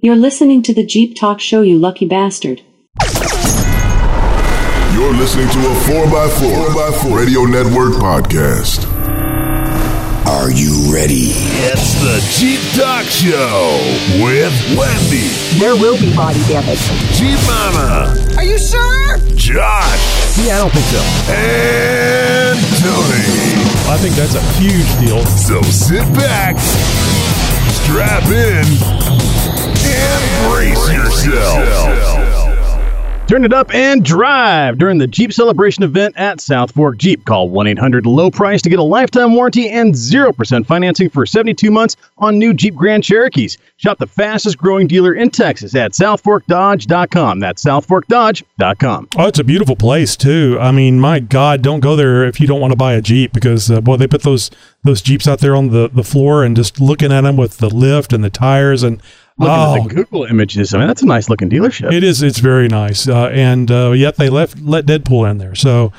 You're listening to the Jeep Talk Show, you lucky bastard. You're listening to a 4x4, 4x4 Radio Network podcast. Are you ready? It's the Jeep Talk Show with Wendy, There will be body damage. Jeep Mama, Are you sure? Josh, Yeah, I don't think so. and Tony. I think that's a huge deal. So sit back, strap in, and brace yourself. Turn it up and drive during the Jeep Celebration event at South Fork Jeep. Call 1 800 Low Price to get a lifetime warranty and 0% financing for 72 months on new Jeep Grand Cherokees. Shop the fastest growing dealer in Texas at southforkdodge.com. That's southforkdodge.com. Oh, it's a beautiful place too. I mean, my God, don't go there if you don't want to buy a Jeep because uh, boy, they put those those Jeeps out there on the, the floor and just looking at them with the lift and the tires and Looking oh, at the Google images, I mean, that's a nice looking dealership. it is it's very nice. Uh, and uh, yet they left let Deadpool in there. So.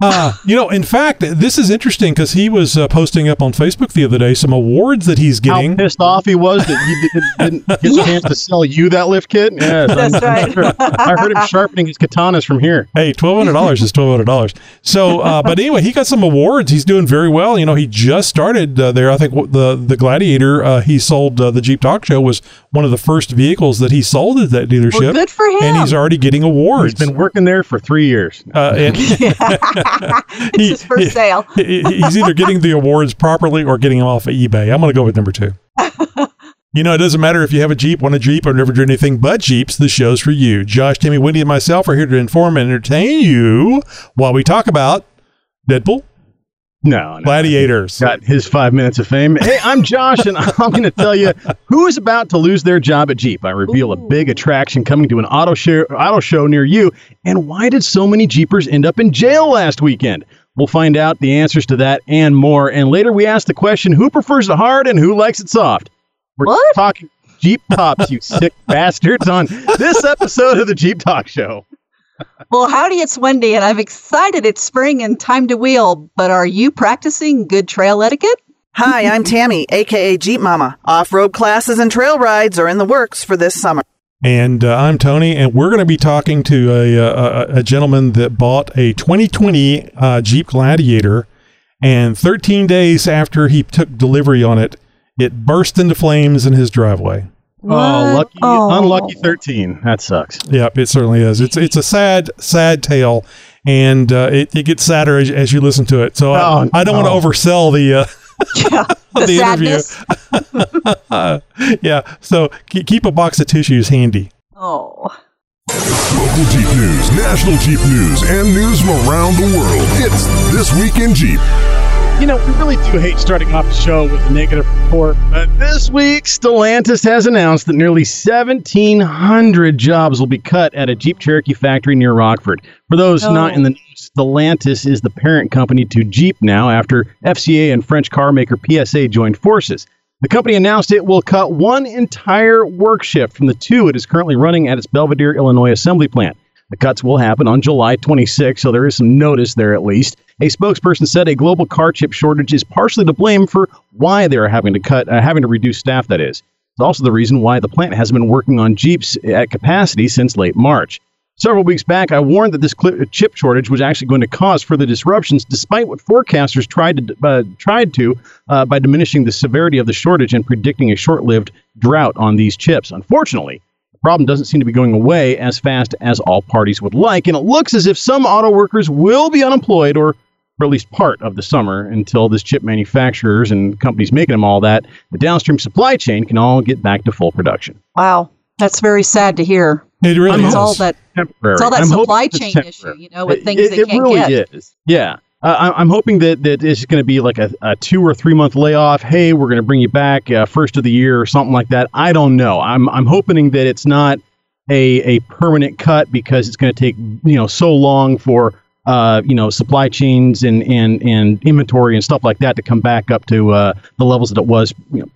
Uh, you know, in fact, this is interesting because he was uh, posting up on Facebook the other day some awards that he's getting. How getting. pissed off he was that you didn't, didn't get a chance to sell you that lift kit. Yes, I'm- That's right. sure. I heard him sharpening his katanas from here. Hey, twelve hundred dollars is twelve hundred dollars. So, uh, but anyway, he got some awards. He's doing very well. You know, he just started uh, there. I think the the Gladiator uh, he sold uh, the Jeep Talk Show was one of the first vehicles that he sold at that dealership. Well, good for him. And he's already getting awards. He's been working there for three years. uh, and it's his first sale. he's either getting the awards properly or getting them off of eBay. I'm going to go with number two. You know, it doesn't matter if you have a Jeep, want a Jeep, or never driven anything but Jeeps. The show's for you. Josh, Timmy, Wendy, and myself are here to inform and entertain you while we talk about Deadpool, No, no. Gladiators. Got his five minutes of fame. Hey, I'm Josh, and I'm going to tell you who is about to lose their job at Jeep. I reveal a big attraction coming to an auto show, auto show near you, and why did so many Jeepers end up in jail last weekend? We'll find out the answers to that and more. And later, we ask the question: Who prefers it hard and who likes it soft? We're What? talking Jeep tops, you sick bastards, on this episode of the Jeep Talk Show. Well, howdy, it's Wendy, and I'm excited it's spring and time to wheel. But are you practicing good trail etiquette? Hi, I'm Tammy, aka Jeep Mama. Off road classes and trail rides are in the works for this summer. And uh, I'm Tony, and we're going to be talking to a, a, a gentleman that bought a 2020 uh, Jeep Gladiator, and 13 days after he took delivery on it, it burst into flames in his driveway. Oh, lucky, Oh. unlucky 13. That sucks. Yep, it certainly is. It's it's a sad, sad tale, and uh, it, it gets sadder as, as you listen to it. So I, Oh, I don't no. want to oversell the uh, Yeah, the, the interview. sadness. yeah. So keep, keep a box of tissues handy. Oh, Local Jeep news, national Jeep news, and news from around the world. It's This Week in Jeep. You know, we really do hate starting off the show with a negative report, but this week, Stellantis has announced that nearly 1,700 jobs will be cut at a Jeep Cherokee factory near Rockford. For those Oh. not in the news, Stellantis is the parent company to Jeep now after FCA and French car maker PSA joined forces. The company announced it will cut one entire work shift from the two it is currently running at its Belvidere, Illinois assembly plant. The cuts will happen on July 26, so there is some notice there at least. A spokesperson said a global car chip shortage is partially to blame for why they are having to cut, uh, having to reduce staff. That is, it's also the reason why the plant hasn't been working on Jeeps at capacity since late March. Several weeks back, I warned that this cli- chip shortage was actually going to cause further disruptions, despite what forecasters tried to uh, tried to uh, by diminishing the severity of the shortage and predicting a short-lived drought on these chips. Unfortunately, the problem doesn't seem to be going away as fast as all parties would like, and it looks as if some auto workers will be unemployed or for at least part of the summer until this chip manufacturers and companies making them all that the downstream supply chain can all get back to full production. wow, that's very sad to hear. It really It's is. all that Temporary. It's all that I'm supply chain issue, you know, with It- things it, they it can't really get. is. Yeah. Uh, I- I'm hoping that, that it's going to be like a, a two or three month layoff. Hey, we're going to bring you back uh, first of the year or something like that. I don't know. I'm I'm hoping that it's not a a permanent cut because it's going to take you know so long for uh, you know supply chains and and and inventory and stuff like that to come back up to uh, the levels that it was you know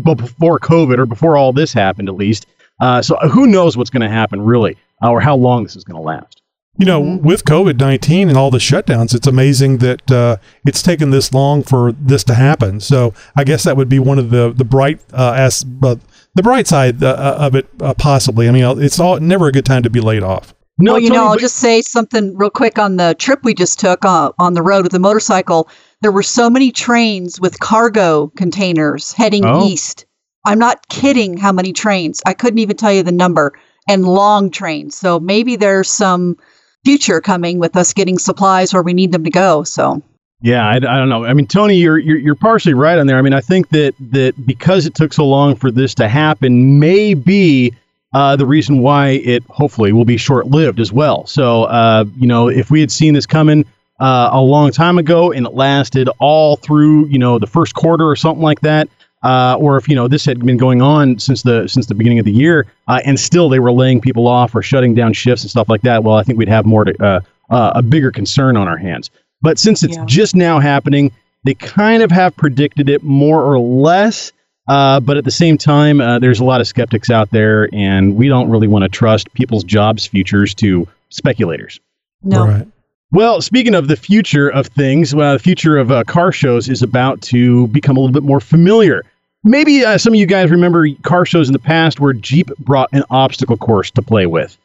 b- before COVID or before all this happened at least. Uh, so who knows what's going to happen really uh, or how long this is going to last. You know, with COVID 19 and all the shutdowns, it's amazing that uh, it's taken this long for this to happen. So I guess that would be one of the, the bright uh, as, uh, the bright side uh, uh, of it, uh, possibly. I mean, it's all never a good time to be laid off. No, well, you know, I'll just say something real quick on the trip we just took uh, on the road with the motorcycle. There were so many trains with cargo containers heading Oh. east. I'm not kidding how many trains. I couldn't even tell you the number and long trains. So maybe there's some future coming with us getting supplies where we need them to go. So Yeah, I, I don't know. I mean, Tony, you're, you're you're partially right on there. I mean, I think that that because it took so long for this to happen, may be uh, the reason why it hopefully will be short lived as well. So, uh, you know, if we had seen this coming uh, a long time ago and it lasted all through, you know, the first quarter or something like that. Uh, or if you know this had been going on since the since the beginning of the year, uh, and still they were laying people off or shutting down shifts and stuff like that. Well, I think we'd have more to uh, uh, a bigger concern on our hands. But since it's Yeah. just now happening, they kind of have predicted it more or less. Uh, but at the same time, uh, there's a lot of skeptics out there, and we don't really want to trust people's jobs futures to speculators. no. Right. Well, speaking of the future of things, well, the future of uh, car shows is about to become a little bit more familiar. Maybe uh, some of you guys remember car shows in the past where Jeep brought an obstacle course to play with.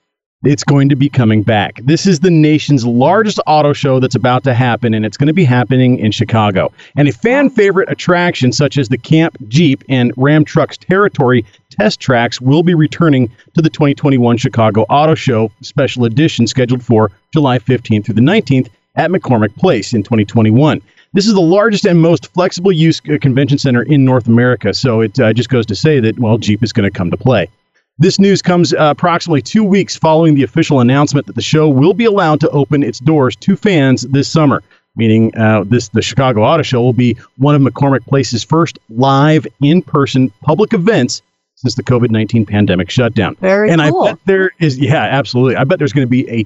It's going to be coming back. This is the nation's largest auto show that's about to happen, and it's going to be happening in Chicago. And a fan favorite attraction, such as the Camp Jeep and Ram Trucks Territory test tracks, will be returning to the 2021 Chicago Auto Show special edition scheduled for July 15th through the 19th at McCormick Place in 2021. This is the largest and most flexible use uh, convention center in North America, so it uh, just goes to say that, well, Jeep is going to come to play. This news comes uh, approximately two weeks following the official announcement that the show will be allowed to open its doors to fans this summer. Meaning, uh, this the Chicago Auto Show will be one of McCormick Place's first live, in-person public events since the COVID nineteen pandemic shutdown. Very and cool. I bet there is, yeah, absolutely. I bet there's going to be a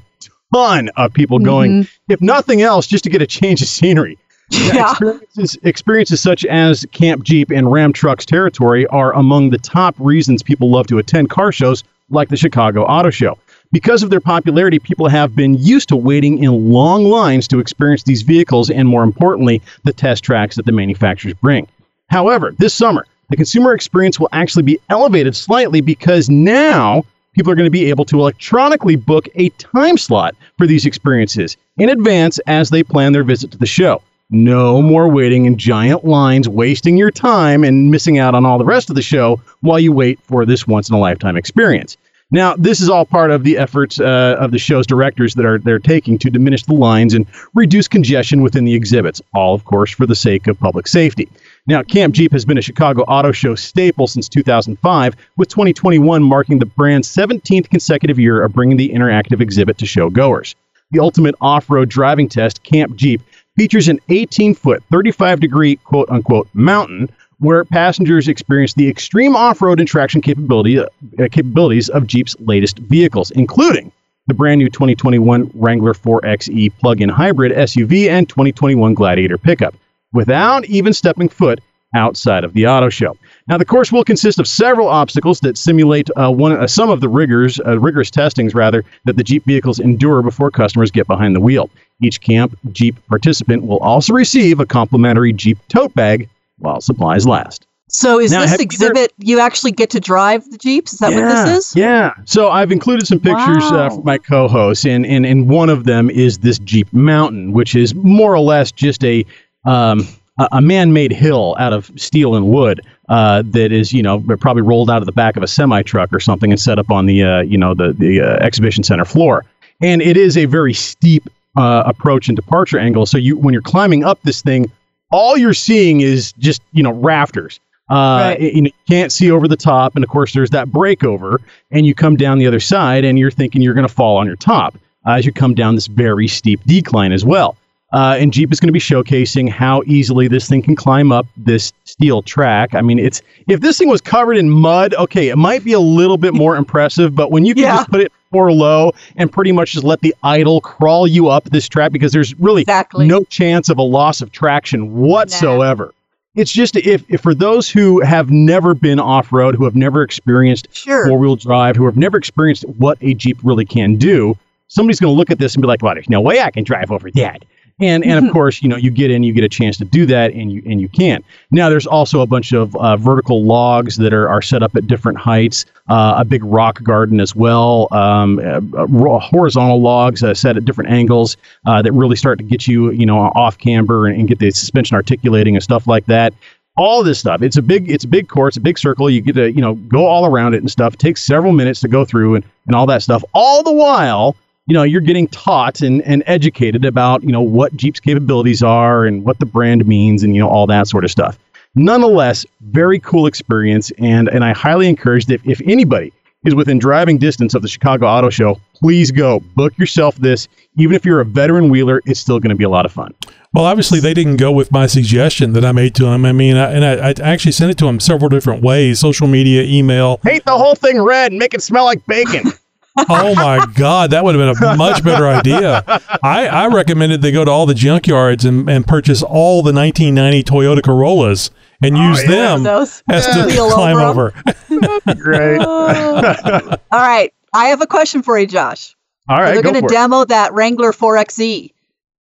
ton of people going, if nothing else, just to get a change of scenery. Yeah. Experiences, experiences such as Camp Jeep and Ram Trucks territory are among the top reasons people love to attend car shows like the Chicago Auto Show. Because of their popularity, people have been used to waiting in long lines to experience these vehicles and, more importantly, the test tracks that the manufacturers bring. However, this summer, the consumer experience will actually be elevated slightly because now people are going to be able to electronically book a time slot for these experiences in advance as they plan their visit to the show. No more waiting in giant lines, wasting your time and missing out on all the rest of the show while you wait for this once in a lifetime experience. Now, this is all part of the efforts uh, of the show's directors that are they're taking to diminish the lines and reduce congestion within the exhibits, all of course for the sake of public safety. Now, Camp Jeep has been a Chicago Auto Show staple since 2005, with 2021 marking the brand's 17th consecutive year of bringing the interactive exhibit to showgoers. The ultimate off-road driving test, Camp Jeep, features an 18-foot, 35-degree quote-unquote mountain where passengers experience the extreme off-road and traction capability, uh, capabilities of Jeep's latest vehicles, including the brand new 2021 Wrangler 4xe plug-in hybrid SUV and 2021 Gladiator pickup, without even stepping foot outside of the auto show. Now, the course will consist of several obstacles that simulate uh, one, uh, some of the rigors, uh, rigorous testings rather, that the Jeep vehicles endure before customers get behind the wheel. Each Camp Jeep participant will also receive a complimentary Jeep tote bag while supplies last. So is Now, this have you ever- exhibit you actually get to drive the Jeeps? Is that what this is? Yeah. So I've included some pictures uh, Wow. for my co-hosts, and, and and one of them is this Jeep Mountain, which is more or less just a um, a, a man-made hill out of steel and wood uh, that is, you know, probably rolled out of the back of a semi truck or something and set up on the uh, you know the the uh, exhibition center floor. And it is a very steep uh, approach and departure angle. So you when you're climbing up this thing, all you're seeing is just you know rafters. Uh, Right. you you can't see over the top, and of course, there's that breakover, and you come down the other side, and you're thinking you're going to fall on your top as you come down this very steep decline as well. Uh, and Jeep is going to be showcasing how easily this thing can climb up this steel track. I mean, it's if this thing was covered in mud, okay, it might be a little bit more impressive. But when you can Yeah. just put it four low and pretty much just let the idle crawl you up this track, because there's really Exactly. no chance of a loss of traction whatsoever. It's just if, if for those who have never been off road, who have never experienced Sure. four wheel drive, who have never experienced what a Jeep really can do, somebody's going to look at this and be like, well, there's no way I can drive over that. And and of course, you know, you get in, you get a chance to do that, and you and you can. Now, there's also a bunch of uh, vertical logs that are, are set up at different heights. Uh, a big rock garden as well. Um, uh, uh, horizontal logs uh, set at different angles uh, that really start to get you, you know, off camber and, and get the suspension articulating and stuff like that all this stuff. It's a big, it's a big course, it's a big circle. You get to, you know, go all around it and stuff. It takes several minutes to go through and, and all that stuff. All the while, you know, you're getting taught and, and educated about, you know, what Jeep's capabilities are and what the brand means and, you know, all that sort of stuff. Nonetheless, very cool experience. And, and I highly encourage that if anybody is within driving distance of the Chicago Auto Show, please go book yourself this. Even if you're a veteran wheeler, it's still going to be a lot of fun. Well, obviously they didn't go with my suggestion that I made to them. I mean, I, and I, I actually sent it to them several different ways: social media, email. Paint the whole thing red and make it smell like bacon. oh my God, that would have been a much better idea. I, I recommended they go to all the junkyards and, and purchase all the 1990 Toyota Corollas and oh, use Oh, yeah. them Those- as to Wheel climb over over. Great. All right. I have a question for you, Josh. All right, They're going for to it. demo that Wrangler 4XE.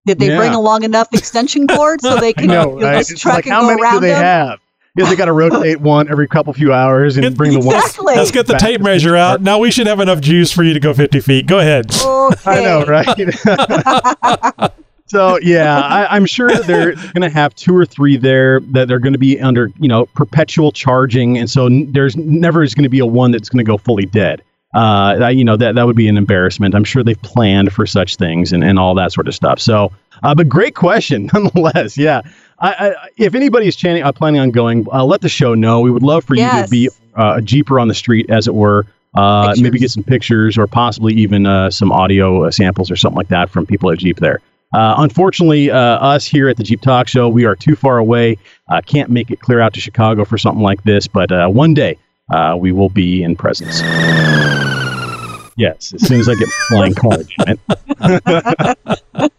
Did they bring along enough extension cord so they can know, you right? this truck like can how go many do around they them? have? Yeah, they got to rotate one every couple few hours and bring the one. Exactly. Let's get the tape measure out. Now we should have enough juice for you to go 50 feet. Go ahead. Okay. I know, right? so yeah, I, I'm sure that they're going to have two or three there that they're going to be under, you know, perpetual charging, and so n- there's never is going to be a one that's going to go fully dead. Uh, that, you know that that would be an embarrassment. I'm sure they've planned for such things and, and all that sort of stuff. So, uh, but great question nonetheless. Yeah, I, I, if anybody's channing, uh, planning on going, uh, let the show know. We would love for you Yes. to be uh, a jeeper on the street, as it were. Uh, maybe get some pictures or possibly even uh, some audio uh, samples or something like that from people at Jeep there. Uh, unfortunately, uh, us here at the Jeep Talk Show, we are too far away. Uh, can't make it clear out to Chicago for something like this, but uh, one day uh, we will be in presence. Yes, as soon as I get flying car, damn it.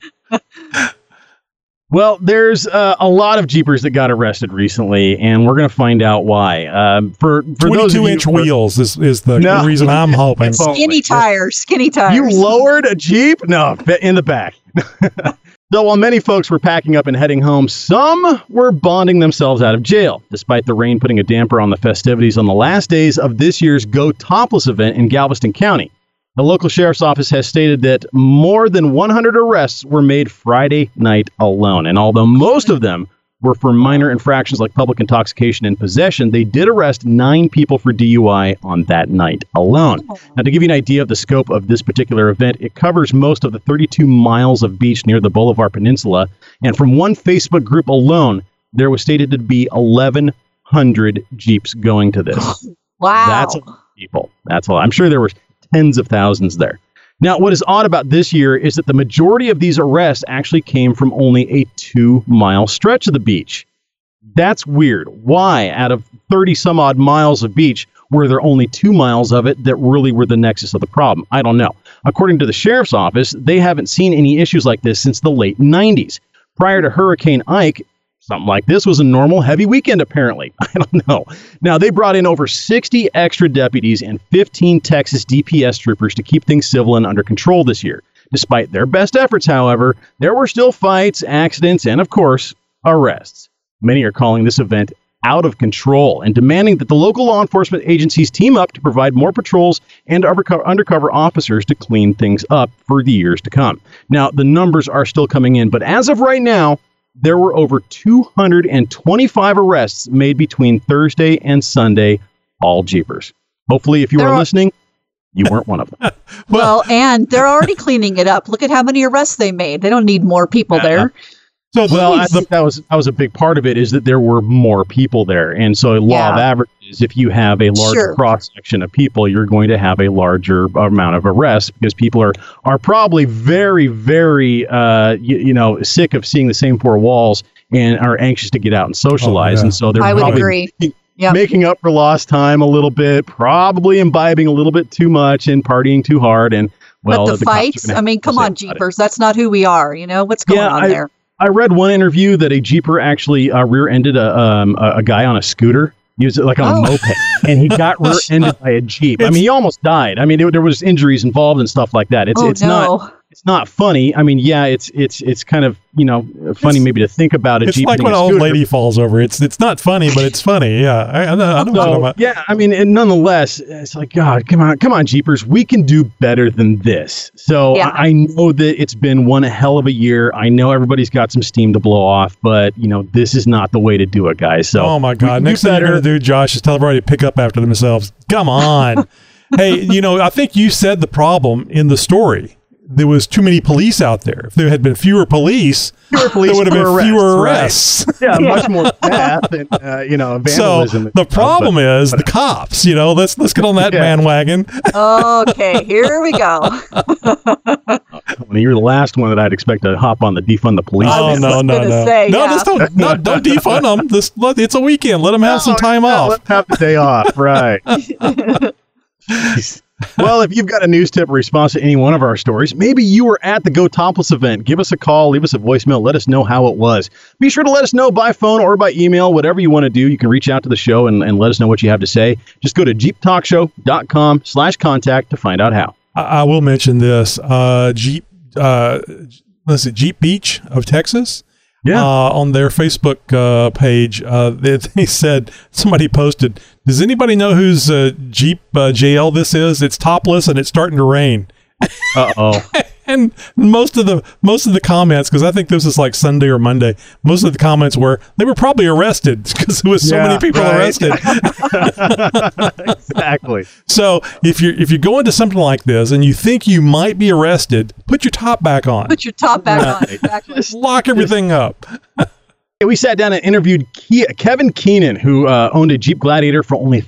Well, there's uh, a lot of Jeepers that got arrested recently, and we're going to find out why. Um, for for those of 22 you inch who- wheels is, is the No. reason I'm hoping. Skinny tires. Skinny tires. You lowered a Jeep? No, in the back. so while many folks were packing up and heading home, some were bonding themselves out of jail, despite the rain putting a damper on the festivities on the last days of this year's Go Topless event in Galveston County. The local sheriff's office has stated that more than 100 arrests were made Friday night alone. And although most of them were for minor infractions like public intoxication and possession, they did arrest nine people for DUI on that night alone. Now, to give you an idea of the scope of this particular event, it covers most of the 32 miles of beach near the Bolivar Peninsula. And from one Facebook group alone, there was stated to be 1,100 Jeeps going to this. wow. That's a lot of people. That's a lot. I'm sure there were tens of thousands there. Now, what is odd about this year is that the majority of these arrests actually came from only a two mile stretch of the beach. That's weird. Why, out of 30 some odd miles of beach, were there only two miles of it that really were the nexus of the problem? I don't know. According to the sheriff's office, they haven't seen any issues like this since the late 90s. Prior to Hurricane Ike, something like this was a normal heavy weekend, apparently. I don't know. Now, they brought in over 60 extra deputies and 15 Texas DPS troopers to keep things civil and under control this year. Despite their best efforts, however, there were still fights, accidents, and, of course, arrests. Many are calling this event out of control and demanding that the local law enforcement agencies team up to provide more patrols and undercover, officers to clean things up for the years to come. Now, the numbers are still coming in, but as of right now, there were over 225 arrests made between Thursday and Sunday, all Jeepers. Hopefully, if you There are are- listening, you weren't one of them. well, and they're already cleaning it up. Look at how many arrests they made. They don't need more people there. So the, Well, I think that was that was a big part of it is that there were more people there, and so law of averages. If you have a larger Sure. cross section of people, you're going to have a larger amount of arrests because people are are probably very very uh, you, you know sick of seeing the same four walls and are anxious to get out and socialize, yeah. and so they're I would probably agree. Yep. making up for lost time a little bit, probably imbibing a little bit too much and partying too hard, and well, but the, cops are fights, I mean, come on. Jeepers. That's not who we are. You know, what's going Yeah, on I- there? I read one interview that a jeeper actually uh, rear-ended a, um, a a guy on a scooter. He was like on Oh. a moped, and he got rear-ended by a jeep. I mean, he almost died. I mean, it, there was injuries involved and stuff like that. It's oh, it's no. not it's not funny. I mean, yeah, it's it's it's kind of you know funny It's- maybe to think about it. It's Jeep like when an old lady falls over. It's it's not funny, but it's funny. Yeah, I, I know. I know what you're talking So, about. yeah, I mean, and nonetheless, it's like, God, come on, come on, Jeepers, we can do better than this. So Yeah. I, I know that it's been one hell of a year. I know everybody's got some steam to blow off, but you know, this is not the way to do it, guys. So oh my God! can Next thing you're better. going to do, Josh, is tell everybody to pick up after themselves. Come on. hey, you know, I think you said the problem in the story. There was too many police out there. If there had been fewer police, Fewer police, there would have been fewer fewer arrests, arrests. yeah, much more death and uh, you know So vandalism. and the problem but- is the cops. You know, let's let's get on that Yeah. bandwagon. Okay, here we go. you're the last one that I'd expect to hop on the defund the police. Oh no just no no say, no! yeah. Just don't no, don't defund them. This let- it's a weekend. Let them have some time no, off. Let's have the day off, right? Well, if you've got a news tip or response to any one of our stories, maybe you were at the Go Topless event. Give us a call, leave us a voicemail, let us know how it was. Be sure to let us know by phone or by email, whatever you want to do. You can reach out to the show and, and let us know what you have to say. Just go to jeeptalkshow.com slash contact to find out how. I, I will mention this. Uh, Jeep, uh, let's see, Jeep Beach of Texas. Yeah. Uh, on their Facebook uh, page, uh, they, they said somebody posted, "Does anybody know whose uh, Jeep uh, JL this is? It's topless and it's starting to rain." Uh-oh. And most of the most of the comments, because I think this is like Sunday or Monday, most of the comments were they were probably arrested because there was so Yeah, many people right. arrested. exactly. So if you're if you go into something like this and you think you might be arrested, put your top back on. Put your top back on. Exactly. Lock everything up. We sat down and interviewed Kevin Keenan, who uh, owned a Jeep Gladiator for only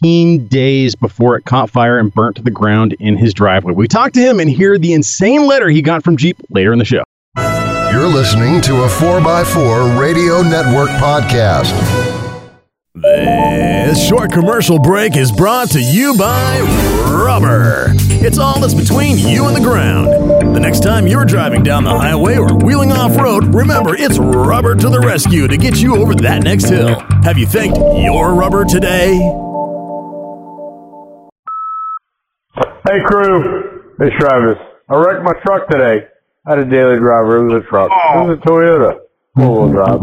13 days before it caught fire and burnt to the ground in his driveway. We talked to him and hear the insane letter he got from Jeep later in the show. You're listening to a 4x4 Radio Network podcast. This short commercial break is brought to you by Rubber. It's all that's between you and the ground. The next time you're driving down the highway or wheeling off road, remember it's Rubber to the rescue to get you over that next hill. Have you thanked your rubber today? Hey crew, it's Travis. I wrecked my truck today. I had a daily driver. It was a truck. It was a Toyota wheel drive.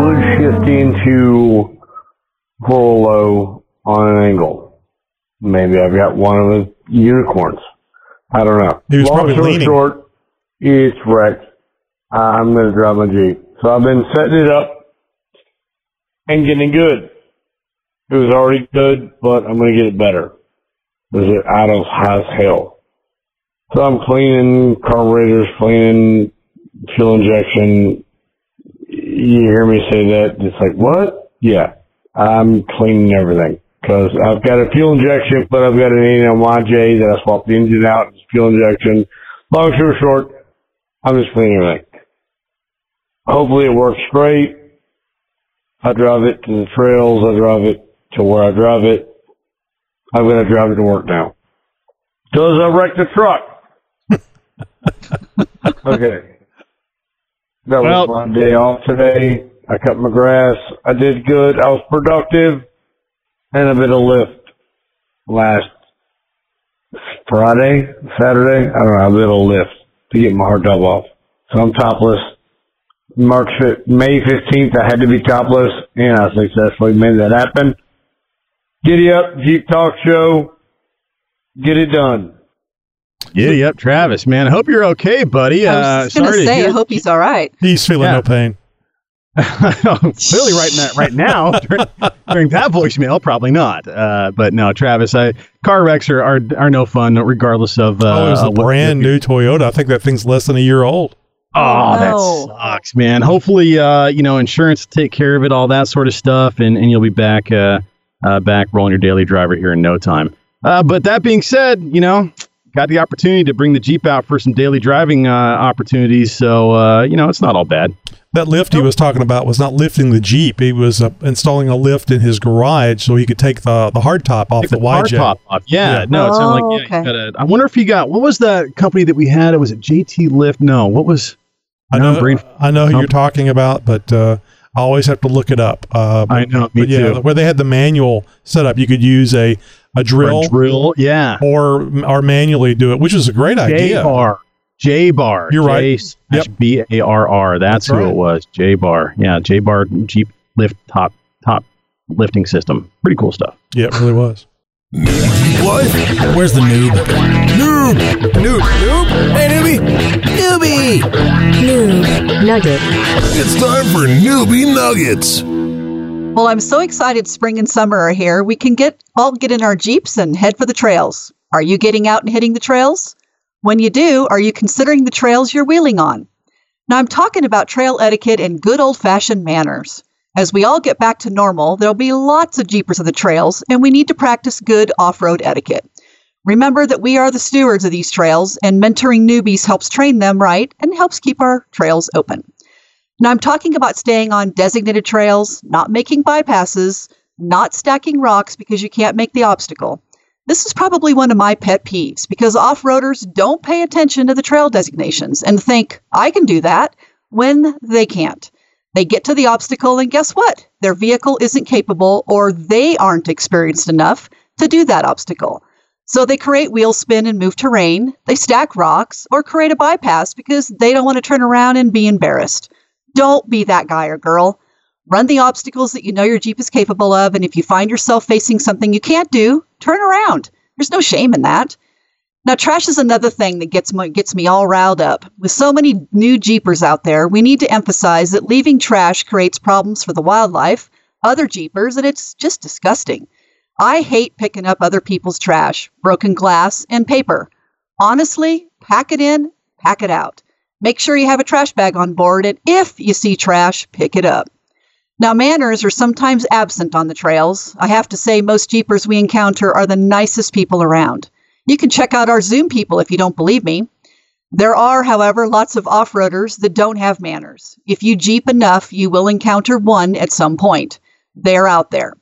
Wood shifting to full low on an angle. Maybe I've got one of the unicorns. I don't know. He was Long probably story leaning. short, it's wrecked. I'm gonna drive my Jeep. So I've been setting it up and getting good. It was already good, but I'm gonna get it better. Was it out of high as hell? So I'm cleaning carburetors, cleaning fuel injection. You hear me say that? It's like, what? Yeah. I'm cleaning everything. Cause I've got a fuel injection, but I've got an ANYJ that I swapped the engine out. It's fuel injection. Long story short, I'm just cleaning everything. Hopefully it works great. I drive it to the trails. I drive it to where I drive it. I'm going to drive it to work now. Does I wreck the truck. okay. That was Well- my day off today. I cut my grass. I did good. I was productive and a bit of lift last Friday, Saturday. I don't know, a bit of lift to get my hard top off. So I'm topless. March May 15th, I had to be topless and I successfully made that happen. Giddy up, Jeep Talk Show. Get it done. Yeah, up, Travis, man. I hope you're okay, buddy. I Uh, was just gonna say, I hope he's all right. He's feeling Yeah. no pain. Clearly, right now, right now during, during that voicemail, probably not. Uh, but no, Travis, I, car wrecks are, are are no fun, regardless of. Uh, oh, it was a what- brand new Toyota. I think that thing's less than a year old. Oh, that sucks, man. Hopefully, uh, you know, insurance take care of it, all that sort of stuff, and, and you'll be back, uh, uh, back rolling your daily driver here in no time. Uh, but that being said, you know, got the opportunity to bring the Jeep out for some daily driving uh, opportunities, so uh, you know, it's not all bad. That lift he was talking about was not lifting the Jeep. He was uh, installing a lift in his garage so he could take the the hard top off Take the, car YJ. top off. Yeah, Yeah. no, it sounded Oh, like yeah, you okay. gotta- I wonder if he got what was that company that we had? It was it JT Lift? No, what was? I know, I know who you're talking about, but uh, I always have to look it up. Uh, I know, me yeah, too. where they had the manual setup, you could use a a drill, a drill, yeah. or or manually do it, which is a great idea. J idea. bar. J bar. You're right. B a r r, That's, That's who right. it was. J bar. Yeah, J bar Jeep lift top top lifting system. Pretty cool stuff. Yeah, it really was. What? Where's the noob? Noob! Noob! Noob! Hey, newbie! Newbie! Noob Nugget. It's time for Newbie Nuggets. Well, I'm so excited spring and summer are here. We can get all get in our Jeeps and head for the trails. Are you getting out and hitting the trails? When you do, are you considering the trails you're wheeling on? Now, I'm talking about trail etiquette and good old fashioned manners. As we all get back to normal, there'll be lots of Jeepers of the trails, and we need to practice good off road etiquette. Remember that we are the stewards of these trails, and mentoring newbies helps train them right and helps keep our trails open. Now, I'm talking about staying on designated trails, not making bypasses, not stacking rocks because you can't make the obstacle. This is probably one of my pet peeves because off roaders don't pay attention to the trail designations and think, I can do that, when they can't. They get to the obstacle, and guess what? Their vehicle isn't capable or they aren't experienced enough to do that obstacle. So they create wheel spin and move terrain, they stack rocks, or create a bypass because they don't want to turn around and be embarrassed. Don't be that guy or girl. Run the obstacles that you know your Jeep is capable of, and if you find yourself facing something you can't do, turn around. There's no shame in that. Now, trash is another thing that gets me, gets me all riled up. With so many new Jeepers out there, we need to emphasize that leaving trash creates problems for the wildlife, other Jeepers, and it's just disgusting. I hate picking up other people's trash, broken glass, and paper. Honestly, pack it in, pack it out. Make sure you have a trash bag on board, and if you see trash, pick it up. Now, manners are sometimes absent on the trails. I have to say, most Jeepers we encounter are the nicest people around. You can check out our Zoom people if you don't believe me. There are, however, lots of off roaders that don't have manners. If you Jeep enough, you will encounter one at some point. They're out there.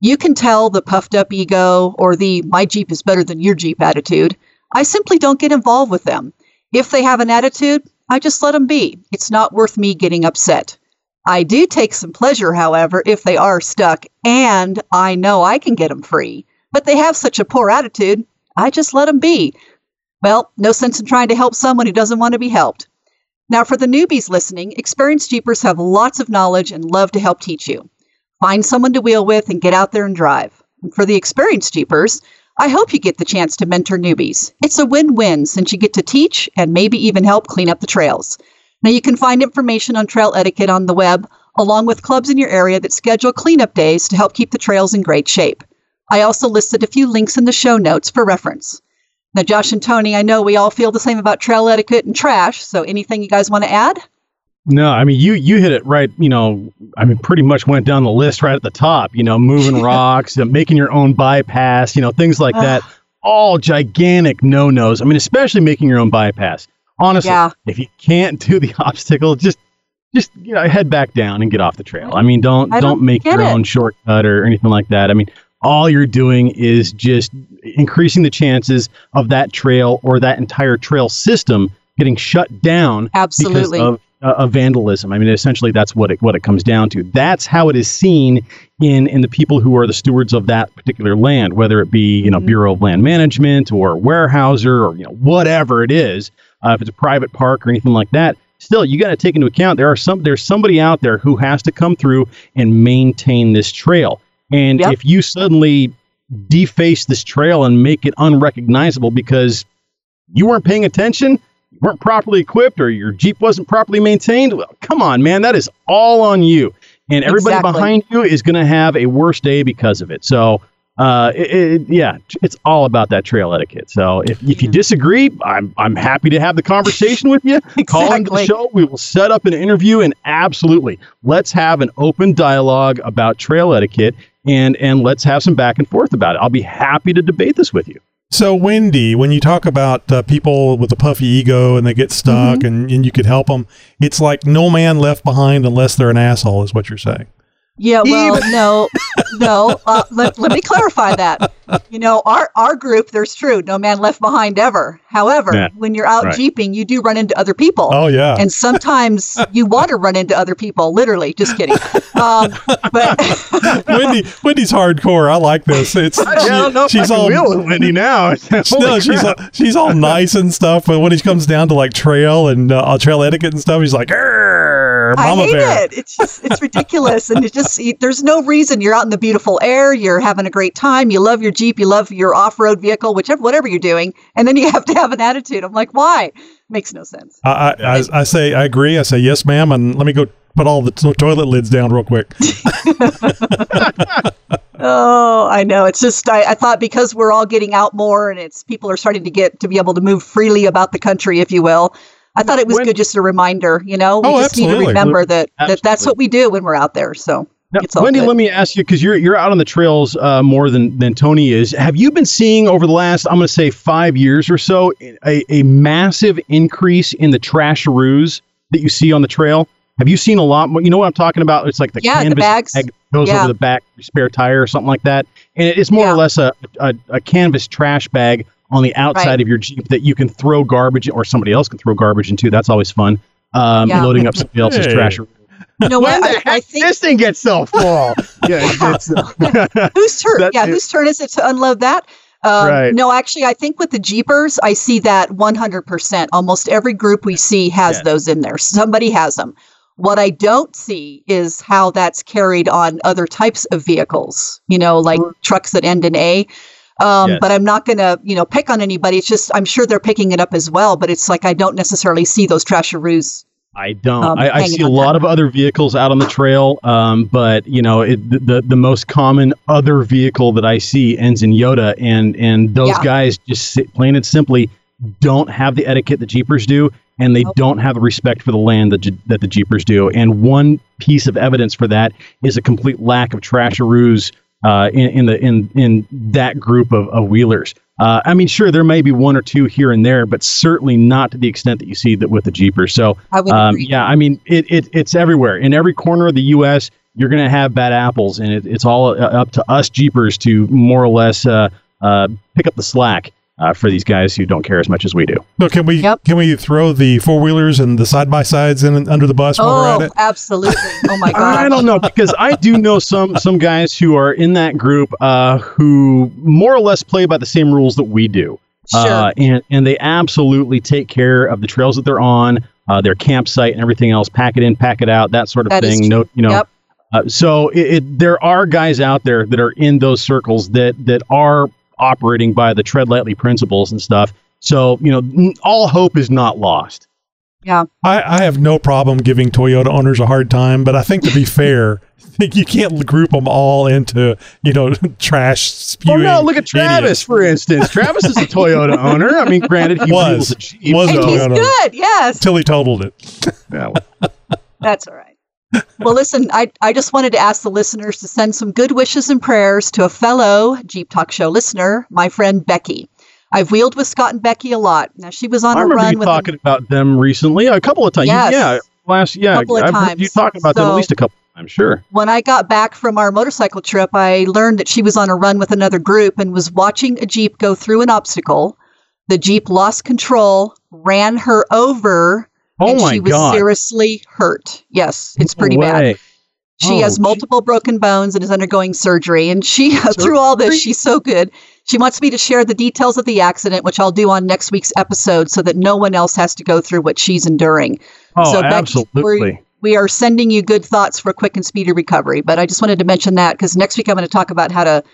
You can tell the puffed up ego or the my Jeep is better than your Jeep attitude. I simply don't get involved with them. If they have an attitude, I just let them be. It's not worth me getting upset. I do take some pleasure, however, if they are stuck and I know I can get them free. But they have such a poor attitude, I just let them be. Well, no sense in trying to help someone who doesn't want to be helped. Now, for the newbies listening, experienced Jeepers have lots of knowledge and love to help teach you. Find someone to wheel with and get out there and drive. And for the experienced Jeepers, I hope you get the chance to mentor newbies. It's a win win since you get to teach and maybe even help clean up the trails. Now, you can find information on trail etiquette on the web, along with clubs in your area that schedule cleanup days to help keep the trails in great shape. I also listed a few links in the show notes for reference. Now, Josh and Tony, I know we all feel the same about trail etiquette and trash, so anything you guys want to add? No, I mean you you hit it right. You know, I mean pretty much went down the list right at the top. You know, moving rocks, making your own bypass. You know, things like that. All gigantic no nos. I mean, especially making your own bypass. Honestly, Yeah. if you can't do the obstacle, just just you know head back down and get off the trail. I mean, don't I don't, don't make your it. own shortcut or anything like that. I mean, all you're doing is just increasing the chances of that trail or that entire trail system getting shut down Absolutely. because of, uh, of vandalism. I mean, essentially, that's what it what it comes down to. That's how it is seen in in the people who are the stewards of that particular land, whether it be you know Bureau of Land Management or Weyerhaeuser or you know whatever it is. Uh, if it's a private park or anything like that, still you got to take into account there are some there's somebody out there who has to come through and maintain this trail. And Yep. if you suddenly deface this trail and make it unrecognizable because you weren't paying attention, you weren't properly equipped, or your Jeep wasn't properly maintained, well, come on, man, that is all on you. And everybody Exactly. behind you is going to have a worse day because of it. So, uh, it, it, yeah, it's all about that trail etiquette. So, if, if you disagree, I'm, I'm happy to have the conversation with you. exactly. Call into the show. We will set up an interview, and absolutely, let's have an open dialogue about trail etiquette, and and let's have some back and forth about it. I'll be happy to debate this with you. So, Wendy, when you talk about uh, people with a puffy ego and they get stuck and, and you could help them, it's like no man left behind unless they're an asshole, is what you're saying. Yeah, well, no, no. Uh, let, let me clarify that. You know, our our group, there's true, no man left behind ever. However, Yeah, when you're out right. jeeping, you do run into other people. Oh, yeah. and sometimes you want to run into other people. Literally, just kidding. Um, but Wendy, Wendy's hardcore. I like this. It's I don't know if she's I all wheel with Wendy now. no, Holy she's all, she's all nice and stuff, but when he comes down to like trail and uh, trail etiquette and stuff, he's like, "Arr, I "Mama hate bear." it. It's just it's ridiculous, and it just you- there's no reason. You're out in the beautiful air. You're having a great time. You love your jeep. You love your off-road vehicle, whichever whatever you're doing, and then you have to have an attitude. I'm like, why? Makes no sense. I, I, I, I say I agree. I say yes, ma'am, and let me go put all the to- toilet lids down real quick. Oh, I know. It's just I, I thought because we're all getting out more, and it's people are starting to get to be able to move freely about the country, if you will. I thought it was When- good just a reminder. You know, we Oh, just need to remember that, that that's what we do when we're out there. So Now, Wendy, good. let me ask you because you're you're out on the trails uh, more than than Tony is. Have you been seeing over the last I'm going to say five years or so a, a massive increase in the trash trasharoos that you see on the trail? Have you seen a lot more? You know what I'm talking about? It's like the Yeah, the canvas bags. bag goes Yeah. over the back spare tire or something like that, and it's more Yeah. or less a, a a canvas trash bag on the outside Right. of your Jeep that you can throw garbage or somebody else can throw garbage into. That's always fun. Um, Yeah. Loading up somebody else's Hey. trash. you know what? I, I think this thing gets so full? yeah, it's, it's whose turn? That yeah, too. whose turn is it to unload that? Um, Right. No, actually, I think with the Jeepers, I see that 100%. Almost every group we see has Yeah. those in there. Somebody has them. What I don't see is how that's carried on other types of vehicles, you know, like trucks that end in A. Um, Yes. But I'm not going to, you know, pick on anybody. It's just, I'm sure they're picking it up as well. But it's like I don't necessarily see those trasharoos. I don't. um, I, I see a lot of other vehicles out on the trail, um, but you know, it, the, the the most common other vehicle that I see ends in Yoda, and and those Yeah. guys just plain and simply don't have the etiquette that Jeepers do, and they Nope. don't have the respect for the land that that the Jeepers do. And one piece of evidence for that is a complete lack of trasharoos uh, in, in the in in that group of, of wheelers. Uh, I mean, sure, there may be one or two here and there, but certainly not to the extent that you see that with the Jeepers. So, I um, agree. yeah, I mean, it, it it's everywhere in every corner of the U.S. You're going to have bad apples, and it, it's all uh, up to us Jeepers to more or less uh, uh, pick up the slack uh, for these guys who don't care as much as we do. So can we Yep. can we throw the four wheelers and the side by sides in under the bus while we're at Oh, it? absolutely. Oh, my God. I don't know because I do know some some guys who are in that group uh, who more or less play by the same rules that we do. Sure. Uh, and and they absolutely take care of the trails that they're on, uh, their campsite, and everything else. Pack it in, pack it out, that sort of That is thing. No, true. you know. Yep. Uh, so it, it, there are guys out there that are in those circles that that are operating by the tread lightly principles and stuff. So you know, all hope is not lost. yeah. I, I have no problem giving Toyota owners a hard time, but I think to be fair, you can't group them all into you know trash Oh spewing. no! Look at Travis, idiots. for instance. Travis is a Toyota owner. I mean, granted, he Was. wheels a Jeep. Was And a he's Toyota owner good. Yes. until he totaled it. Yeah, That's all right. Well, listen, I, I just wanted to ask the listeners to send some good wishes and prayers to a fellow Jeep Talk Show listener, my friend Becky. I've wheeled with Scott and Becky a lot. Now, she was on I a remember run you with talking about them recently a couple of times. Yes. Yeah, last yeah, Couple of I've heard you times. talking about them at least a couple of times. Sure. when I got back from our motorcycle trip, I learned that she was on a run with another group and was watching a Jeep go through an obstacle. The Jeep lost control, ran her over, Oh and my she was God. seriously hurt. Yes, it's No pretty bad. She Oh, has multiple broken bones and is undergoing surgery. And she, through all this, she's so good. She wants me to share the details of the accident, which I'll do on next week's episode so that no one else has to go through what she's enduring. Oh, so, absolutely. we are sending you good thoughts for quick and speedy recovery. But I just wanted to mention that because next week I'm going to talk about how to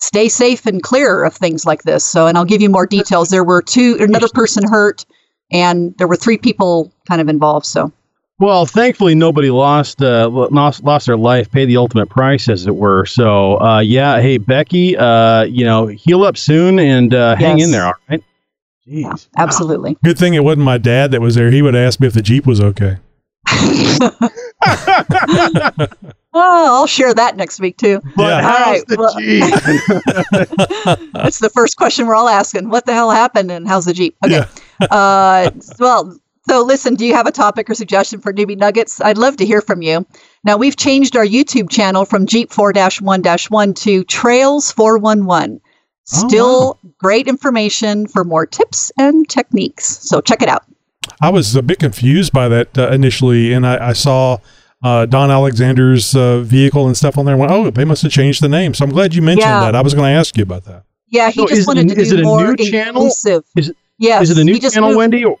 stay safe and clear of things like this. So, and I'll give you more details. There were two, another person hurt, and there were three people kind of involved. So, Well, thankfully, nobody lost uh, lost lost their life, paid the ultimate price, as it were. So, uh, yeah. Hey, Becky, uh, you know, heal up soon and uh, hang Yes. in there. All right. Jeez. yeah, absolutely. Good thing it wasn't my dad that was there. He would ask me if the Jeep was okay. Oh, I'll share that next week too. But Yeah. how's All right, the well- Jeep? That's the first question we're all asking. What the hell happened and how's the Jeep? Okay. Yeah. uh, well, So, listen, do you have a topic or suggestion for Newbie Nuggets? I'd love to hear from you. Now, we've changed our YouTube channel from Jeep 4 1 1 to Trails 411. Still great information for more tips and techniques. So, check it out. I was a bit confused by that uh, initially, and I, I saw uh, Don Alexander's uh, vehicle and stuff on there. I went, oh, they must have changed the name. So I'm glad you mentioned Yeah. that. I was going to ask you about that. Yeah, he So just is, wanted to is do it a more new channel? inclusive. Is it, Yes, is it a new channel, moved- Wendy, or,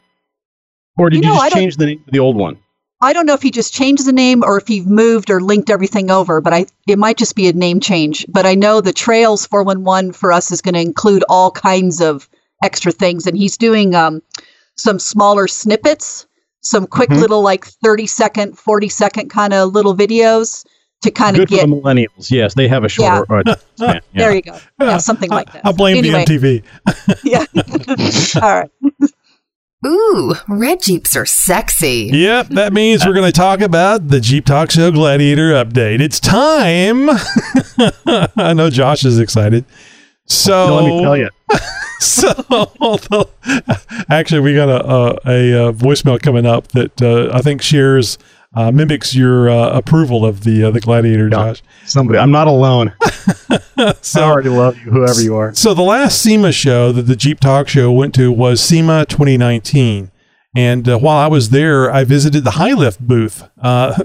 or did You you, know, I just change the name of the old one? I don't know if he just changed the name or if he moved or linked everything over, but I it might just be a name change. But I know the Trails 411 for us is going to include all kinds of extra things, and he's doing um, some smaller snippets, some quick Mhm. little like 30 second, 40 second kind of little videos to kind of get. for the millennials. Yes, they have a shorter span. Yeah. There you go. Yeah, something like that. I blame Anyway. the MTV. Yeah. all right. Ooh, red Jeeps are sexy. Yep, that means we're going to talk about the Jeep Talk Show Gladiator update. It's time. I know Josh is excited. So No, let me tell you. so actually, we got a a, a, uh voicemail coming up that uh, I think shares uh, mimics your uh, approval of the uh, the Gladiator, Josh. Somebody, I'm not alone. So I already love you, whoever you are. So the last SEMA show that the Jeep Talk Show went to was SEMA 2019, and uh, while I was there, I visited the High Lift booth. Uh,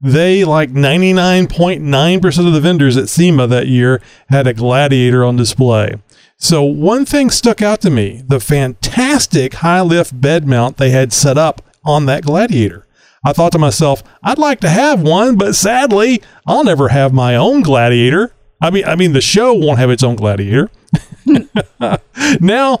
they, like 99.9% of the vendors at SEMA that year, had a Gladiator on display. So one thing stuck out to me: the fantastic high lift bed mount they had set up on that Gladiator. I thought to myself, I'd like to have one, but sadly, I'll never have my own Gladiator. I mean, I mean, the show won't have its own Gladiator. now,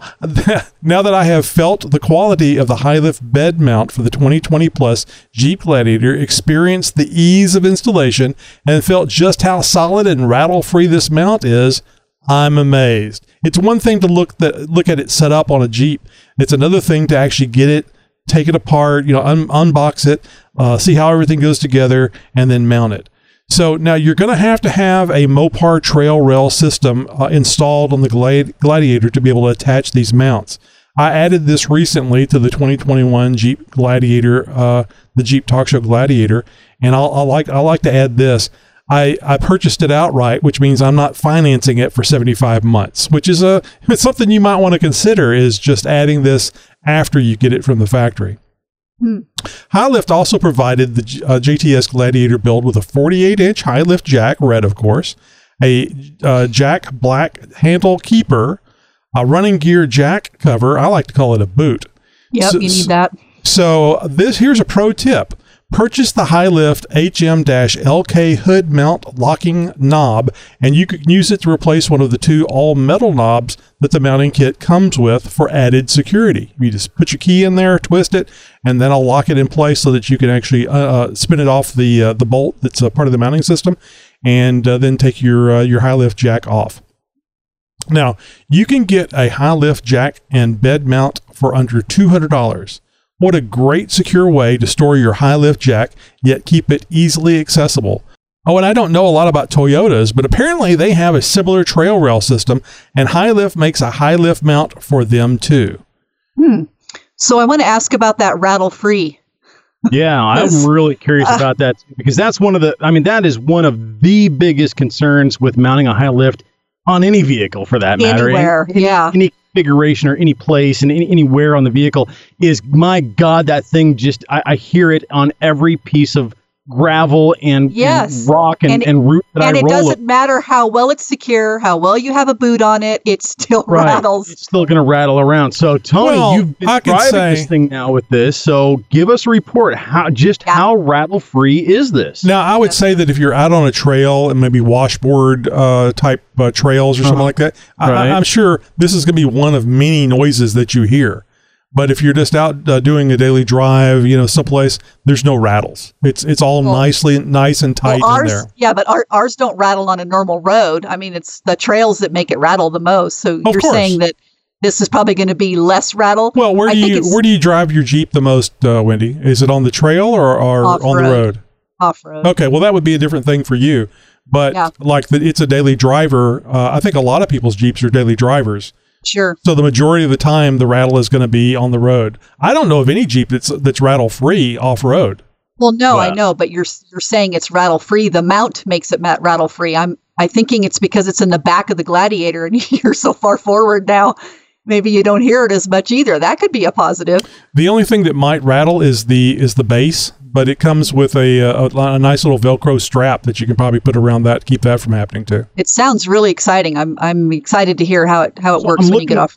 now that I have felt the quality of the high lift bed mount for the 2020 plus Jeep Gladiator, experienced the ease of installation, and felt just how solid and rattle free this mount is, I'm amazed. It's one thing to look that look at it set up on a Jeep. It's another thing to actually get it, take it apart, you know, un- unbox it, uh, see how everything goes together, and then mount it. So now you're going to have to have a Mopar trail rail system uh, installed on the Glad- Gladiator to be able to attach these mounts. I added this recently to the 2021 Jeep Gladiator, uh, the Jeep Talk Show Gladiator, and I'll, I'll like I like to add this. I, I purchased it outright, which means I'm not financing it for 75 months, which is a it's something you might want to consider is just adding this after you get it from the factory. High Lift also provided the uh, JTS Gladiator build with a 48 inch high lift jack, red of course, a uh, jack black handle keeper, a running gear jack cover. I like to call it a boot. Yep, So- you need that. So this here's a pro tip. Purchase the high lift HM-LK hood mount locking knob, and you can use it to replace one of the two all metal knobs that the mounting kit comes with for added security. You just put your key in there, twist it, and then I'll lock it in place so that you can actually uh, uh, spin it off the uh, the bolt that's a part of the mounting system, and uh, then take your uh, your high lift jack off. Now, you can get a high lift jack and bed mount for under $200. What a great secure way to store your high lift jack, yet keep it easily accessible. Oh, and I don't know a lot about Toyotas, but apparently they have a similar trail rail system, and High Lift makes a high lift mount for them too. Hmm. So I want to ask about that rattle free. Yeah, I'm really curious about that too, because that's one of the. I mean, that is one of the biggest concerns with mounting a high lift on any vehicle, for that matter. Anywhere, Any- yeah. Any configuration or any place and any, anywhere on the vehicle is my God. That thing just I, I hear it on every piece of gravel and, and Yes. rock and, And- and, root that and I it doesn't matter how well it's secure, how well you have a boot on it, it still Right. rattles. It's still going to rattle around. So, Tony, Well, you've been I driving say- this thing now with this. So, give us a report. How just how rattle free is this? Now, I would say that if you're out on a trail and maybe washboard uh, type uh, trails or something like that, Right. I, I'm sure this is going to be one of many noises that you hear. But if you're just out uh, doing a daily drive, you know, someplace, there's no rattles. It's it's all Well- nicely nice and tight Well, in there. yeah, but our, ours don't rattle on a normal road. I mean, it's the trails that make it rattle the most. So you're course. saying that this is probably going to be less rattle. Well, where do you where do you drive your Jeep the most, uh, Wendy? Is it on the trail or, or on the road? off road? Okay, well that would be a different thing for you. But Yeah. like the, it's a daily driver. Uh, I think a lot of people's Jeeps are daily drivers. Sure. So the majority of the time, the rattle is going to be on the road. I don't know of any Jeep that's that's rattle free off road. Well, no, I know, but you're you're saying it's rattle free. The mount makes it mat- rattle free. I'm I thinking it's because it's in the back of the Gladiator, and you're so far forward now. Maybe you don't hear it as much either. That could be a positive. The only thing that might rattle is the is the base, but it comes with a, a, a nice little Velcro strap that you can probably put around that to keep that from happening too. It sounds really exciting. I'm I'm excited to hear how it how it So works I'm when you get off.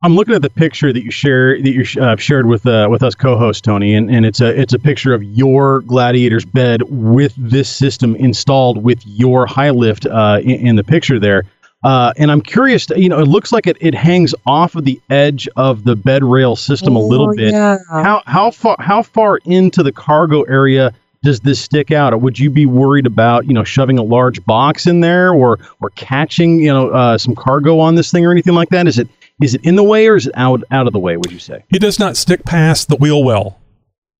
I'm looking at the picture that you share that you sh- uh, shared with uh, with us co-host Tony, and, and it's a it's a picture of your gladiator's bed with this system installed with your high lift uh, in, in the picture there. Uh, and I'm curious, to, you know, it looks like it, it hangs off of the edge of the bed rail system a little Oh, bit. yeah. How how far how far into the cargo area does this stick out? Or would you be worried about you know shoving a large box in there or or catching you know uh, some cargo on this thing or anything like that? Is it is it in the way or is it out out of the way? Would you say? It does not stick past the wheel well.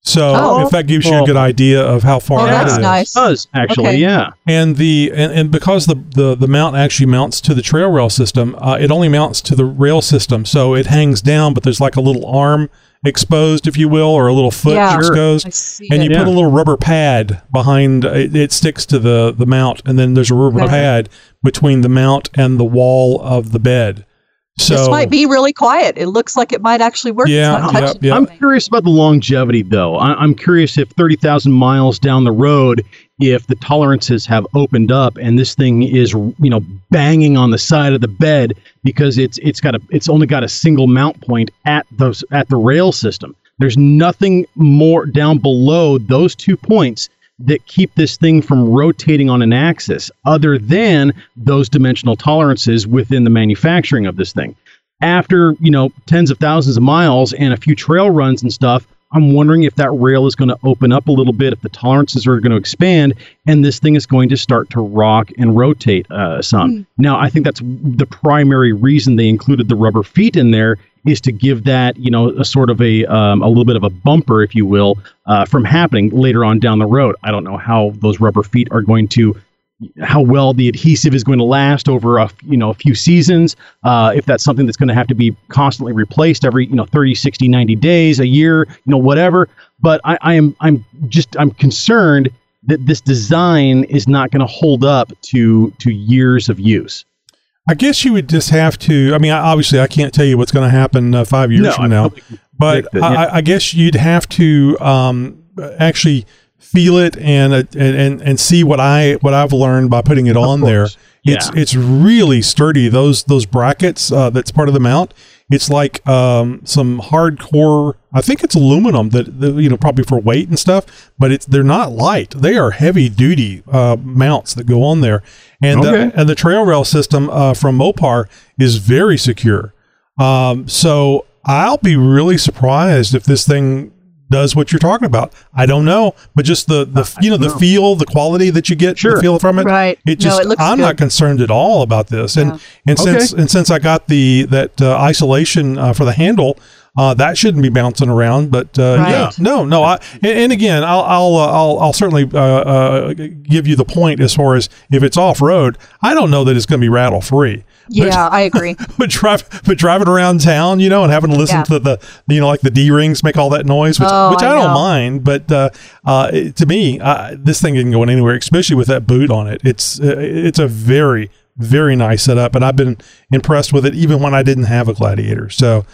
So Oh. if that gives you a good idea of how far Oh, out that's it is. nice. It does actually, Okay. yeah. And the and, and because the, the the mount actually mounts to the trail rail system, uh, it only mounts to the rail system, so it hangs down, but there's like a little arm exposed, if you will, or a little foot Yeah. Sure. exposed, I see and you Yeah. put a little rubber pad behind. It, it sticks to the the mount, and then there's a rubber Okay. pad between the mount and the wall of the bed. So this might be really quiet. It looks like it might actually work. Yeah, yep, yep. I'm curious about the longevity, though. I, I'm curious if 30,000 miles down the road, if the tolerances have opened up and this thing is, you know, banging on the side of the bed because it's it's got a it's only got a single mount point at those at the rail system. There's nothing more down below those two points that keep this thing from rotating on an axis other than those dimensional tolerances within the manufacturing of this thing. After you know tens of thousands of miles and a few trail runs and stuff i'm wondering if that rail is going to open up a little bit if the tolerances are going to expand and this thing is going to start to rock and rotate uh, some. Now i think that's the primary reason they included the rubber feet in there is to give that you know a sort of a um, a little bit of a bumper if you will uh, from happening later on down the road. I don't know how those rubber feet are going to how well the adhesive is going to last over a you know a few seasons uh, if that's something that's going to have to be constantly replaced every you know 30 60 90 days a year you know whatever. But I, I am i'm just i'm concerned that this design is not going to hold up to to years of use I guess you would just have to. I mean, obviously, I can't tell you what's going to happen uh, five years No, from now, but it, yeah. I, I guess you'd have to um, actually feel it and, uh, and and and see what I what I've learned by putting it on there. course. It's it's really sturdy. Those those brackets uh, that's part of the mount. It's like um, some hardcore. I think it's aluminum that, that you know probably for weight and stuff, but it's they're not light. They are heavy duty uh, mounts that go on there, and Okay. the, and the trail rail system uh, from Mopar is very secure. Um, so I'll be really surprised if this thing does what you're talking about. I don't know, but just the the you know the feel, the quality that you get, Sure. the feel from it. Right. It No, just it looks I'm good. not concerned at all about this. And Yeah. and since Okay. and since I got the that uh, isolation uh, for the handle. Uh, that shouldn't be bouncing around, but uh, Right. yeah, no, no. I and, and again, I'll I'll, uh, I'll I'll certainly uh, uh, give you the point as far as if it's off road. I don't know that it's going to be rattle free. Yeah, I agree. but drive, but driving around town, you know, and having to listen Yeah. to the, you know, like the D rings make all that noise, which, Oh, which I, I don't mind. But uh, uh, it- to me, uh, this thing isn't going anywhere, especially with that boot on it. It's uh, it's a very very nice setup, and I've been impressed with it even when I didn't have a Gladiator. So.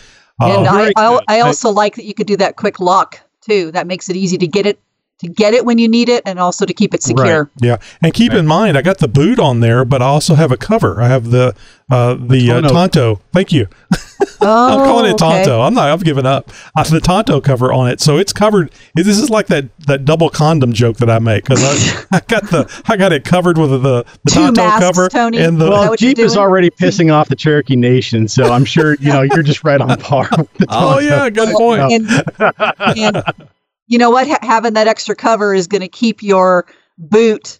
Uh, and I, very I, good. I also like that you could do that quick lock too. That makes it easy to get it to get it when you need it, and also to keep it secure. Right. Yeah, and keep in mind, I got the boot on there, but I also have a cover. I have the uh, the uh, Tonto. Tonto. Thank you. Oh, I'm calling it okay. Tonto. I'm not. I've given up. I have the Tonto cover on it, so it's covered. This is like that that double condom joke that I make because I, I got the I got it covered with the the Two Tonto masks, cover Tony. and the. Well jeep is already pissing off the cherokee nation so i'm sure you know you're just right on par with the oh yeah, good point. And, and you know what? Ha- having that extra cover is going to keep your boot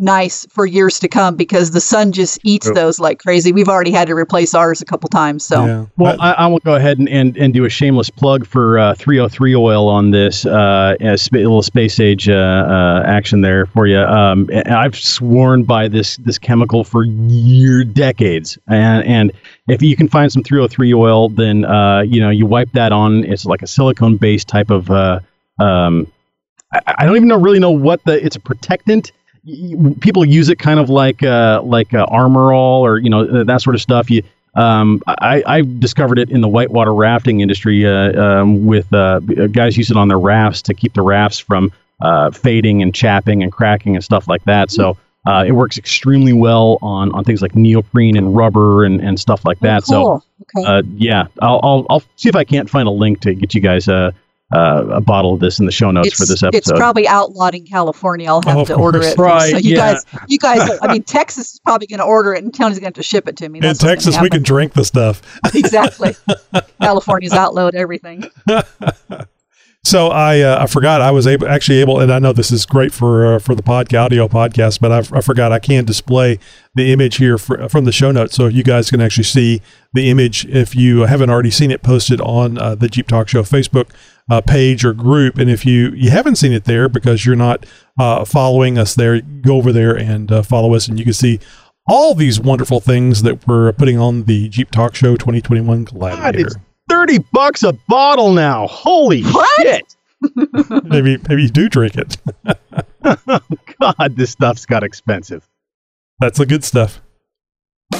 nice for years to come because the sun just eats Yep. those like crazy. We've already had to replace ours a couple times. So Yeah. Well, I, I will go ahead and, and, and do a shameless plug for uh, 303 oil on this uh, a sp- little space age uh, uh, action there for you. Um, I've sworn by this this chemical for year decades, and and if you can find some 303 oil, then uh, you know you wipe that on. It's like a silicone based type of. Uh, um, I, I don't even know really know what the. It's a protectant. People use it kind of like uh, like uh, armor all or you know that sort of stuff. You um, I, I discovered it in the whitewater rafting industry uh, um, with uh, guys use it on their rafts to keep the rafts from uh, fading and chapping and cracking and stuff like that. So uh, it works extremely well on, on things like neoprene and rubber and, and stuff like that. cool. So Okay. uh, yeah, I'll, I'll I'll see if I can't find a link to get you guys a uh, a bottle of this in the show notes it's, for this episode. it's probably outlawed in California. I'll have Oh, to order course. it. Right, So you yeah. guys, you guys, I mean, Texas is probably going to order it, and Tony's going to have to ship it to me. In That's what's gonna Texas, we can drink the stuff. exactly. California's outlawed everything. So I uh, I forgot I was able actually able and I know this is great for uh, for the podcast audio podcast but I, I forgot I can display the image here for, from the show notes so you guys can actually see the image if you haven't already seen it posted on uh, the Jeep Talk Show Facebook uh, page or group and if you you haven't seen it there because you're not uh, following us there go over there and uh, follow us and you can see all these wonderful things that we're putting on the Jeep Talk Show 2021 God, Gladiator. it's thirty bucks a bottle now. Holy shit! maybe maybe you do drink it. God, this stuff's got expensive. That's the good stuff.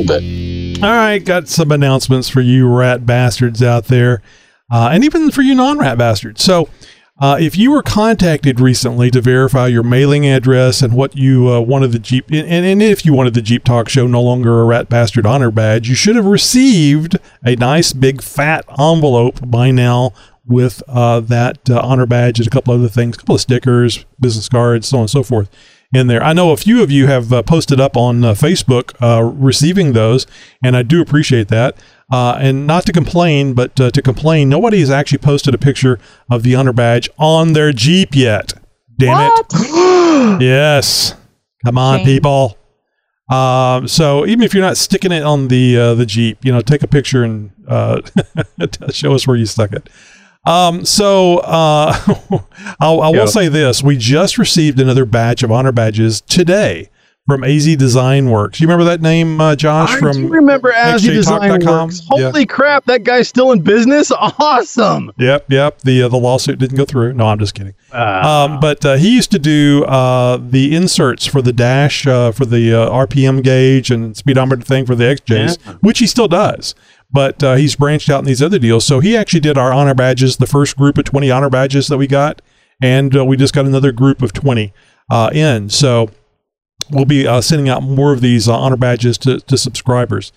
bit? All right, got some announcements for you rat bastards out there, uh, and even for you non-rat bastards. So, uh, if you were contacted recently to verify your mailing address and what you uh, wanted the Jeep, and, and if you wanted the Jeep Talk Show no longer a rat bastard honor badge, you should have received a nice big fat envelope by now with uh, that uh, honor badge and a couple other things, a couple of stickers, business cards, so on and so forth in there. I know a few of you have uh, posted up on uh, Facebook uh, receiving those, and I do appreciate that. Uh, and not to complain, but uh, to complain, nobody has actually posted a picture of the honor badge on their Jeep yet. Damn it. yes. Come on, people. Um, so even if you're not sticking it on the uh, the Jeep, you know, take a picture and uh, show us where you stuck it. Um, so uh, I'll, I will say this: we just received another batch of honor badges today from AZ Design Works. You remember that name, uh, Josh? I from do remember AZ Design Works. Holy crap, that guy's still in business. Awesome. Yep, yep. The uh, the lawsuit didn't go through. No, I'm just kidding. Ah. Um, but uh, he used to do uh, the inserts for the dash uh, for the uh, RPM gauge and speedometer thing for the XJs, Yeah. which he still does. But uh, he's branched out in these other deals. So he actually did our honor badges, the first group of 20 honor badges that we got, and uh, we just got another group of 20 uh, in. So we'll be uh, sending out more of these uh, honor badges to, to subscribers.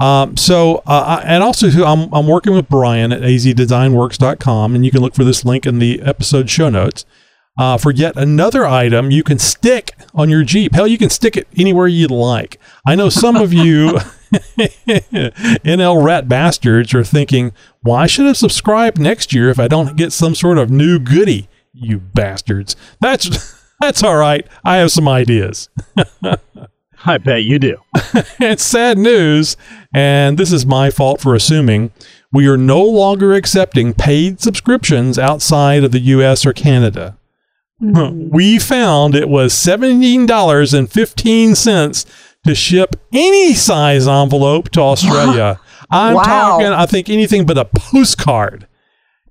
Um, so, uh, and also, I'm, I'm working with Brian at azdesignworks.com, and you can look for this link in the episode show notes for yet another item you can stick on your Jeep. Hell, you can stick it anywhere you'd like. I know some of you NL rat bastards are thinking, why should I subscribe next year if I don't get some sort of new goodie, you bastards. That's. That's all right. I have some ideas. I bet you do. it's sad news, and this is my fault for assuming we are no longer accepting paid subscriptions outside of the US or Canada. Hmm. We found it was $17.15 to ship any size envelope to Australia. I'm Wow. talking, I think, anything but a postcard.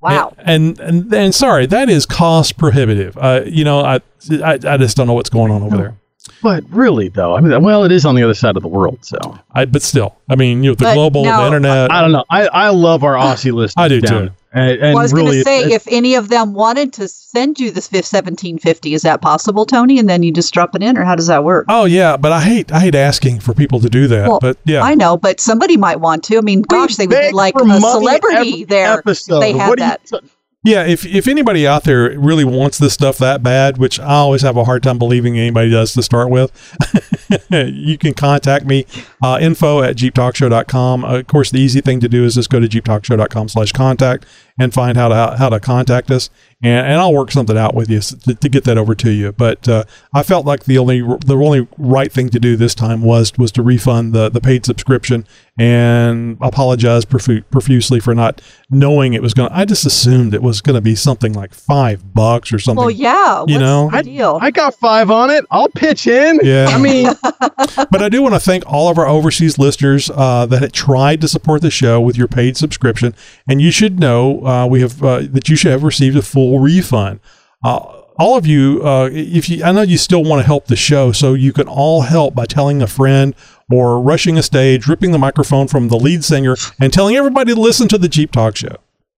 Wow. And, and, and, sorry, that is cost prohibitive. Uh, you know, I, I, I just don't know what's going on over there. But really, though, I mean, well, it is on the other side of the world, so I, but still, I mean, you know, the But global, now- the internet. I don't know. I, I love our Aussie list. I do down. too. And, and well, I was really, going to say, it- if any of them wanted to send you this 1750, is that possible, Tony? And then you just drop it in, or how does that work? Oh yeah, but I hate I hate asking for people to do that. Well, but yeah, I know, but somebody might want to. I mean, gosh, they would be like a celebrity every there. Episode. They had What that. t- yeah. If if anybody out there really wants this stuff that bad, which I always have a hard time believing anybody does to start with, you can contact me, uh, info at jeeptalkshow.com. Uh, of course, the easy thing to do is just go to jeeptalkshow.com slash contact and find how to, how to contact us. And, and I'll work something out with you to, to get that over to you. But uh, I felt like the only the only right thing to do this time was was to refund the, the paid subscription and apologize profu- profusely for not knowing it was going. to I just assumed it was going to be something like five bucks or something. Well, yeah. you what's know, the deal? I got five on it. I'll pitch in. Yeah. I mean, but I do want to thank all of our overseas listeners uh, that had tried to support the show with your paid subscription, and you should know uh, we have uh, that you should have received a full refund. Uh, all of you, uh, if you, I know you still want to help the show, so you can all help by telling a friend or rushing a stage, ripping the microphone from the lead singer, and telling everybody to listen to the Jeep Talk Show.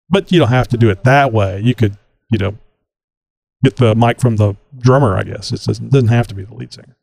But you don't have to do it that way. You could, you know, get the mic from the drummer. I guess it doesn't, doesn't have to be the lead singer.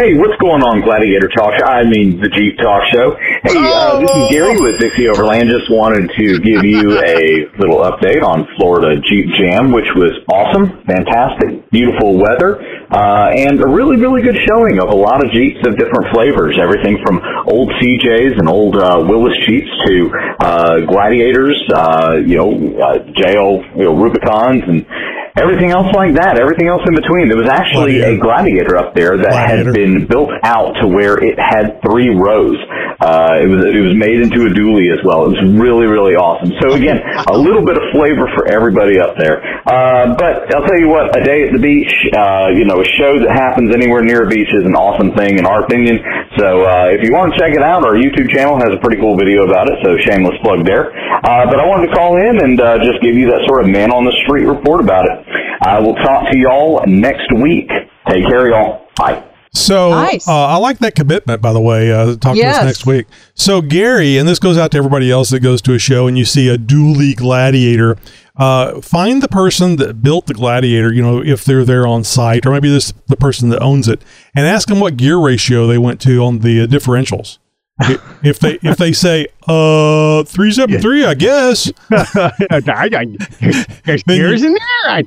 Hey, what's going on, Gladiator Talk? I mean, the Jeep Talk Show. Hey, uh, this is Gary with Dixie Overland. Just wanted to give you a little update on Florida Jeep Jam, which was awesome, fantastic, beautiful weather, uh, and a really, really good showing of a lot of Jeeps of different flavors. Everything from old CJs and old uh, Willys Jeeps to uh, Gladiators, uh, you know, uh, JL, you know, Rubicons, and everything else like that. Everything else in between. There was actually a Gladiator up there that had been built out to where it had three rows. Uh, it was it was made into a dually as well. It was really really awesome. So again, a little bit of flavor for everybody up there. Uh, but I'll tell you what, a day at the beach, uh, you know, a show that happens anywhere near a beach is an awesome thing in our opinion. So uh, if you want to check it out, our YouTube channel has a pretty cool video about it. So shameless plug there. Uh, but I wanted to call in and uh, just give you that sort of man on the street report about it. I will talk to y'all next week. Take care, y'all. Bye. So Nice. uh, I like that commitment, by the way. Uh, talk to us next week. So Gary, and this goes out to everybody else that goes to a show and you see a dually gladiator. Uh, find the person that built the gladiator. You know, if they're there on site, or maybe this the person that owns it, and ask them what gear ratio they went to on the uh, differentials. If they if they say uh three seven three, I guess, there's gears in there.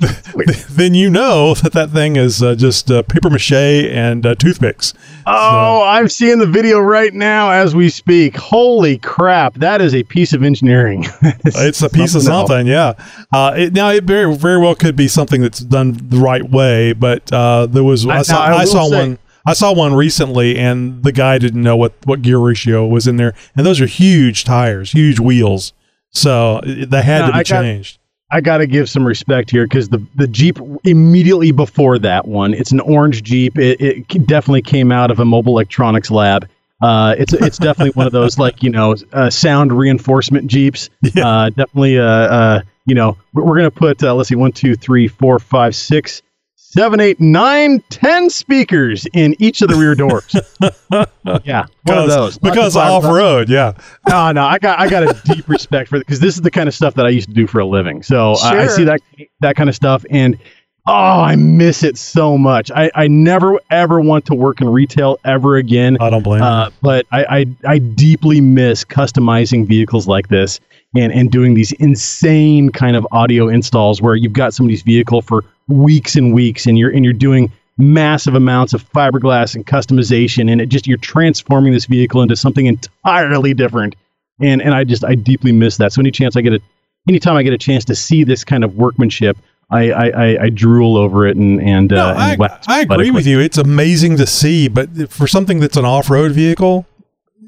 Then you know that that thing is uh, just uh, paper mache and uh, toothpicks. oh, I'm seeing the video right now as we speak. Holy crap! That is a piece of engineering. it's a piece of else. something, yeah. Uh, it, now it very very well could be something that's done the right way, but uh, there was I, I- saw I I, saw say- one I saw one recently, and the guy didn't know what what gear ratio was in there, and those are huge tires, huge wheels, so they had Now, to be I got- changed. I got to give some respect here because the the Jeep immediately before that one, it's an orange Jeep. It, it definitely came out of a mobile electronics lab. Uh, it's it's definitely one of those like you know uh, sound reinforcement Jeeps. Uh, definitely uh, uh, you know we're, we're gonna put uh, let's see one two three four five six seven eight nine ten speakers in each of the rear doors. yeah, one of Because- those because Lots off road, yeah. no, no, I got I got a deep respect for it because this is the kind of stuff that I used to do for a living. So I, I Sure. see that that kind of stuff, and oh, I miss it so much. I, I never ever want to work in retail ever again. I don't blame you. Uh, but I, I I deeply miss customizing vehicles like this and and doing these insane kind of audio installs where you've got somebody's vehicle for weeks and weeks, and you're and you're doing massive amounts of fiberglass and customization and it just you're transforming this vehicle into something entirely different. And and I just I deeply miss that. So any chance I get a anytime I get a chance to see this kind of workmanship I I, I, I drool over it and and, No, uh, I, and wax I agree with you. It's amazing to see, but for something that's an off road vehicle,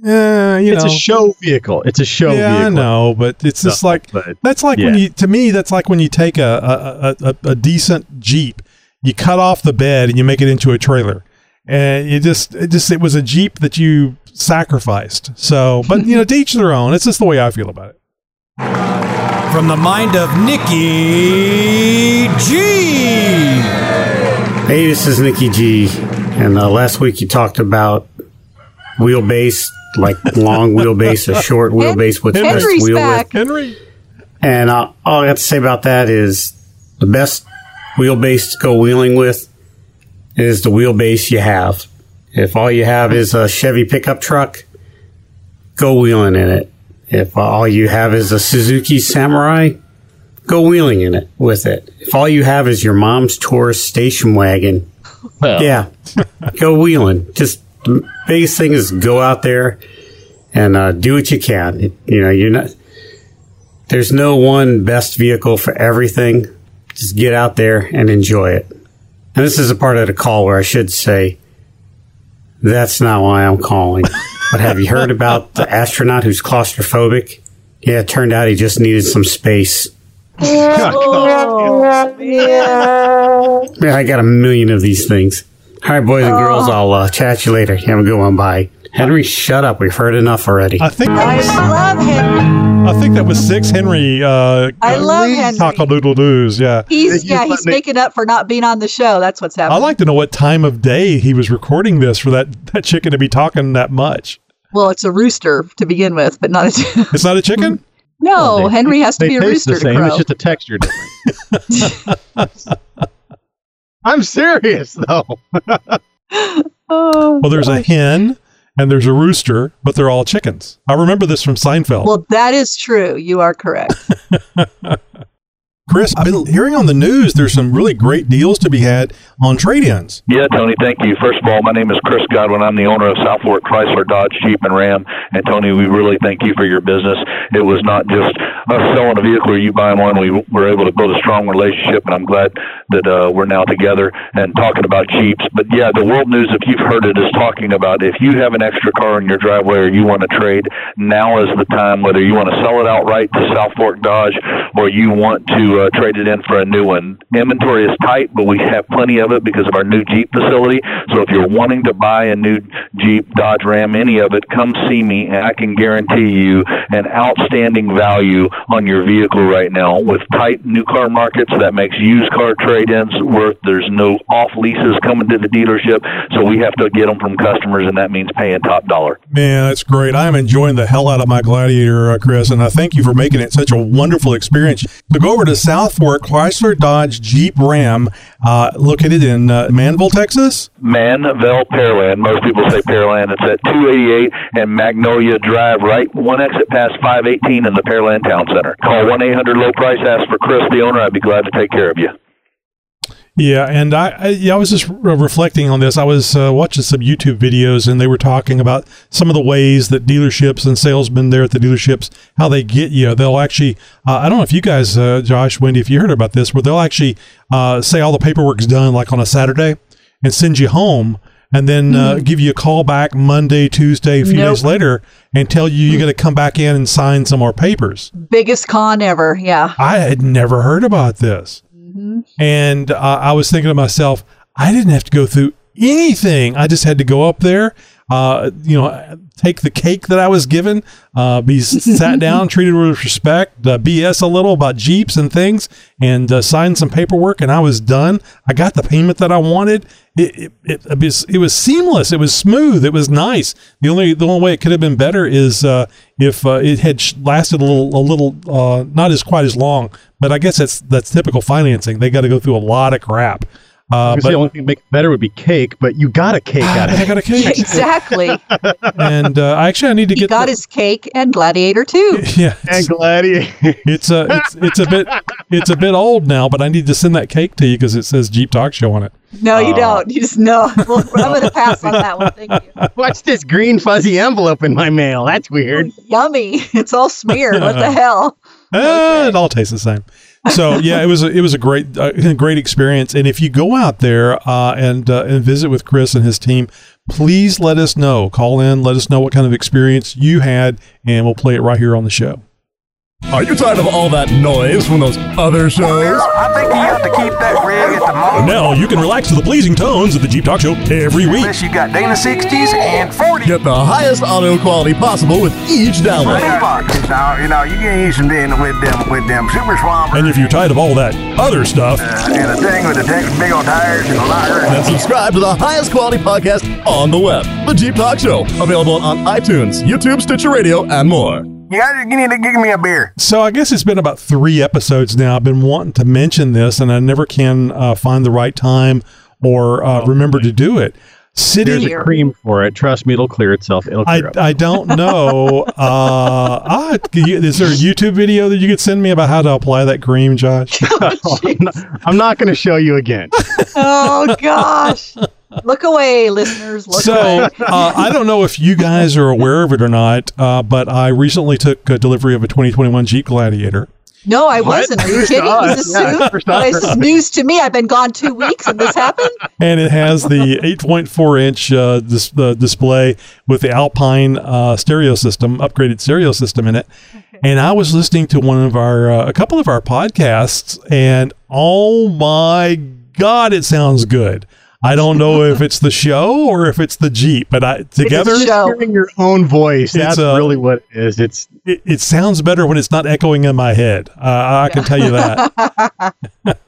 eh, you it's know, a show vehicle it's a show yeah, vehicle I know, but it's just So, like but, that's like when you to me that's like when you take a a, a, a, a decent Jeep, you cut off the bed and you make it into a trailer, and you just it just it was a Jeep that you sacrificed. So, but you know, to each their own. It's just the way I feel about it. From the mind of Nikki G. Hey, this is Nikki G. And uh, last week you talked about wheelbase, like long wheelbase, a short wheelbase with the best Henry's wheel back. width. Henry, And uh, all I got to say about that is the best wheelbase to go wheeling with is the wheelbase you have. If all you have is a Chevy pickup truck, go wheeling in it. If all you have is a Suzuki Samurai, go wheeling in it with it. If all you have is your mom's Taurus station wagon, Yeah, go wheeling. Just the biggest thing is go out there and uh, do what you can. It- you know, you're not. There's no one best vehicle for everything. Just get out there and enjoy it. And this is a part of the call where I should say, that's not why I'm calling. but have you heard about the astronaut who's claustrophobic? Yeah, it turned out he just needed some space. Oh, Yeah, I got a million of these things. All right, boys and girls, I'll uh, chat you later. Have a good one. Bye. Henry, shut up. We've heard enough already. I think I love Henry. I think that was six Henry. Uh, I love Henry. Taco Doodle Doos. Yeah. He's yeah, he's making up for not being on the show. That's what's happening. I'd like to know what time of day he was recording this for that, that chicken to be talking that much. well, it's a rooster to begin with, but not a. It's not a chicken? no, Henry has to they be a taste rooster the same. to crow. It's just a texture difference. I'm serious though. Oh, Well, there's a hen and there's a rooster, but they're all chickens. I remember this from Seinfeld. well, that is true. You are correct. Chris, I've been hearing on the news there's some really great deals to be had on trade-ins. Yeah, Tony, thank you. First of all, my name is Chris Godwin. I'm the owner of South Fork Chrysler, Dodge, Jeep, and Ram. And Tony, we really thank you for your business. It was not just us selling a vehicle or you buying one. We were able to build a strong relationship, and I'm glad that uh, we're now together and talking about Jeeps. But yeah, the world news, if you've heard it, is talking about if you have an extra car in your driveway or you want to trade, now is the time, whether you want to sell it outright to South Fork Dodge or you want to uh, trade it in for a new one. Inventory is tight, but we have plenty of it because of our new Jeep facility. So if you're wanting to buy a new Jeep, Dodge Ram, any of it, come see me, and I can guarantee you an outstanding value on your vehicle right now. With tight new car markets, that makes used car trade-ins worth. There's no off leases coming to the dealership, so we have to get them from customers, and that means paying top dollar. Man, that's great. I'm enjoying the hell out of my Gladiator, uh, Chris, and I thank you for making it such a wonderful experience. To go over to South Fork Chrysler Dodge Jeep Ram, uh, located in uh, Manvel, Texas. Manvel Pearland. Most people say Pearland. It's at 288 and Magnolia Drive, right one exit past 518 in the Pearland Town Center. Call 1 800 low price. Ask for Chris, the owner. I'd be glad to take care of you. Yeah, and I, I, yeah, I was just re- reflecting on this. I was uh, watching some YouTube videos, and they were talking about some of the ways that dealerships and salesmen there at the dealerships how they get you. They'll actually, uh, I don't know if you guys, uh, Josh, Wendy, if you heard about this, where they'll actually uh, say all the paperwork's done like on a Saturday and send you home. And then uh, give you a call back Monday, Tuesday, a few Nope. days later, and tell you you got to come back in and sign some more papers. Biggest con ever. Yeah. I had never heard about this. And uh, I was thinking to myself, I didn't have to go through anything. I just had to go up there, uh, you know, take the cake that I was given, uh, be sat down, treated with respect, uh, BS a little about Jeeps and things, and uh, sign some paperwork, and I was done. I got the payment that I wanted. It, it, it, it was, it was seamless. It was smooth. It was nice. The only the only way it could have been better is uh, if uh, it had lasted a little a little uh, not as quite as long. But I guess that's that's typical financing. They got to go through a lot of crap. Uh, Because but the only thing to make it better would be cake, but you got a cake out of it. I got a cake, Exactly. and uh, actually I need to he get got the- his cake and Gladiator too. yeah, And Gladiator. it's a it's it's a bit it's a bit old now, but I need to send that cake to you because it says Jeep Talk Show on it. No, you Oh. don't. You just know. Well, I'm going to pass on that one. Thank you. What's this green fuzzy envelope in my mail? That's weird. Yummy. It's all smeared. What the hell? Eh, it all tastes the same. So yeah, it was a, it was a great uh, a great experience. And if you go out there uh, and uh, and visit with Chris and his team, please let us know. Call in, let us know what kind of experience you had, and we'll play it right here on the show. Are you tired of all that noise from those other shows? I think you have to keep that rig at the moment. Now you can relax to the pleasing tones of the Jeep Talk Show every week. Unless you got Dana 60s and 40s. Get the highest audio quality possible with each download. Now, you know, you can use them with them, with them Super Swamper And if you're tired of all that other stuff, uh, and a thing with the big old tires and a lighter. then subscribe to the highest quality podcast on the web. The Jeep Talk Show, available on iTunes, YouTube, Stitcher Radio, and more. You guys, you need to give me a beer. So I guess it's been about three episodes now. I've been wanting to mention this, and I never can uh, find the right time or uh, remember to do it. Sitting There's a cream for it. Trust me, it'll clear itself. It'll I, clear up. I don't know. uh, can you- is there a YouTube video that you could send me about how to apply that cream, Josh? I'm not, I'm not going to show you again. Oh gosh. Look away, listeners. Look so away. uh, I don't know if you guys are aware of it or not, uh, but I recently took uh, delivery of a 2021 Jeep Gladiator. No, I What? wasn't. Are you First kidding? off, Is this, yeah, new? first off. this is news to me. I've been gone two weeks and this happened. and it has the 8.4 inch uh, dis- the display with the Alpine uh, stereo system, upgraded stereo system in it. And I was listening to one of our uh, a couple of our podcasts, and oh my god, it sounds good. I don't know if it's the show or if it's the Jeep, but I together hearing your own voice. That's uh, really what it is. It's it, it sounds better when it's not echoing in my head. Uh, I can tell you that.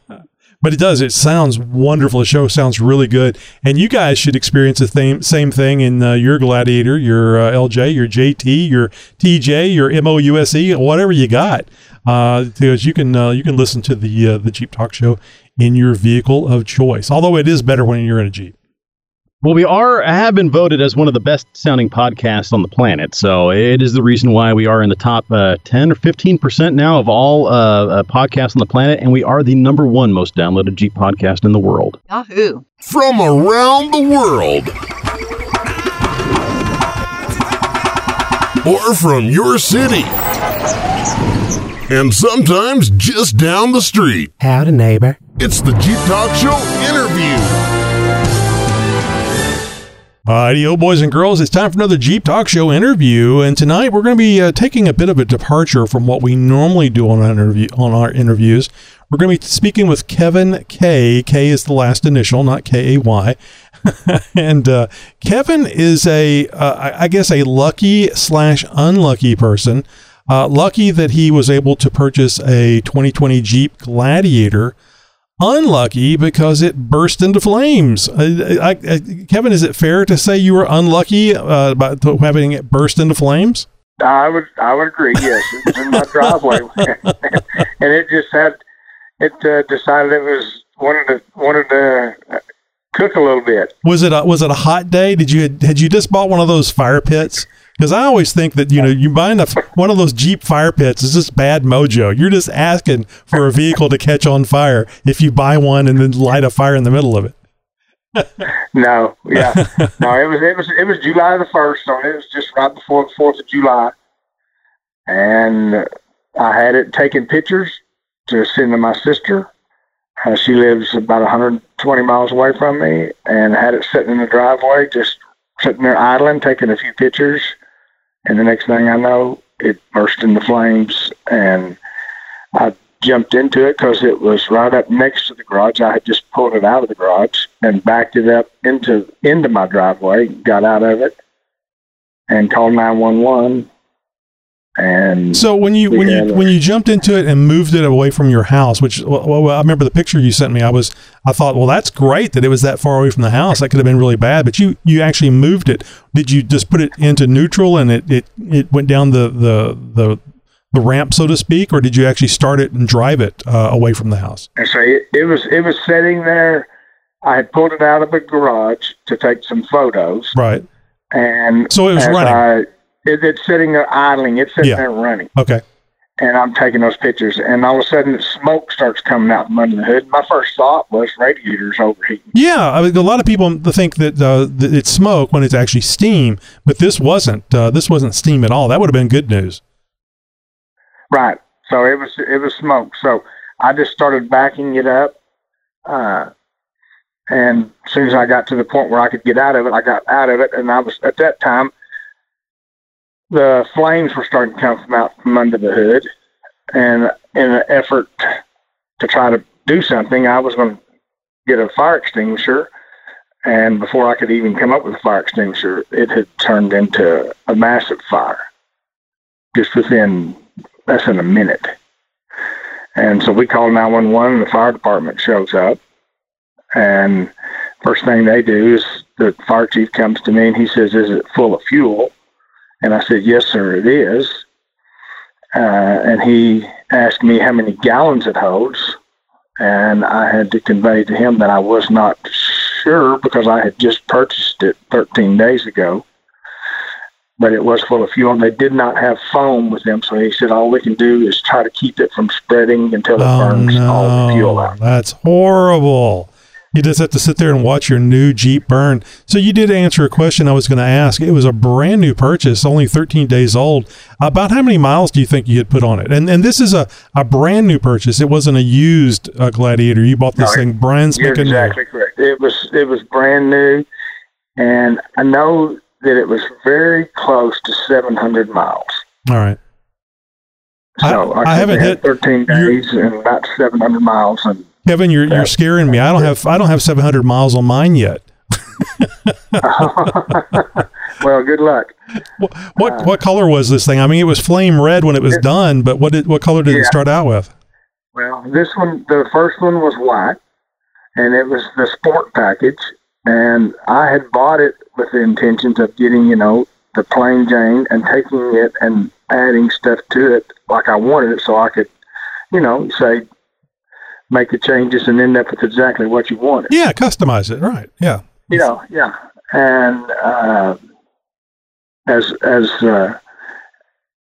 but it does. It sounds wonderful. The show sounds really good, and you guys should experience the same same thing in uh, your Gladiator, your uh, LJ, your JT, your TJ, your MOUSE, whatever you got, uh, because you can uh, you can listen to the uh, the Jeep Talk Show in your vehicle of choice. Although it is better when you're in a Jeep. Well, we are have been voted as one of the best sounding podcasts on the planet. So it is the reason why we are in the top uh, 10 or 15 percent now of all uh, uh, podcasts on the planet, and we are the number one most downloaded Jeep podcast in the world. Yahoo! From around the world. Or from your city. And sometimes just down the street. Howdy, neighbor. It's the Jeep Talk Show interview. Alrighty, yo, boys and girls, it's time for another Jeep Talk Show interview, and tonight we're going to be uh, taking a bit of a departure from what we normally do on our interview on our interviews. We're going to be speaking with Kevin K. K is the last initial, not K A Y, and uh, Kevin is a, uh, I I guess, a lucky slash unlucky person. Uh, lucky that he was able to purchase a 2020 Jeep Gladiator unlucky because it burst into flames. Uh, I, I, Kevin, is it fair to say you were unlucky uh, about having it burst into flames? I would I would agree. Yes, it was in my driveway, and it just had it uh, decided it was wanted to wanted to uh, cook a little bit. Was it a, was it a hot day? Did you had you just bought one of those fire pits? Because I always think that you know you a, one of those Jeep fire pits is just bad mojo. You're just asking for a vehicle to catch on fire if you buy one and then light a fire in the middle of it. No, yeah, no. It was it was it was July the first, so it was just right before the Fourth of July, and I had it taking pictures to send to my sister. Uh, she lives about 120 miles away from me, and had it sitting in the driveway, just sitting there idling, taking a few pictures. And the next thing I know, it burst into flames, and I jumped into it because it was right up next to the garage. I had just pulled it out of the garage and backed it up into into my driveway, got out of it, and called nine one one. And So when you when you when you jumped into it and moved it away from your house, which well, well, I remember the picture you sent me. I was I thought, well, that's great that it was that far away from the house. That could have been really bad, but you you actually moved it. Did you just put it into neutral and it it, it went down the, the the the ramp, so to speak, or did you actually start it and drive it uh, away from the house? And so it, it was it was sitting there. I had pulled it out of the garage to take some photos, Right. and So it was running. I, it, it's sitting there idling. It's sitting Yeah. there running, Okay. and I'm taking those pictures. And all of a sudden, smoke starts coming out from under the hood. My first thought was radiators overheating. Yeah, I mean, a lot of people think that, uh, that it's smoke when it's actually steam, but this wasn't. Uh, this wasn't steam at all. That would have been good news. Right. So it was it was smoke. So I just started backing it up, uh, and as soon as I got to the point where I could get out of it, I got out of it, and I was at that time. The flames were starting to come from out from under the hood, and in an effort to try to do something, I was going to get a fire extinguisher. And before I could even come up with a fire extinguisher, it had turned into a massive fire just within less than a minute. And so we called 911 and the fire department shows up. And first thing they do is the fire chief comes to me and he says, Is it full of fuel? And I said, Yes, sir, it is. Uh, and he asked me how many gallons it holds. And I had to convey to him that I was not sure because I had just purchased it 13 days ago. But it was full of fuel, and they did not have foam with them. So he said, all we can do is try to keep it from spreading until it Oh, burns all the fuel out. That's horrible. You just have to sit there and watch your new Jeep burn. So you did answer a question I was going to ask. It was a brand new purchase, only 13 days old. About how many miles do you think you had put on it? And and this is a, a brand new purchase. It wasn't a used uh, Gladiator. You bought this No, thing brand spanking new. exactly correct. It was it was brand new, and I know that it was very close to 700 miles. All right. So I I, haven't had hit- 13 days and about 700 miles, and Kevin, you're you're scaring me. I don't have I don't have 700 miles on mine yet. well, good luck. What uh, what color was this thing? I mean, it was flame red when it was done, but what did what color did it start out with? Well, this one, the first one was white, and it was the sport package. And I had bought it with the intentions of getting, you know, the plain Jane and taking it and adding stuff to it like I wanted it, so I could, you know, say make the changes and end up with exactly what you wanted. Yeah, customize it. Right. Yeah. You know, yeah. And uh, as as uh,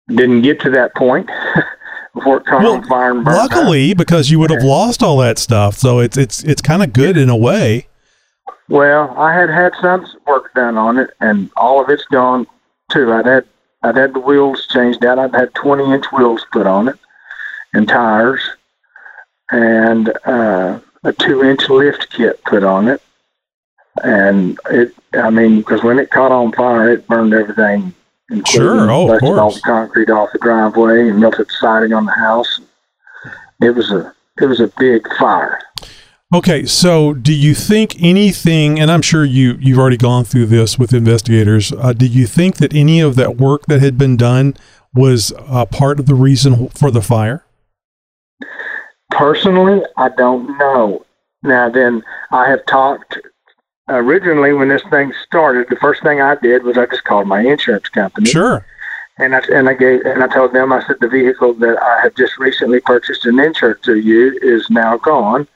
didn't get to that point before it caught on fire and out. Luckily, because you would have lost all that stuff, so it's it's it's kind of good in a way. Well, I had had some work done on it, and all of it's gone too. I'd had I'd had the wheels changed out. I'd had 20 inch wheels put on it, and tires, and uh, a two inch lift kit put on it. And it, I mean, because when it caught on fire, it burned everything. Sure, oh, of busted all the concrete off the driveway and melted the siding on the house. It was a it was a big fire. Okay, so do you think anything? And I'm sure you you've already gone through this with investigators. Uh, do you think that any of that work that had been done was uh, part of the reason for the fire? Personally, I don't know. Now, then, I have talked originally when this thing started. The first thing I did was I just called my insurance company. Sure. And I and I gave and I told them I said the vehicle that I have just recently purchased and insured to you is now gone.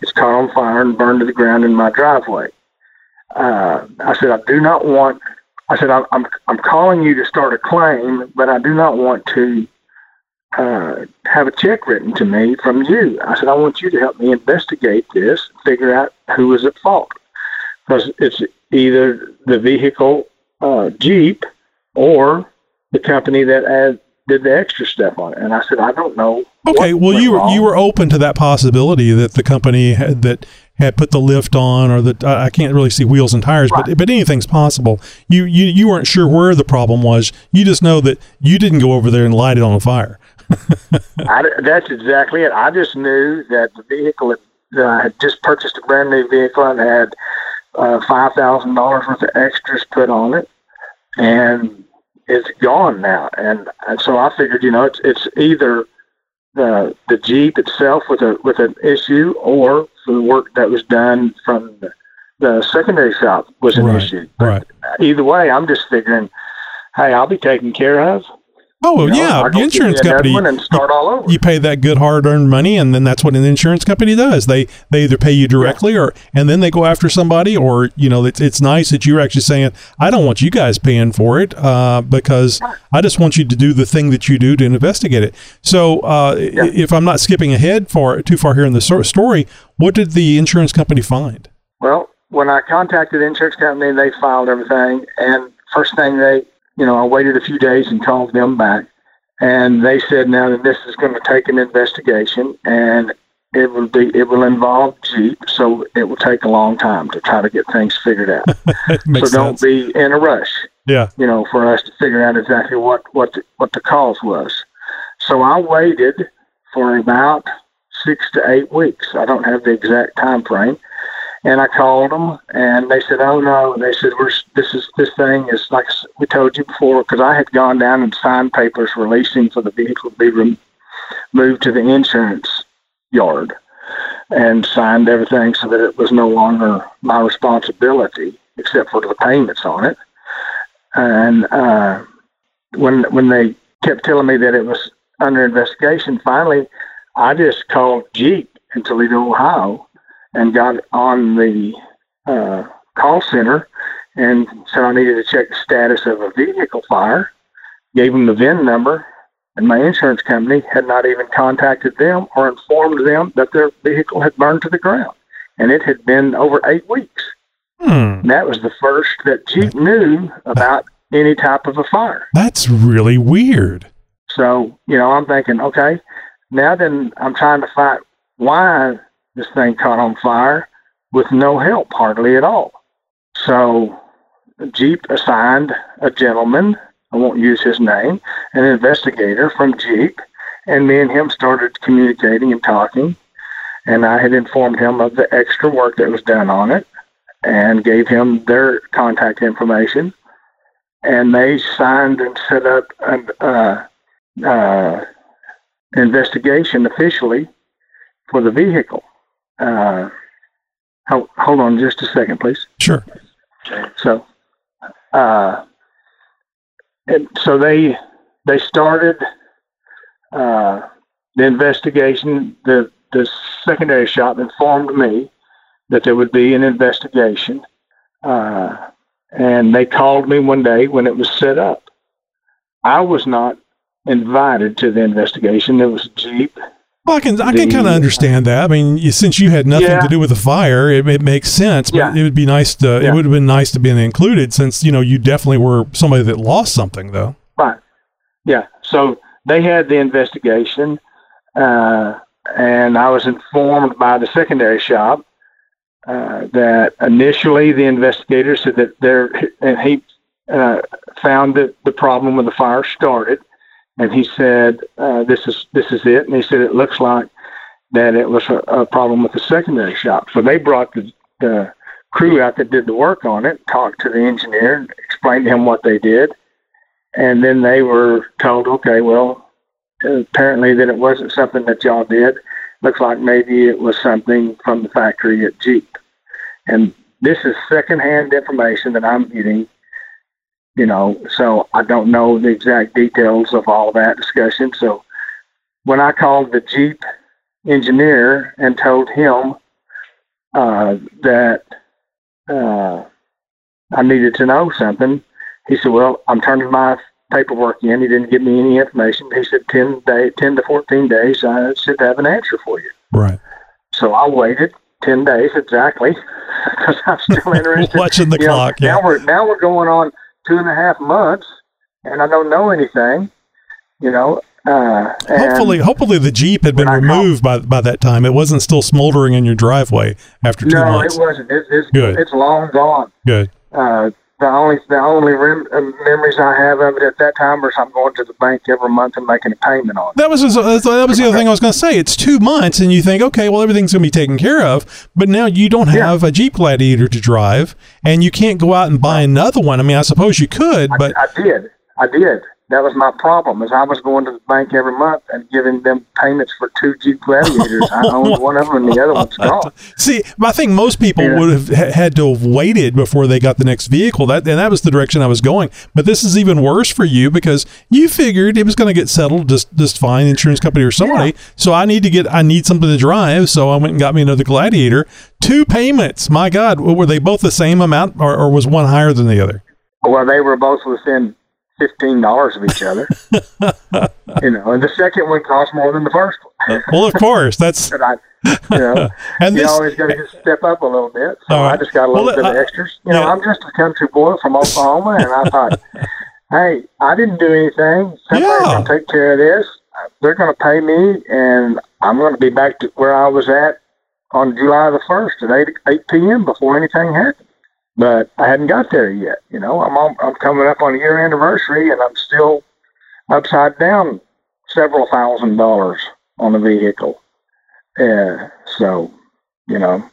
It's caught on fire and burned to the ground in my driveway. Uh, I said I do not want. I said I'm I'm I'm calling you to start a claim, but I do not want to uh, have a check written to me from you. I said, I want you to help me investigate this, figure out who was at fault. Because it's either the vehicle, uh, Jeep, or the company that did the extra stuff on it. And I said, I don't know. Okay, well you were wrong. you were open to that possibility that the company had, that had put the lift on, or that I I can't really see wheels and tires, but but anything's possible. You you you weren't sure where the problem was. You just know that you didn't go over there and light it on fire. I, that's exactly it. I just knew that the vehicle that that I had just purchased a brand new vehicle and had uh, five thousand dollars worth of extras put on it, and it's gone now. And, and so I figured, you know, it's it's either the the Jeep itself with a with an issue, or the work that was done from the, the secondary shop was an Right, issue. right. Either way, I'm just figuring, hey, I'll be taken care of. Oh You know, yeah, the insurance company. and start all over. You pay that good hard-earned money, and then that's what an insurance company does. They they either pay you directly, or and then they go after somebody, or you know, it's it's nice that you're actually saying, I don't want you guys paying for it, uh, because I just want you to do the thing that you do to investigate it. So, uh, i if I'm not skipping ahead for too far here in the story, what did the insurance company find? Well, when I contacted the insurance company, they filed everything, and first thing they, you know, I waited a few days and called them back, and they said now that this is going to take an investigation, and it will be it will involve Jeep, so it will take a long time to try to get things figured out. so don't sense. be in a rush, Yeah. you know, for us to figure out exactly what what the, what the cause was. So I waited for about six to eight weeks. I don't have the exact time frame. And I called them, and they said, "Oh no!" And they said, "We're this is this thing is like we told you before." Because I had gone down and signed papers releasing for the vehicle to be rem- moved to the insurance yard, and signed everything so that it was no longer my responsibility, except for the payments on it. And uh, when when they kept telling me that it was under investigation, finally, I just called Jeep in Toledo, Ohio, and got on the uh, call center and said I needed to check the status of a vehicle fire. Gave them the VIN number, and my insurance company had not even contacted them or informed them that their vehicle had burned to the ground, and it had been over eight weeks. Hmm. And that was the first that Jeep knew about any type of a fire. That's really weird. So, you know, I'm thinking, okay, now then I'm trying to find why this thing caught on fire with no help hardly at all. So Jeep assigned a gentleman, I won't use his name, an investigator from Jeep, and me and him started communicating and talking. And I had informed him of the extra work that was done on it and gave him their contact information. And they signed and set up an uh, uh, investigation officially for the vehicle. Uh, ho- hold on just a second, please. Sure. So, uh, and so they they started uh, the investigation. The the secondary shop informed me that there would be an investigation, uh, and they called me one day when it was set up. I was not invited to the investigation. It was a Jeep. Well, I can I can kind of understand that. I mean, you, since you had nothing Yeah. to do with the fire, it, it makes sense. But Yeah. it would be nice to. It would have been nice to be included, since you know you definitely were somebody that lost something, though. Right. Yeah. So they had the investigation, uh, and I was informed by the secondary shop uh, that initially the investigators said that there, and he uh, found that the problem with the fire started, and he said uh, this is this is it, and he said it looks like that it was a, a problem with the secondary shop. So they brought the, the crew out that did the work on it, talked to the engineer, explained to him what they did and then they were told, okay, well, apparently that it wasn't something that y'all did. Looks like maybe it was something from the factory at Jeep. And this is secondhand information that I'm getting, you know, so I don't know the exact details of all that discussion. So when I called the Jeep engineer and told him uh, that uh, I needed to know something, he said, "Well, I'm turning my paperwork in. He didn't give me any information. He said ten day, ten to fourteen days. I should have an answer for you." Right. So I waited ten days exactly because I'm still interested. Watching the You know, clock, Now we're now we're going on two and a half months, and I don't know anything. You know, uh, Hopefully, hopefully the Jeep had been removed by by that time. It wasn't still smoldering in your driveway after two no, months. it wasn't. It, it's Good. it's long gone. Good. Uh, the only the only rem- uh, memories I have of it at that time was I'm going to the bank every month and making a payment on it. That was that was the other thing I was going to say. It's two months, and you think, okay, well, everything's going to be taken care of. But now you don't have a Jeep Gladiator to drive, and you can't go out and buy another one. I mean, I suppose you could, but I did. I did. That was my problem. Is I was going to the bank every month and giving them payments for two Jeep Gladiators. I owned one of them, and the other one's gone. See, I think most people Yeah. would have had to have waited before they got the next vehicle. That and that was the direction I was going. But this is even worse for you because you figured it was going to get settled just just fine, insurance company or somebody. So I need to get I need something to drive. So I went and got me another Gladiator. Two payments. My God, were they both the same amount, or, or was one higher than the other? Well, they were both within fifteen dollars of each other. you know, and the second one cost more than the first one. Well, of course, that's But I, you know, And you this- always got to just step up a little bit. So right. I just got a Well, little bit of uh, extras. You know, I'm just a country boy from Oklahoma, and I thought, hey, I didn't do anything. Somebody's to take care of this. They're going to pay me, and I'm going to be back to where I was at on July the first at eight eight p.m. before anything happened. But I hadn't got there yet. You know, I'm on, I'm coming up on a year anniversary, and I'm still upside down several thousand dollars on the vehicle. Yeah, so you know,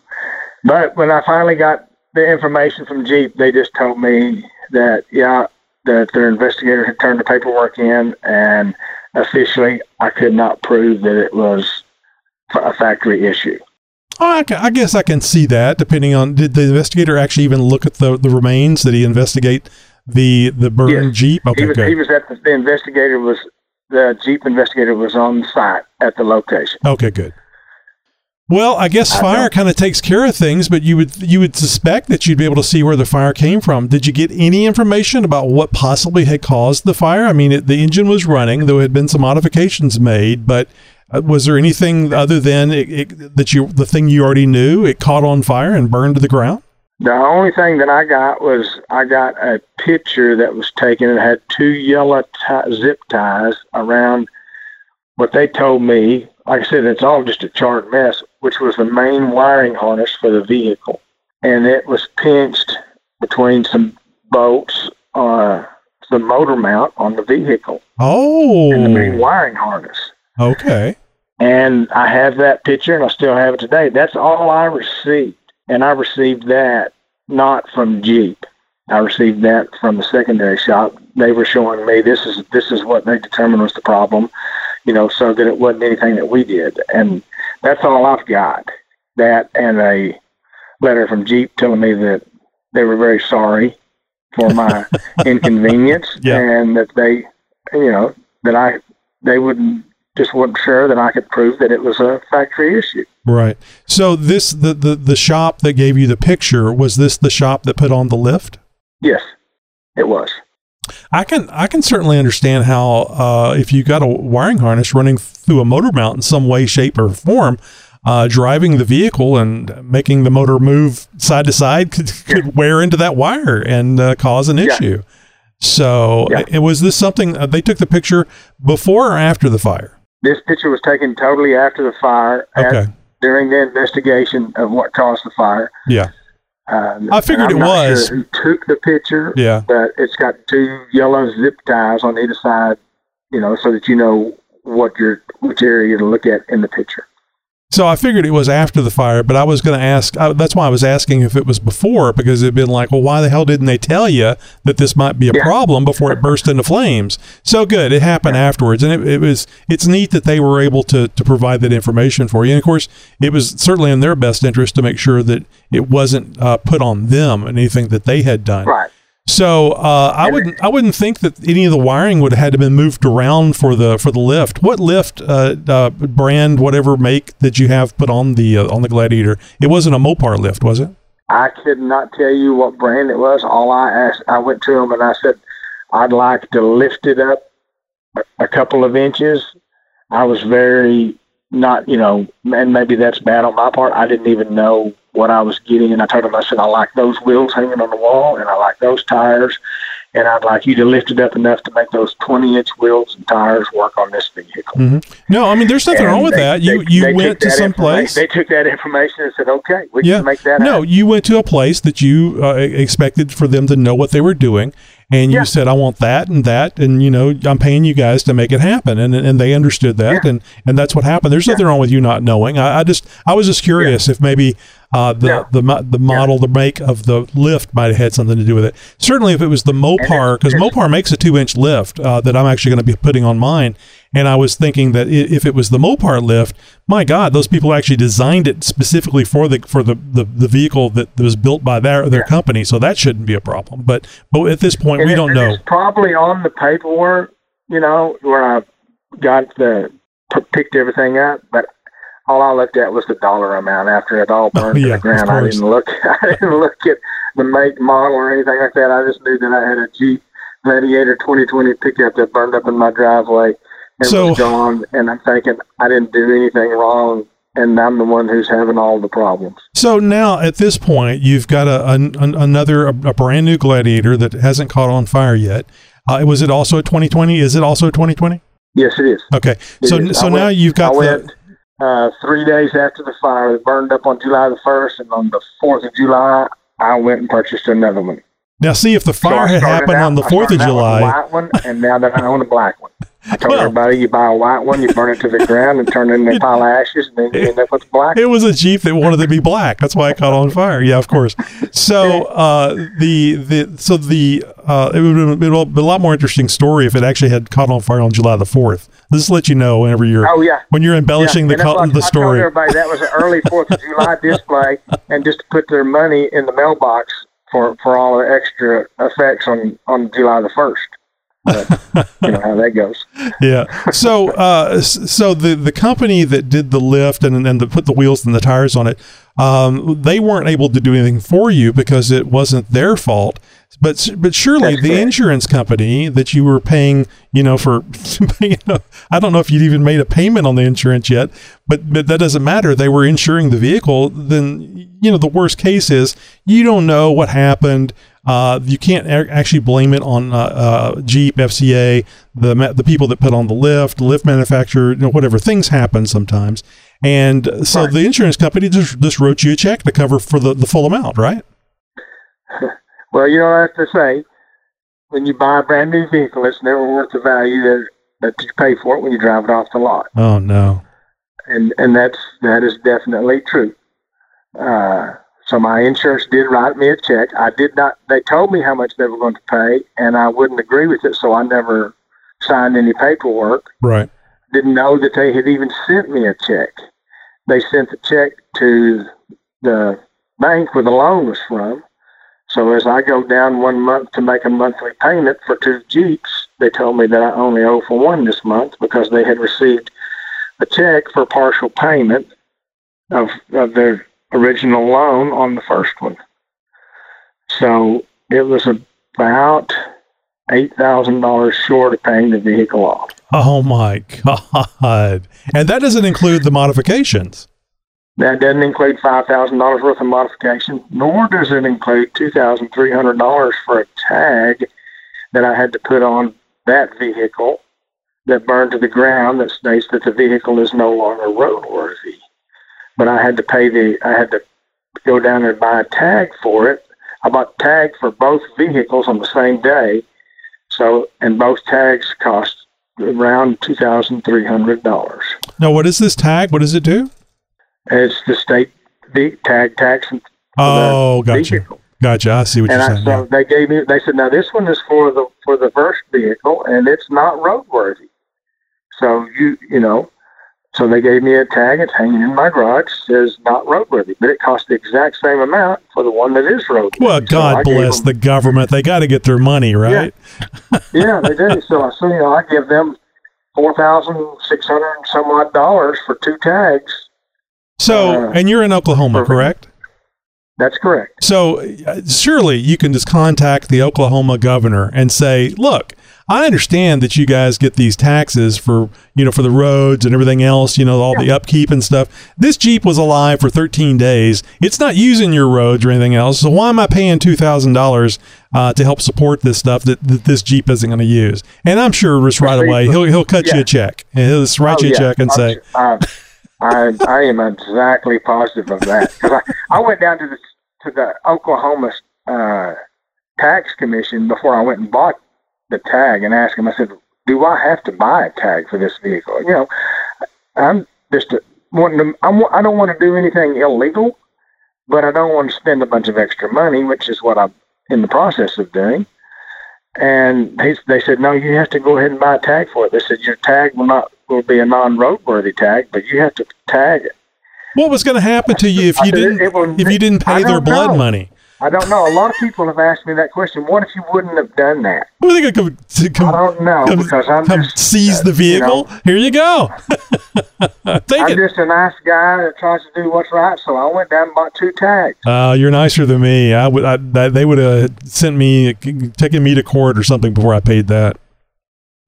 but when I finally got the information from Jeep, they just told me that yeah, that their investigator had turned the paperwork in, and officially I could not prove that it was a factory issue. Oh, I, I guess I can see that. Depending on did the investigator actually even look at the the remains? Did he investigate the the burned Jeep? Okay, he was, good. he was at the, the investigator was the Jeep investigator was on site at the location. Okay, good. Well, I guess fire kind of takes care of things, but you would you would suspect that you'd be able to see where the fire came from. Did you get any information about what possibly had caused the fire? I mean, it, the engine was running, though had been some modifications made, but uh, was there anything other than it, it, that you the thing you already knew it caught on fire and burned to the ground? The only thing that I got was I got a picture that was taken. It had two yellow zip ties around what they told me. Like I said, it's all just a charred mess, which was the main wiring harness for the vehicle. And it was pinched between some bolts, uh, the motor mount on the vehicle Oh, and the main wiring harness. okay. And I have that picture and I still have it today. That's all I received. And I received that not from Jeep. I received that from the secondary shop. They were showing me this is this is what they determined was the problem, you know, so that it wasn't anything that we did. And that's all I've got. That and a letter from Jeep telling me that they were very sorry for my inconvenience and that they you know, that I they wouldn't just wasn't sure that I could prove that it was a factory issue. Right. So this the, the the shop that gave you the picture was this the shop that put on the lift? Yes, it was. I can I can certainly understand how uh, if you got a wiring harness running through a motor mount in some way, shape, or form, uh, driving the vehicle and making the motor move side to side could, could wear into that wire and uh, cause an Yeah. issue. So, it, was this something uh, they took the picture before or after the fire? This picture was taken totally after the fire, Okay. during the investigation of what caused the fire. Yeah. Um, I figured it was. Sure who took the picture? Yeah. But it's got two yellow zip ties on either side, you know, so that you know what your which area to look at in the picture. So I figured it was after the fire, but I was going to ask. I, that's why I was asking if it was before, because it'd been like, well, why the hell didn't they tell you that this might be a problem before it burst into flames? So good, it happened afterwards, and it, it was. It's neat that they were able to to provide that information for you. And of course, it was certainly in their best interest to make sure that it wasn't uh, put on them and anything that they had done. Right. So uh, I wouldn't I wouldn't think that any of the wiring would have had to been moved around for the for the lift. What lift uh, uh, brand, whatever make that you have put on the uh, on the Gladiator? It wasn't a Mopar lift, was it? I could not tell you what brand it was. All I asked, I went to them and I said, I'd like to lift it up a, a couple of inches. I was very not, you know, and maybe that's bad on my part. I didn't even know what I was getting, and I told him, I said, I like those wheels hanging on the wall, and I like those tires, and I'd like you to lift it up enough to make those 20-inch wheels and tires work on this vehicle. hmm No, I mean there's nothing And wrong with they- that. You they- you they went to some place. They took that information and said, okay, we yeah. can make that happen. no, happen. you went to a place that you uh, expected for them to know what they were doing, and you said, "I want that and that," and you know, I'm paying you guys to make it happen, and and they understood that, and and that's what happened. There's nothing wrong with you not knowing. I, I just I was just curious if maybe. Uh, the the mo- the model, the make of the lift might have had something to do with it. Certainly, if it was the Mopar, because Mopar makes a two inch lift uh, that I'm actually going to be putting on mine, and I was thinking that if it was the Mopar lift, my God, those people actually designed it specifically for the for the the, the vehicle that was built by their their company, so that shouldn't be a problem. But but at this point, And we it- don't know. It's probably on the paperwork, you know, where I got the picked everything up, but all I looked at was the dollar amount after it all burned yeah, to the ground. I didn't look. I didn't look at the make, model, or anything like that. I just knew that I had a Jeep Gladiator 2020 pickup that burned up in my driveway and So- was gone. And I'm thinking I didn't do anything wrong, and I'm the one who's having all the problems. So now at this point, you've got a, an another a, a brand new Gladiator that hasn't caught on fire yet. Uh, was it also a 2020? Is it also a 2020? Yes, it is. Okay, It so is. so I now went- you've got I the went, uh, three days after the fire. It burned up on July the first, and on the fourth of July, I went and purchased another one. now see if the fire I had happened out- on the Fourth of July. white one, and now that I own a black one. I told everybody you buy a white one, you burn it to the ground, and turn it into a pile of ashes, and then you end up with black. It was a Jeep that wanted to be black. That's why it caught on fire. Yeah, of course. So uh, the the so the uh, it would have been a lot more interesting story if it actually had caught on fire on July the fourth. This lets you know whenever you're Oh yeah. when you're embellishing Yeah, the co- like- the I told story. everybody that was an early Fourth of July display, and just to put their money in the mailbox for for all the extra effects on on July the first. But you know how that goes. yeah. So, uh, so the the company that did the lift and and the, put the wheels and the tires on it, um, they weren't able to do anything for you because it wasn't their fault. But but surely the insurance company that you were paying, you know, for you know, I don't know if you'd even made a payment on the insurance yet, but but that doesn't matter. They were insuring the vehicle. Then you know the worst case is you don't know what happened. Uh, you can't a- actually blame it on uh, uh, Jeep, FCA, the ma- the people that put on the lift, the lift manufacturer, you know, whatever. Things happen sometimes, and so the insurance company just just wrote you a check to cover for the, the full amount, right? Well, you know what I have to say. When you buy a brand new vehicle, it's never worth the value that that you pay for it when you drive it off the lot, Oh no. and and that's that is definitely true. Uh, so my insurance did write me a check. I did not. They told me how much they were going to pay, and I wouldn't agree with it, so I never signed any paperwork. Right. Didn't know that they had even sent me a check. They sent the check to the bank where the loan was from. So as I go down one month to make a monthly payment for two Jeeps, they told me that I only owe for one this month because they had received a check for partial payment of, of their original loan on the first one. So it was about eight thousand dollars short of paying the vehicle off. Oh my god! And that doesn't include the modifications. That doesn't include five thousand dollars worth of modification, nor does it include two thousand three hundred dollars for a tag that I had to put on that vehicle that burned to the ground that states that the vehicle is no longer roadworthy. But I had to pay the I had to go down there and buy a tag for it. I bought tag for both vehicles on the same day. So and both tags cost around two thousand three hundred dollars. Now, what is this tag? What does it do? It's the state ve- tag tax and Oh, gotcha, gotcha. I see what and you're I, saying. so they gave me. They said, "Now this one is for the for the first vehicle, and it's not roadworthy." So you you know, so they gave me a tag. It's hanging in my garage. Says not roadworthy, but it cost the exact same amount for the one that is roadworthy. Well, God gave bless them- the government. They got to get their money, right? yeah, they did. So I so you know, I give them four thousand six hundred and some odd dollars for two tags. So, Uh, and you're in Oklahoma, correct? That's correct. So, uh, surely you can just contact the Oklahoma governor and say, "Look, I understand that you guys get these taxes for, you know, for the roads and everything else, you know, all the upkeep and stuff. This Jeep was alive for 13 days. It's not using your roads or anything else. So why am I paying $2,000 uh, to help support this stuff that, that this Jeep isn't going to use?" And I'm sure just right away he'll he'll cut you a check and he'll just write Oh, you a yeah. check and I'm say, I, I, I am exactly positive of that because I, I went down to the to the Oklahoma uh, tax commission before I went and bought the tag and asked him, I said, "Do I have to buy a tag for this vehicle?" You know, I'm just wanting to. I'm, I don't want to do anything illegal, but I don't want to spend a bunch of extra money, which is what I'm in the process of doing. And they, they said, no, you have to go ahead and buy a tag for it. They said your tag will not will be a non-roadworthy tag, but you have to tag it. "What was going to happen to you if you didn't it will- if you didn't pay their blood know. money?" I don't know. A lot of people have asked me that question. What if you wouldn't have done that? Well, they come, to come, I don't know come, because I'm just seize the uh, you know, vehicle. Here you go. I'm it. just a nice guy that tries to do what's right, so I went down and bought two tags. Uh, you're nicer than me. I would. I, they would have sent me, taken me to court or something before I paid that.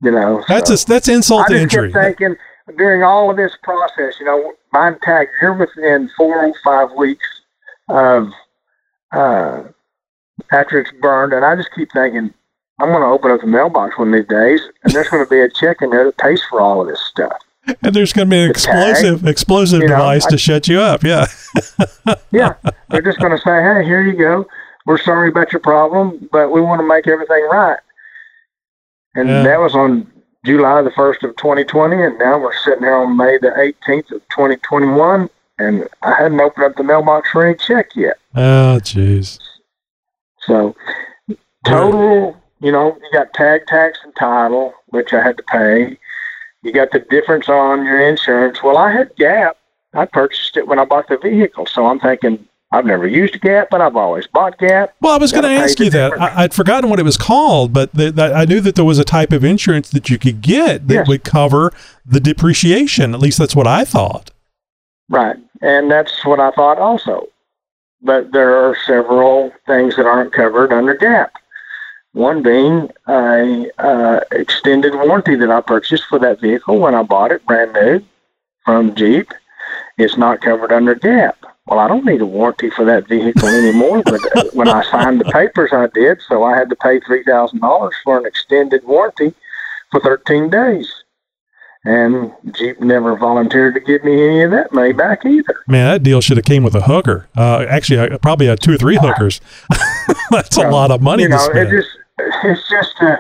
You know, That's so. a, that's insult to injury. thinking during all of this process, you know, buying tag, you're within four or five weeks of uh, after it's burned, and I just keep thinking, I'm going to open up the mailbox one of these days, and there's going to be a check in there that pays for all of this stuff. And there's going to be an The tag, explosive explosive you know, device I- to shut you up. Yeah. Yeah, they're just going to say, hey, here you go. We're sorry about your problem, but we want to make everything right. And Yeah. that was on July the 1st of 2020, and now we're sitting here on May the 18th of 2021, and I hadn't opened up the mailbox for any check yet. Oh, jeez. So total, you know, you got tag tax and title, which I had to pay. You got the difference on your insurance. Well, I had Gap. I purchased it when I bought the vehicle, so I'm thinking I've never used Gap, but I've always bought Gap. Well, I was going to ask you that. I, I'd forgotten what it was called, but the, that I knew that there was a type of insurance that you could get that Yes. would cover the depreciation. At least that's what I thought. Right. And that's what I thought also. But there are several things that aren't covered under GAP. One being a uh, extended warranty that I purchased for that vehicle when I bought it brand new from Jeep. It's not covered under GAP. Well, I don't need a warranty for that vehicle anymore. but when I signed the papers, I did. So I had to pay three thousand dollars for an extended warranty for thirteen days. And Jeep never volunteered to give me any of that money back either. Man, that deal should have came with a hooker. Uh, actually, I probably had two or three hookers. that's a lot of money you know, it just it's just uh,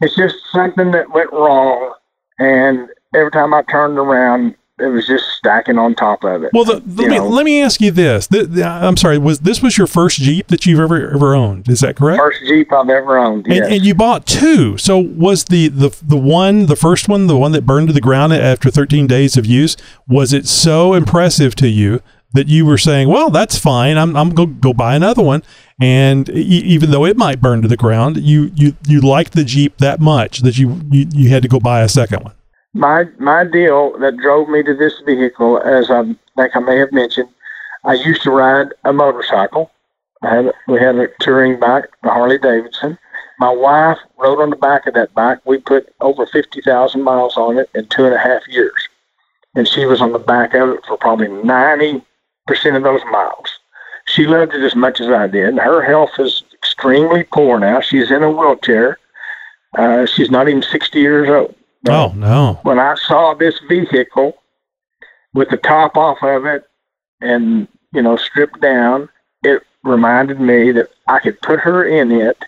it's just something that went wrong, and every time I turned around, it was just stacking on top of it. well, the, let, me, know. let me ask you this. The, the, I'm sorry. Was this was your first Jeep that you've ever ever owned? Is that correct? First Jeep I've ever owned. And, Yes. and you bought two. So was the, the the one, the first one, the one that burned to the ground after 13 days of use, was it so impressive to you that you were saying, "Well, that's fine. I'm I'm go go buy another one." And e- even though it might burn to the ground, you you you liked the Jeep that much that you you, you had to go buy a second one. My my deal that drove me to this vehicle, as I think I may have mentioned, I used to ride a motorcycle. I had we had a touring bike, a Harley Davidson. My wife rode on the back of that bike. We put over fifty thousand miles on it in two and a half years, and she was on the back of it for probably ninety percent of those miles. She loved it as much as I did. Her health is extremely poor now. She's in a wheelchair. Uh, she's not even sixty years old Oh no! when I saw this vehicle with the top off of it and, you know, stripped down, it reminded me that I could put her in it.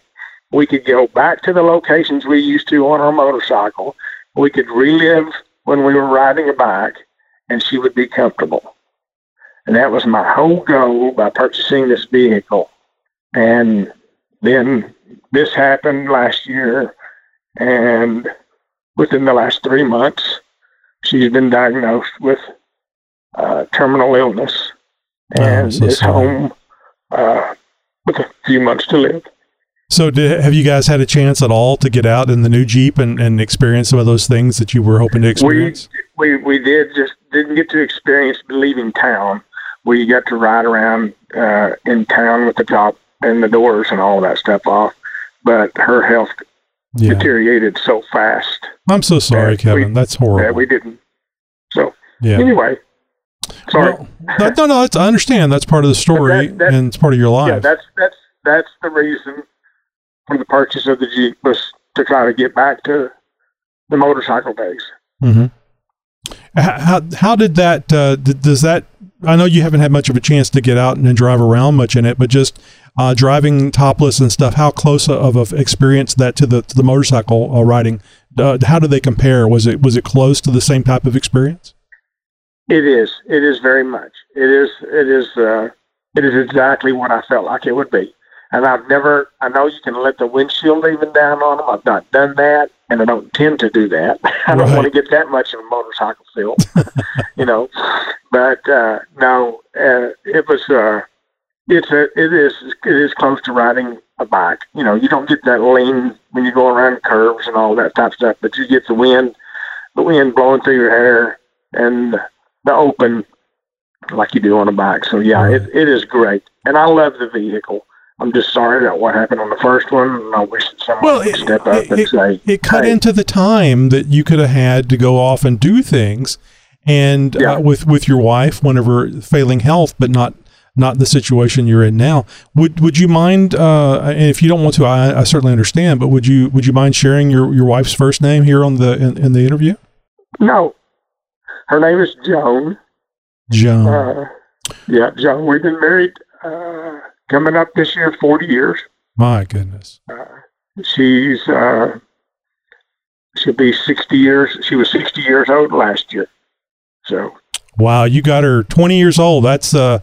We could go back to the locations we used to on our motorcycle. We could relive when we were riding a bike and she would be comfortable. And that was my whole goal by purchasing this vehicle. And then this happened last year and within the last three months, she's been diagnosed with uh, terminal illness and so is sorry. home uh, with a few months to live. So, did, have you guys had a chance at all to get out in the new Jeep and, and experience some of those things that you were hoping to experience? We we did just didn't get to experience leaving town. We got to ride around uh, in town with the top and the doors and all that stuff off, but her health Yeah. deteriorated so fast I'm so sorry, Kevin. That's horrible. that we didn't. So Yeah. anyway, sorry. No, no, no. That's, I understand. That's part of the story, that- and it's part of your life. Yeah, that's that's that's the reason for the purchase of the Jeep was to try to get back to the motorcycle days. Mm-hmm. How, how how did that? Uh, d- does that? I know you haven't had much of a chance to get out and drive around much in it, but just uh, driving topless and stuff. How close of an experience that to the to the motorcycle uh, riding? Uh, how do they compare? Was it was it close to the same type of experience? It is. It is very much. It is. It is. Uh, it is exactly what I felt like it would be. And I've never. I know you can let the windshield even down on them. I've not done that, and I don't tend to do that. I don't Right. want to get that much of a motorcycle feel, you know. But uh, no, uh, it was. Uh, it's a. It is. It is close to riding a bike. You know, you don't get that lean when you go around curves and all that type of stuff, but you get the wind, the wind blowing through your hair, and the open like you do on a bike. So yeah, it, it is great, and I love the vehicle. I'm just sorry about what happened on the first one, and I wish that someone would step up and say, It cut "Hey, into the time that you could have had to go off and do things, and uh, with with your wife whenever failing health, but not not the situation you're in now. Would would you mind? Uh, and if you don't want to, I, I certainly understand. But would you would you mind sharing your, your wife's first name here on the in, in the interview? no." Her name is Joan. Joan. Uh, yeah, Joan. We've been married uh, coming up this year, 40 years. My goodness. She's uh, she'll be 60 years. She was 60 years old last year. So Wow, you got her 20 years old. That's uh,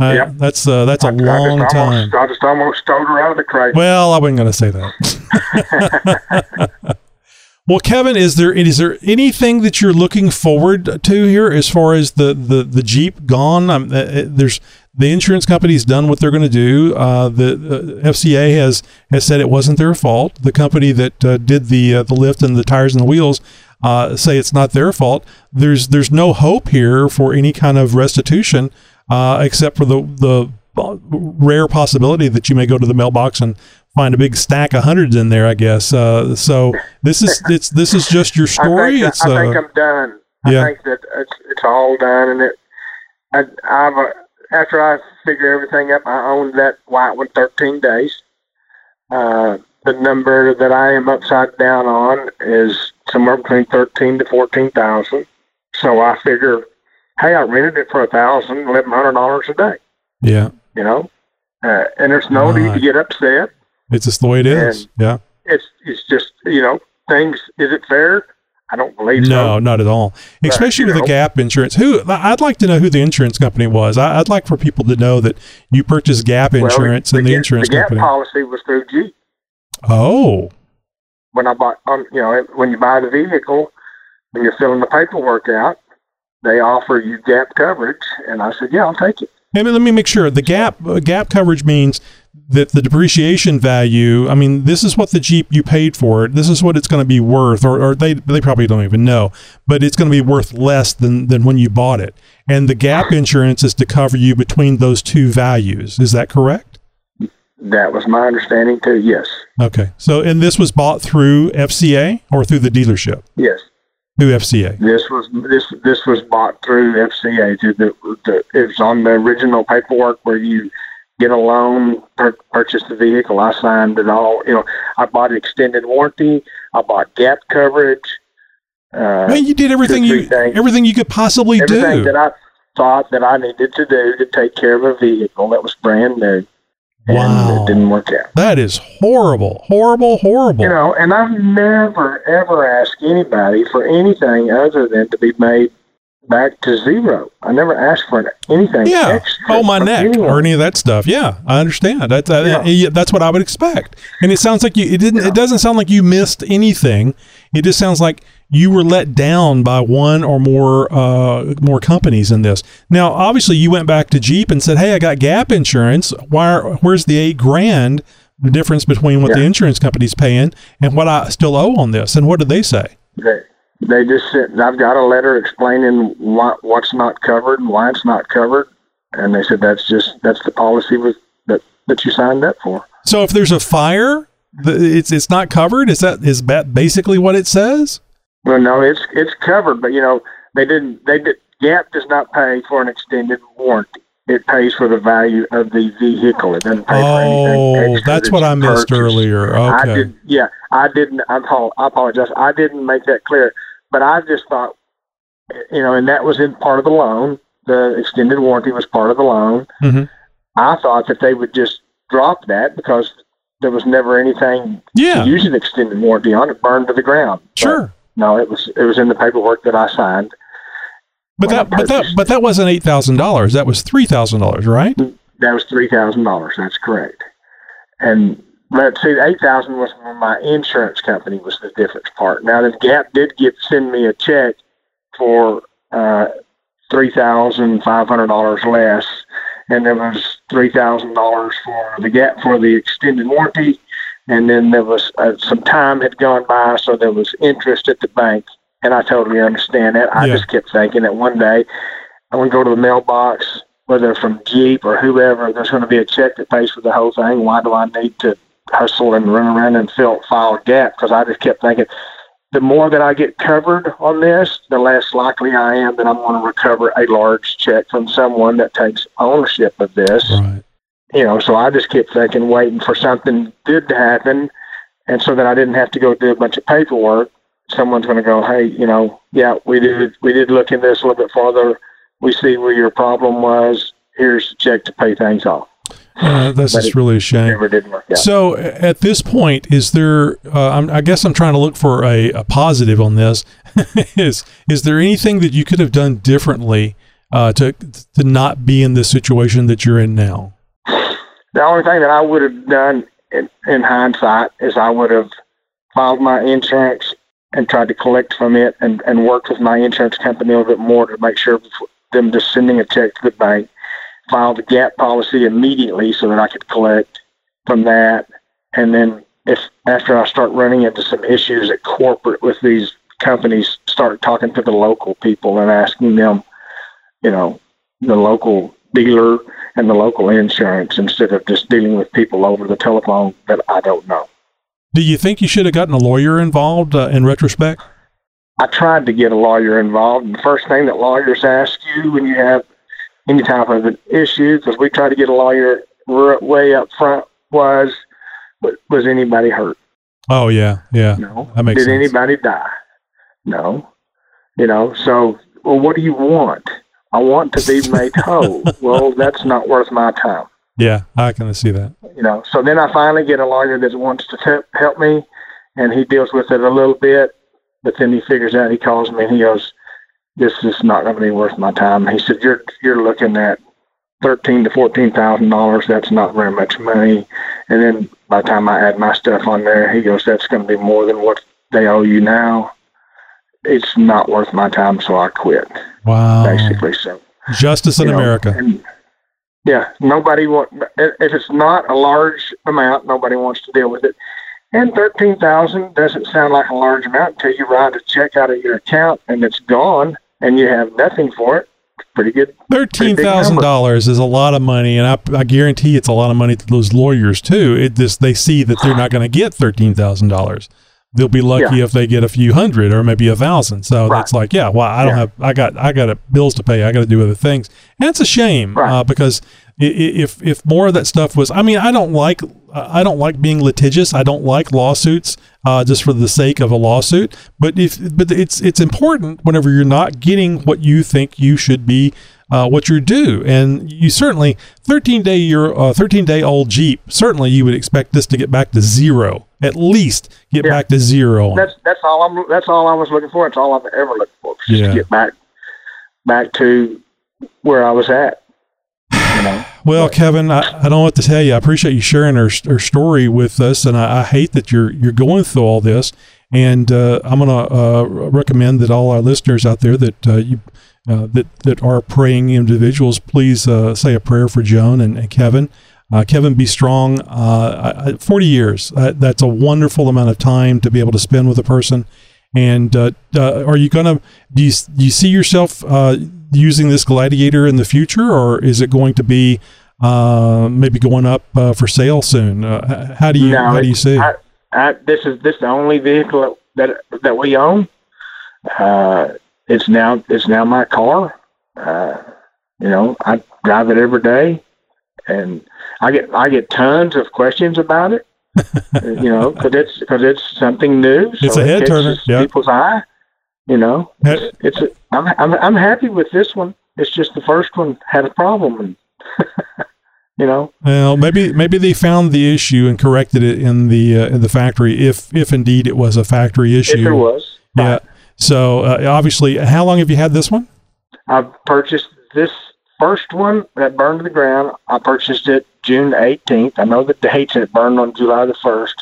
uh Yep. that's uh, that's a I long time. almost, I just almost stole her out of the crate. Well, I wasn't going to say that. Well, Kevin, is there is there anything that you're looking forward to here as far as the the, the Jeep gone? Um, uh, uh, there's the insurance company's done what they're going to do. Uh, the uh, FCA has has said it wasn't their fault. The company that uh, did the the lift and the tires and the wheels say it's not their fault. There's there's no hope here for any kind of restitution, except for the the rare possibility that you may go to the mailbox and find a big stack of hundreds in there. I guess. Uh, so this is it's this is just your story. I think, it's I think uh, I'm done. yeah. I think that it's, it's all done, and it. I, I've uh, after I figure everything up, I owned that white one 13 days. Uh, the number that I am upside down on is somewhere between 13 to 14,000. So I figure, hey, I rented it for a thousand, eleven hundred dollars a day. yeah. You know, uh, and there's no need to get upset. It's just the way it is. yeah. It's it's just you know things. Is it fair? I don't believe so. No, not at all. Especially you with the. Gap insurance. Who I'd like to know who the insurance company was. I, I'd like for people to know that you purchased Gap Well, insurance and the Gap- insurance the Gap company. policy was through Jeep. Oh, when I bought, um, you know, when you buy the vehicle, when you're filling the paperwork out, they offer you gap coverage, and I said, yeah, I'll take it. Hey, let me make sure. The gap uh, gap coverage means that the depreciation value. I mean, this is what the Jeep you paid for it. This is what it's going to be worth, or, or they they probably don't even know, but it's going to be worth less than than when you bought it. And the gap insurance is to cover you between those two values. Is that correct? That was my understanding too. Yes, Okay. So, and this was bought through FCA or through the dealership? yes. Through FCA. This was this this was bought through FCA. Through the, the it was on the original paperwork where you get a loan, pur- purchase the vehicle. I signed it all. You know, I bought an extended warranty. I bought gap coverage. Uh, Man, you did everything you things. everything you could possibly everything do. that I thought that I needed to do to take care of a vehicle that was brand new. And Wow. it didn't work out. That is horrible, horrible, horrible. You know, and I've never ever asked anybody for anything other than to be made back to zero. I never asked for anything yeah. extra. Oh, my neck anyone. or any of that stuff. Yeah, I understand. That's uh, yeah, that's what I would expect. And it sounds like you. It didn't. It doesn't sound like you missed anything. It just sounds like you were let down by one or more uh, more companies in this. Now, obviously, you went back to Jeep and said, "Hey, I got Gap insurance. Why? Are, where's the eight grand? The difference between what the insurance company's paying and what I still owe on this?" And what did they say? They, they just said, I've got a letter explaining what, what's not covered and why it's not covered. And they said, that's just, that's the policy with, that, that you signed up for. So if there's a fire, it's it's not covered. Is that is that basically what it says? Well, no, it's, it's covered, but you know, they didn't, they did, Gap does not pay for an extended warranty. It pays for the value of the vehicle. It doesn't pay for anything Oh, that's what I missed purchased. earlier. I Okay. did, yeah, I didn't. I, apo- I apologize. I didn't make that clear, but I just thought, you know, and that was in part of the loan. The extended warranty was part of the loan. Mhm. I thought that they would just drop that because there was never anything Yeah. to use an extended warranty on. It burned to the ground. Sure. No, it was it was in the paperwork that I signed. But that but that but that wasn't eight thousand dollars. That was three thousand dollars, right? That was three thousand dollars. That's correct. And but see, eight thousand was when my insurance company was the difference part. Now the Gap did get send me a check for uh, three thousand five hundred dollars less, and there was three thousand dollars for the Gap for the extended warranty, and then there was uh, some time had gone by, so there was interest at the bank, and I totally understand that. I Yeah. just kept thinking that one day I'm going to go to the mailbox, whether from Jeep or whoever, there's going to be a check that pays for the whole thing. Why do I need to hustle and run around and fill file a gap? Because I just kept thinking, the more that I get covered on this, the less likely I am that I'm going to recover a large check from someone that takes ownership of this. Right. You know, so I just kept thinking, waiting for something good to happen, and so that I didn't have to go do a bunch of paperwork. Someone's going to go, hey, you know, yeah, we did we did look into this a little bit farther. We see where your problem was. Here's the check to pay things off. Uh, that's just really a shame. Never did work out. So at this point, is there? Uh, I'm, I guess I'm trying to look for a, a positive on this. is is there anything that you could have done differently uh, to to not be in this situation that you're in now? The only thing that I would have done in, in hindsight is I would have filed my insurance and tried to collect from it and, and worked with my insurance company a little bit more to make sure them just sending a check to the bank. Filed a gap policy immediately so that I could collect from that. And then if after I start running into some issues at corporate with these companies, start talking to the local people and asking them, you know, the local dealer and the local insurance instead of just dealing with people over the telephone that I don't know. Do you think you should have gotten a lawyer involved uh, in retrospect? I tried to get a lawyer involved, and the first thing that lawyers ask you when you have any type of an issue, because we tried to get a lawyer way up front, was was anybody hurt? Oh yeah, yeah. No. that makes Did sense. anybody die? No. You know, so well, what do you want? I want to be made whole. well, that's not worth my time. Yeah, I can see that. You know, so then I finally get a lawyer that wants to t- help me, and he deals with it a little bit. But then he figures out. He calls me and he goes, "This is not going to be worth my time." He said, "You're you're looking at thirteen to fourteen thousand dollars. That's not very much money." And then by the time I add my stuff on there, he goes, "That's going to be more than what they owe you now." It's not worth my time, so I quit. Wow. Basically, so Justice in know, America. and- yeah, nobody want if it's not a large amount, nobody wants to deal with it. And thirteen thousand doesn't sound like a large amount until you write a check out of your account and it's gone, and you have nothing for it. It's pretty good. Thirteen thousand dollars is a lot of money, and I, I guarantee it's a lot of money to those lawyers too. It just they see that they're not going to get thirteen thousand dollars. They'll be lucky Yeah. if they get a few hundred or maybe a thousand. So that's like, yeah, well, I don't Yeah. have, I got, I got bills to pay. I got to do other things, and it's a shame uh, because if if more of that stuff was, I mean, I don't like, I don't like being litigious. I don't like lawsuits uh, just for the sake of a lawsuit. But if, but it's it's important whenever you're not getting what you think you should be uh, what you're due. And you certainly 13 day your uh, 13 day old Jeep. Certainly, you would expect this to get back to zero. At least get back to zero. That's that's all I'm. That's all I was looking for. It's all I've ever looked for. Just Yeah. to get back back to where I was at. Well, Kevin, I, I don't know what to tell you. I appreciate you sharing her, her story with us, and I, I hate that you're you're going through all this. And uh, I'm going to uh, recommend that all our listeners out there that uh, you uh, that that are praying individuals, please uh, say a prayer for Joan and, and Kevin. Uh, Kevin, be strong. Uh, I- I- Forty years. That's a wonderful amount of time to be able to spend with a person. And uh, uh, are you gonna do you, do you see yourself uh, using this gladiator in the future, or is it going to be uh, maybe going up uh, for sale soon? Uh, how do you No, how do you see? it? I, I, this is this the only vehicle that that we own. Uh, it's now it's now my car. Uh, you know, I drive it every day, and I get I get tons of questions about it. you know, because it's because it's something new. It's a head turner, yeah. People's eye. You know, it's, it's a, I'm, I'm I'm happy with this one. It's just the first one had a problem, and you know, Well, maybe maybe they found the issue and corrected it in the uh, in the factory, if if indeed it was a factory issue. if there was. Yeah. So uh, obviously, how long have you had this one? I purchased this first one that burned to the ground. I purchased it June 18th. I know that the dates it burned on July the 1st.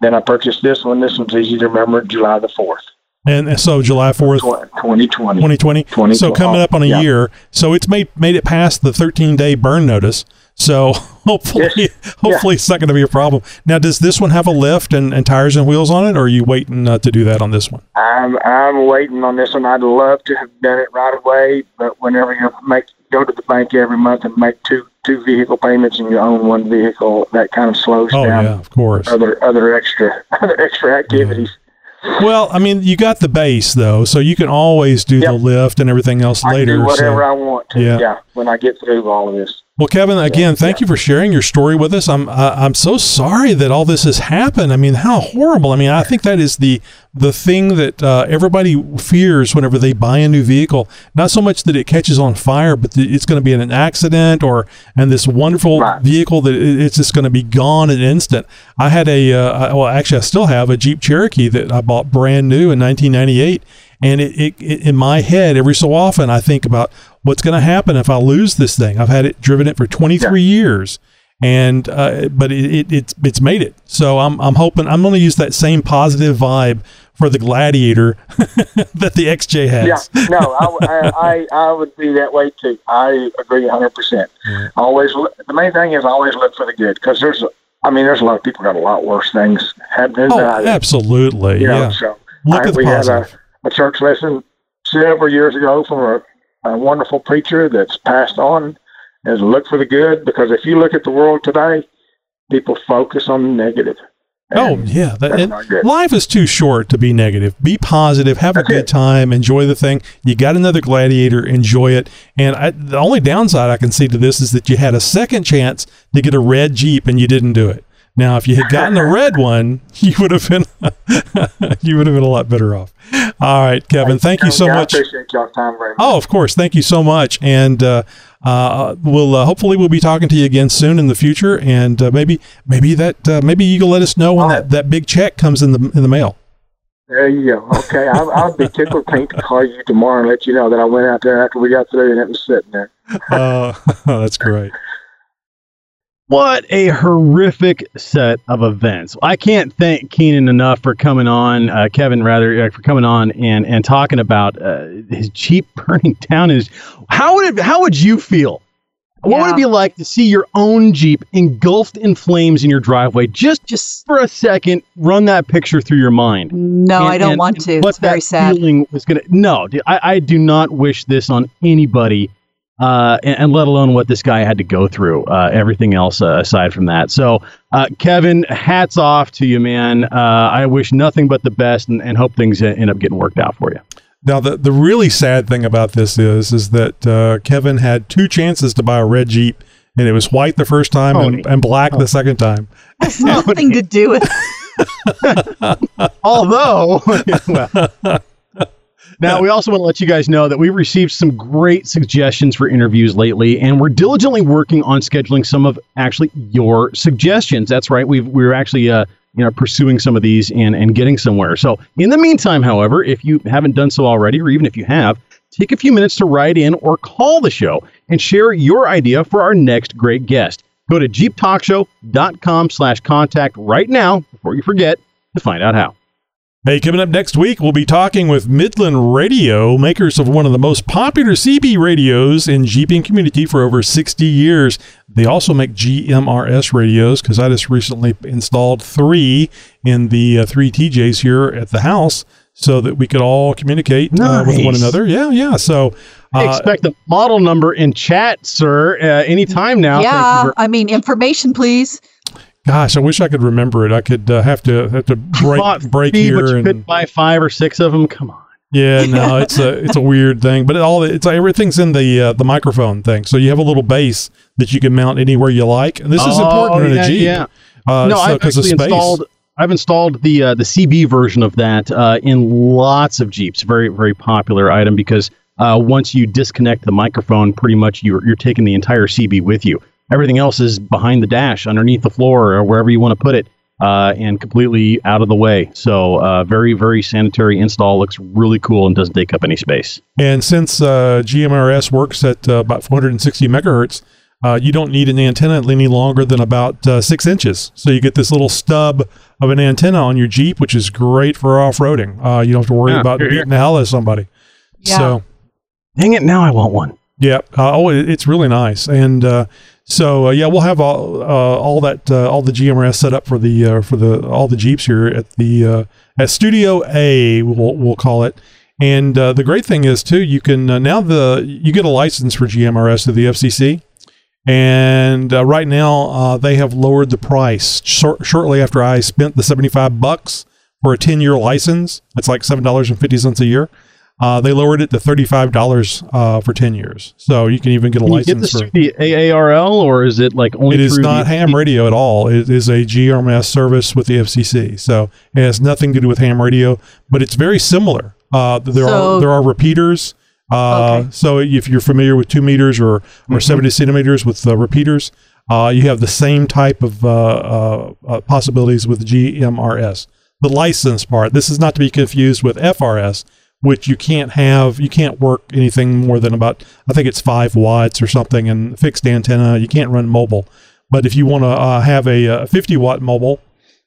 Then I purchased this one. This one's easy to remember, July the 4th, And and so July fourth, 2020. 2020. 2020. So coming up on a Yeah. year. So it's made made it past the 13 day burn notice. So hopefully, hopefully it's not going to be a problem. Now, does this one have a lift and, and tires and wheels on it, or are you waiting uh, to do that on this one? I'm I'm waiting on this one. I'd love to have done it right away, but whenever you make go to the bank every month and make two two vehicle payments and you own one vehicle, that kind of slows Oh down yeah, of course. other other extra other extra activities. Well, I mean, you got the base though, so you can always do the lift and everything else I can later. do whatever so- I want to. Yeah. Yeah. when I get through all of this. Well, Kevin, again, thank you for sharing your story with us. I'm uh, I'm so sorry that all this has happened. I mean, how horrible. I mean, I think that is the the thing that uh, everybody fears whenever they buy a new vehicle. Not so much that it catches on fire, but that it's going to be in an accident or and this wonderful vehicle that it- it's just going to be gone in an instant. I had a uh, I- well, actually, I still have a Jeep Cherokee that I bought brand new in 1998. And it, it, it in my head, every so often, I think about what's going to happen if I lose this thing. I've had it driven it for 23 years, and uh, but it, it, it's it's made it. So I'm I'm hoping I'm going to use that same positive vibe for the Gladiator that the XJ has. Yeah, no, I, I, I, would be that way too. I agree 100%. Always, look- the main thing is always look for the good because there's, I mean, there's a lot of people got a lot worse things happening. Oh, absolutely. You know, yeah. so Look I- at the we had a, positive. A church lesson several years ago from a, a wonderful preacher that's passed on is look for the good because if you look at the world today, people focus on the negative. Oh yeah, that, that's and not good. life is too short to be negative. Be positive, have a good time, enjoy the thing. You got another gladiator, enjoy it. And I, the only downside I can see to this is that you had a second chance to get a red Jeep and you didn't do it. Now, if you had gotten the red one, you would have been you would have been a lot better off. All right, Kevin, thank you so Yeah, much. I appreciate y'all's time very much. Oh, of course. Thank you so much. And uh, uh, we'll uh, hopefully we'll be talking to you again soon in the future. And uh, maybe maybe that uh, maybe you can let us know when that, that big check comes in the in the mail. There you go. Okay, I'll, I'll be tickled pink to call you tomorrow and let you know that I went out there after we got through and it was sitting there. Uh, that's great. What a horrific set of events. I can't thank Keenan enough for coming on, uh, Kevin rather, uh, for coming on and, and talking about uh, his Jeep burning down. His how would it, how would you feel? What would it be like to see your own Jeep engulfed in flames in your driveway? Just just for a second, run that picture through your mind. No, I don't want to. What It's very that sad. feeling was gonna. No, I, I do not wish this on anybody, uh, and, and let alone what this guy had to go through. Uh, everything else uh, aside from that. So, uh, Kevin, hats off to you, man. Uh, I wish nothing but the best, and, and hope things end up getting worked out for you. Now, the, the really sad thing about this is is that uh, Kevin had two chances to buy a red Jeep, and it was white the first time and, and black the second time. Has nothing to do with Although, well, now we also want to let you guys know that we've received some great suggestions for interviews lately, and we're diligently working on scheduling some of actually your suggestions. That's right, we've we're actually uh, you know pursuing some of these and and getting somewhere. So in the meantime, however, if you haven't done so already, or even if you have. Take a few minutes to write in or call the show and share your idea for our next great guest. Go to jeeptalkshow.com slash contact right now before you forget to find out how. Hey, coming up next week, we'll be talking with Midland Radio, makers of one of the most popular CB radios in Jeeping community for over 60 years. They also make GMRS radios because I just recently installed three in the uh, three TJs here at the house so that we could all communicate uh, with one another. Yeah, yeah. So, I uh, expect a model number in chat, sir, uh, anytime now. Yeah, very- I mean, information, please. Gosh, I wish I could remember it. I could uh, have to have to break break but here you and couldn't buy five or six of them. Come on. Yeah, no, it's a it's a weird thing, but it all it's everything's in the uh, the microphone thing. So you have a little base that you can mount anywhere you like, and this is Oh, important in a Jeep. Yeah. Uh, no, so, I've 'cause of actually space. installed. I've installed the uh, the CB version of that uh, in lots of Jeeps. Very very popular item because uh, once you disconnect the microphone, pretty much you're you're taking the entire CB with you. Everything else is behind the dash, underneath the floor, or wherever you want to put it, uh, and completely out of the way. So uh, very very sanitary install. Looks really cool and doesn't take up any space. And since uh, GMRS works at uh, about 460 megahertz, uh, you don't need an antenna any longer than about uh, six inches. So you get this little stub of an antenna on your Jeep, which is great for off roading. Uh, you don't have to worry Yeah, about here, here. beating the hell out of somebody. Yeah. So. Dang it! Now I want one. Yeah. Uh, oh, it, it's really nice. And uh, so uh, yeah, we'll have all uh, all that uh, all the GMRS set up for the uh, for the all the Jeeps here at the uh, at Studio A. We'll we'll call it. And uh, the great thing is too, you can now the you get a license for GMRS through the FCC. And right now, they have lowered the price. Short, shortly after I spent the seventy-five bucks for a ten-year license, it's like seven dollars and fifty cents a year. Uh, they lowered it to thirty-five dollars uh, for ten years, so you can even get a Can you get license this for. through the AARL or is it like only? It is through not the- ham radio at all. It is a GRMS service with the FCC, so it has nothing to do with ham radio. But it's very similar. Uh, there So- are there are repeaters. Uh, So if you're familiar with two meters or or seventy centimeters with uh, repeaters, uh, you have the same type of uh, uh, uh, possibilities with GMRS. The license part. This is not to be confused with FRS, which you can't have. You can't work anything more than about I think it's five watts or something and fixed antenna. You can't run mobile. But if you want to uh, have a, uh 50 watt mobile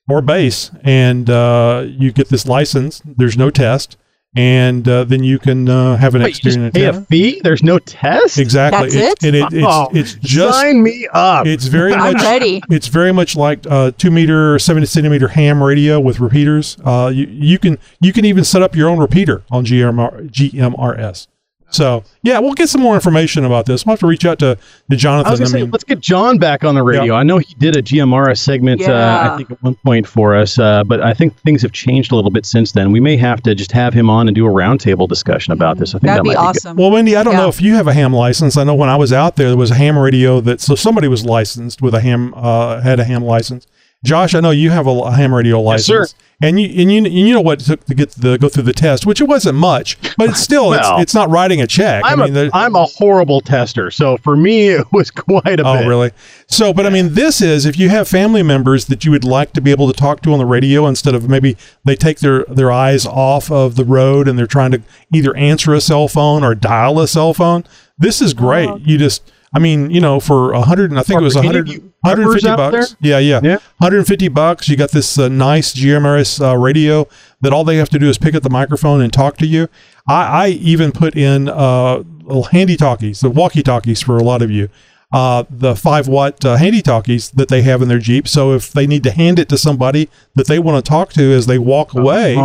or base, and uh, you get this license, there's no test, and uh, then you can uh, have an Wait, you just exterior pay a fee? There's no test? Exactly. It's- and it- it's, Oh, it's just sign me up. It's very I'm much. ready. It's very much like uh, two meter, seventy centimeter ham radio with repeaters. Uh, you, you can you can even set up your own repeater on GMR, GMRS. So yeah, we'll get some more information about this. We'll have to reach out to, to Jonathan. I was gonna say, let's get John back on the radio. I know he did a GMRS segment, uh, Yeah. I think at one point for us, uh, but I think things have changed a little bit since then. We may have to just have him on and do a roundtable discussion about this. I think that might be good. Well, Wendy, I don't know if you have a ham license. I know when I was out there, there was a ham radio that so somebody was licensed with a ham uh, had a ham license. Josh, I know you have a, a ham radio Yes, license, sir. and you and you you know what it took to get the go through the test, which it wasn't much, but it's still Well, it's, it's not writing a check. I'm, I mean, a, there- I'm a horrible tester, so for me it was quite a bit. Oh, bit. really? So, but I mean, this is if you have family members that you would like to be able to talk to on the radio instead of maybe they take their their eyes off of the road and they're trying to either answer a cell phone or dial a cell phone. This is great. You just, I mean, you know, for a hundred, and I think it was a any hundred. 150 bucks. there? Yeah, yeah, 150 bucks. You got this uh, nice GMRS uh, radio that all they have to do is pick up the microphone and talk to you. I, I even put in uh, little handy talkies, the walkie talkies for a lot of you. Uh, the five watt uh, handy talkies that they have in their Jeep. So if they need to hand it to somebody that they want to talk to as they walk away,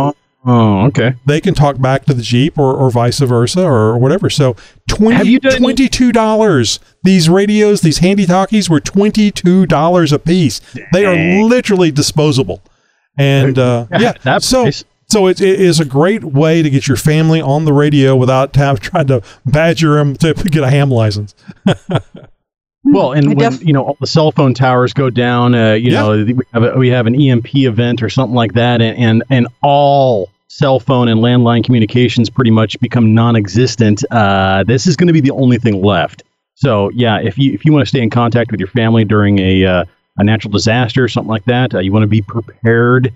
Oh, okay. they can talk back to the Jeep or, or vice versa or whatever. So 20, $22. These radios, these handy talkies were $22 a piece. They are literally disposable. And uh, yeah, so so it, it is a great way to get your family on the radio without have, trying to badger them to get a ham license. Well, and when you know all the cell phone towers go down, uh, you know we have a, we have an EMP event or something like that, and and, and all cell phone and landline communications pretty much become non-existent. Uh, this is going to be the only thing left. So yeah, if you if you want to stay in contact with your family during a uh, a natural disaster or something like that, uh, you want to be prepared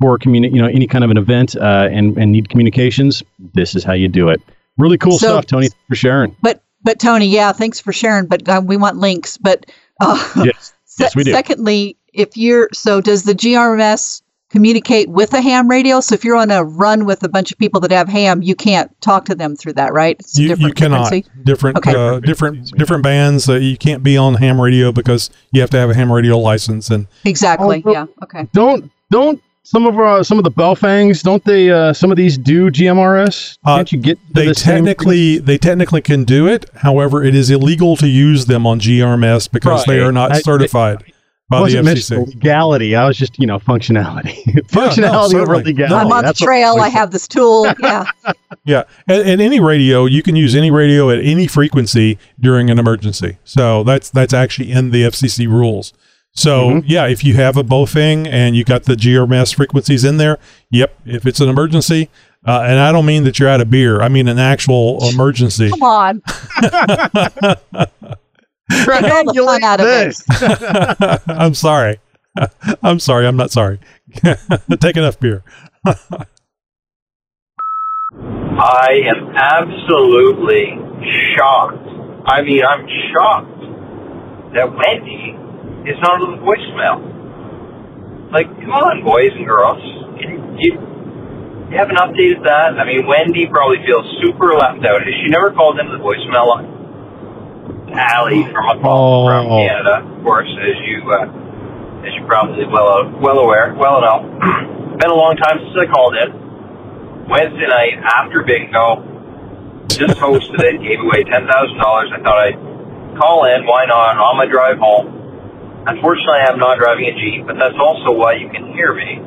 for communi- you know any kind of an event uh, and and need communications. This is how you do it. Really cool So- stuff, Tony. For sharing. But but Tony, yeah, thanks for sharing. But uh, we want links. But uh, Yes, yes, we do. Secondly, if you're so, does the GRMS communicate with a ham radio? So if you're on a run with a bunch of people that have ham, you can't talk to them through that, right? It's a You, you cannot frequency? different Okay. uh, different different bands. Uh, you can't be on ham radio because you have to have a ham radio license and Exactly. Oh, yeah. Okay. Don't don't some of uh, some of the Baofengs don't they uh, some of these do GMRS? Can't you get to they the same technically they technically can do it. However, it is illegal to use them on GRMS because they are not I- certified I by wasn't mentioning FCC. legality. I was just you know functionality, functionality over certainly. legality. No, I'm on the trail. I have this tool. Yeah. Yeah, and, and any radio you can use any radio at any frequency during an emergency. So that's that's actually in the FCC rules. So Mm-hmm. yeah, if you have a Baofeng and you got the GRMS frequencies in there, yep. If it's an emergency, uh, and I don't mean that you're out of beer, I mean an actual emergency. Come on. Get all out of it. I'm sorry. I'm sorry. I'm not sorry. Take enough beer. I am absolutely shocked. I mean, I'm shocked that Wendy is not on the voicemail. Like, come on, boys and girls. You, you, you haven't updated that? I mean, Wendy probably feels super left out. She never called into the voicemail line. Allie from Oh. from Canada, of course, as you uh, as you probably well well aware, well know. Been a long time since I called in. Wednesday night after bingo, just hosted it, gave away ten thousand dollars. I thought I'd call in. Why not? On my drive home. Unfortunately, I'm not driving a Jeep, but that's also why you can hear me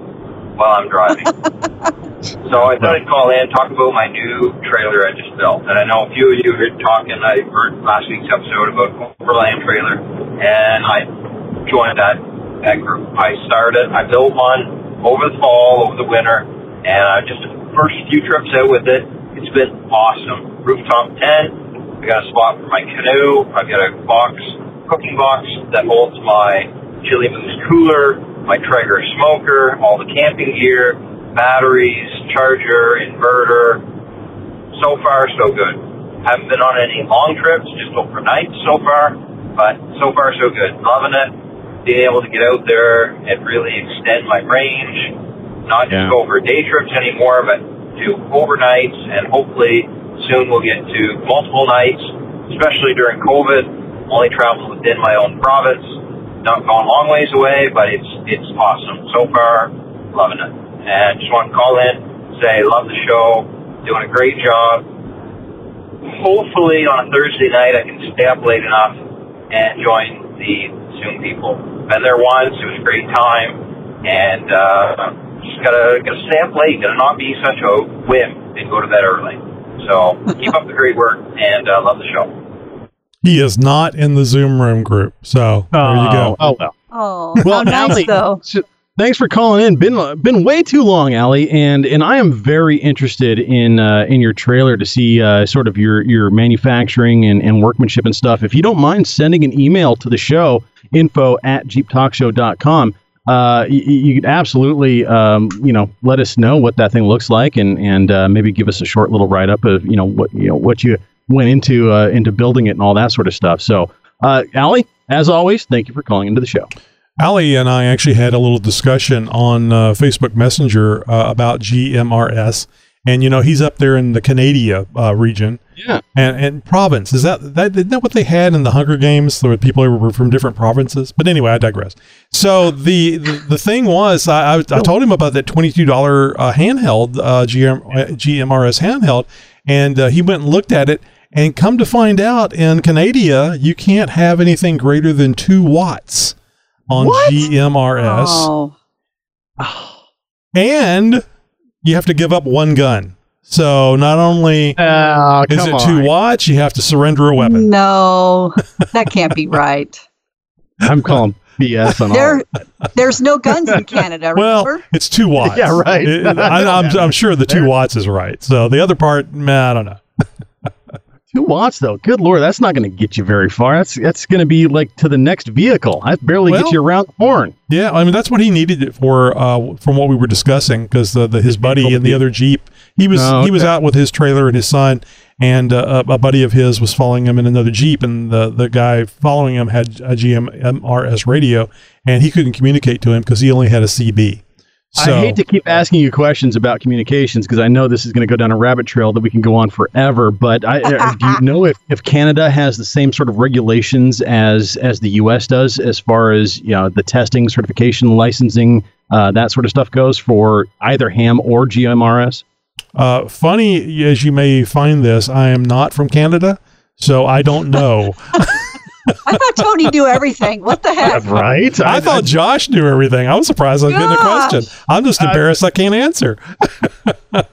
while I'm driving. so I thought I'd call in, talk about my new trailer I just built. And I know a few of you heard talking. I heard last week's episode about Overland trailer, and I joined that that group. I started. I built one over the fall, over the winter, and I just first few trips out with it. It's been awesome. Rooftop tent. I got a spot for my canoe. I've got a box, cooking box that holds my Chilly Moose cooler, my Traeger smoker, all the camping gear, batteries, charger, inverter. So far, so good. Haven't been on any long trips, just overnight so far, but so far so good. Loving it. being able to get out there and really extend my range, not just go for day trips anymore, but do overnights, and hopefully soon we'll get to multiple nights, especially during COVID. Only travel within my own province, not going long ways away, but it's it's awesome so far. Loving it, and just want to call in, say love the show, doing a great job. Hopefully on a Thursday night I can stay up late enough and join the Zoom people. Been there once, it was a great time, and uh, just gotta gotta stay up late. Gotta not be such a whim and go to bed early. So keep up the great work and uh, love the show. He is not in the Zoom room group. So there you go. Oh well. Oh, Well, how nice Allie, though. so- thanks for calling in. Been been way too long, Allie, and and I am very interested in uh, in your trailer to see uh, sort of your your manufacturing and, and workmanship and stuff. If you don't mind sending an email to the show, info at jeeptalkshow.com. Uh, you, you could absolutely, um, you know, let us know what that thing looks like, and and uh, maybe give us a short little write up of you know what you know what you went into uh, into building it and all that sort of stuff. So, uh, Allie, as always, thank you for calling into the show. Ali and I actually had a little discussion on uh, Facebook Messenger uh, about GMRS, and you know he's up there in the Canada uh, region, Yeah. and and province is that that isn't that what they had in the Hunger Games? There were people were from different provinces. But anyway, I digress. So the the, the thing was, I, I, I told him about that twenty two dollar uh, handheld uh, GM, uh, GMRS handheld, and uh, he went and looked at it. And come to find out, in Canada, you can't have anything greater than two watts on GMRS. Oh. And you have to give up one gun. So not only oh, is come it two watts, you have to surrender a weapon. No, that can't be right. I'm calling BS on all. There, there's no guns in Canada. Well, it's two watts. Yeah, right. It- it- I, I'm, I'm sure the two watts is right. So the other part, man, I don't know. Two watts though. Good lord, that's not going to get you very far. That's that's going to be like to the next vehicle. That barely Well- gets you around the horn. Yeah, I mean that's what he needed it for, uh, from what we were discussing, because the, the his buddy in the other jeep, he was Oh, he was out with his trailer and his son, and uh, a, a buddy of his was following him in another jeep, and the the guy following him had a GMRS radio, and he couldn't communicate to him because he only had a CB. So I hate to keep asking you questions about communications because I know this is going to go down a rabbit trail that we can go on forever. But I, uh, do you know if, if Canada has the same sort of regulations as as the U.S. does as far as you know the testing, certification, licensing, uh, that sort of stuff goes for either ham or GMRS? Uh, funny as you may find this, I am not from Canada, so I don't know. I thought Tony knew everything. What the heck? right? I, thought Josh knew everything. I was surprised I was getting a question. I'm just embarrassed I can't answer.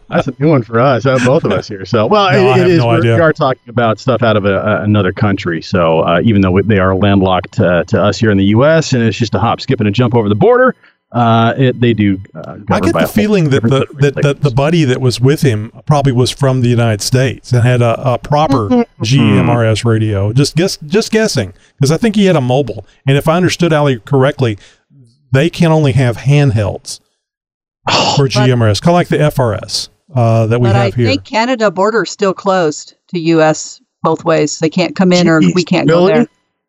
That's a new one for us, uh, both of us here. So, well, No, I it, have it is. no we're- idea. we are talking about stuff out of a, a, another country. So, uh, even though they are landlocked uh, to us here in the U.S. and it's just a hop, skip, and a jump over the border, uh, it, they do. Uh, I get the feeling that the that, that the buddy that was with him probably was from the United States and had a, a proper. GMRS radio. Just guess, just guessing, because I think he had a mobile. And if I understood Ali correctly, they can only have handhelds for GMRS, kind of like the FRS uh, that we but I have here. think Canada border is still closed to U.S. both ways. They can't come in, or we can't go really? there.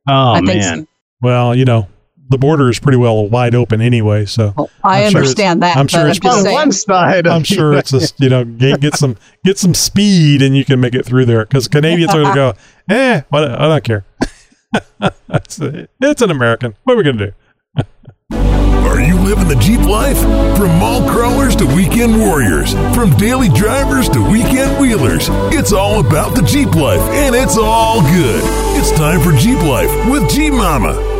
Oh I think man. so. well, you know, the border is pretty well wide open anyway. So I I'm sure understand that. I'm sure it's I'm just on one side. I'm sure it's just you know get, get some get some speed and you can make it through there because Canadians are going to go eh what I don't care it's, it's an American what are we going to do Are you living the Jeep life? From mall crawlers to weekend warriors, from daily drivers to weekend wheelers, it's all about the Jeep life, and it's all good. It's time for Jeep Life with G Mama.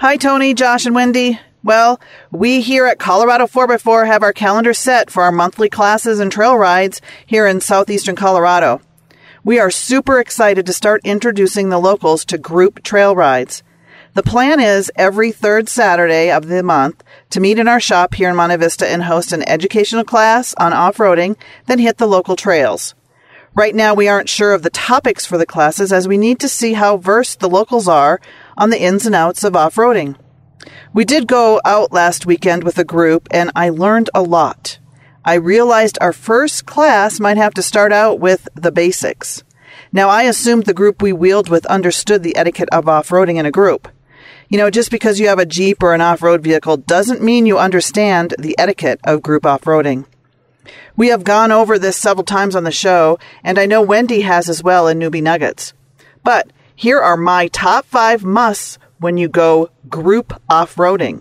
Hi, Tony, Josh, and Wendy. Well, we here at Colorado 4x4 have our calendar set for our monthly classes and trail rides here in southeastern Colorado. We are super excited to start introducing the locals to group trail rides. The plan is every third Saturday of the month to meet in our shop here in Monte Vista and host an educational class on off-roading, then hit the local trails. Right now, we aren't sure of the topics for the classes as we need to see how versed the locals are on the ins and outs of off roading. We did go out last weekend with a group and I learned a lot. I realized our first class might have to start out with the basics. Now, I assumed the group we wheeled with understood the etiquette of off roading in a group. You know, just because you have a Jeep or an off road vehicle doesn't mean you understand the etiquette of group off roading. We have gone over this several times on the show, and I know Wendy has as well in Newbie Nuggets. But here are my top five musts when you go group off roading.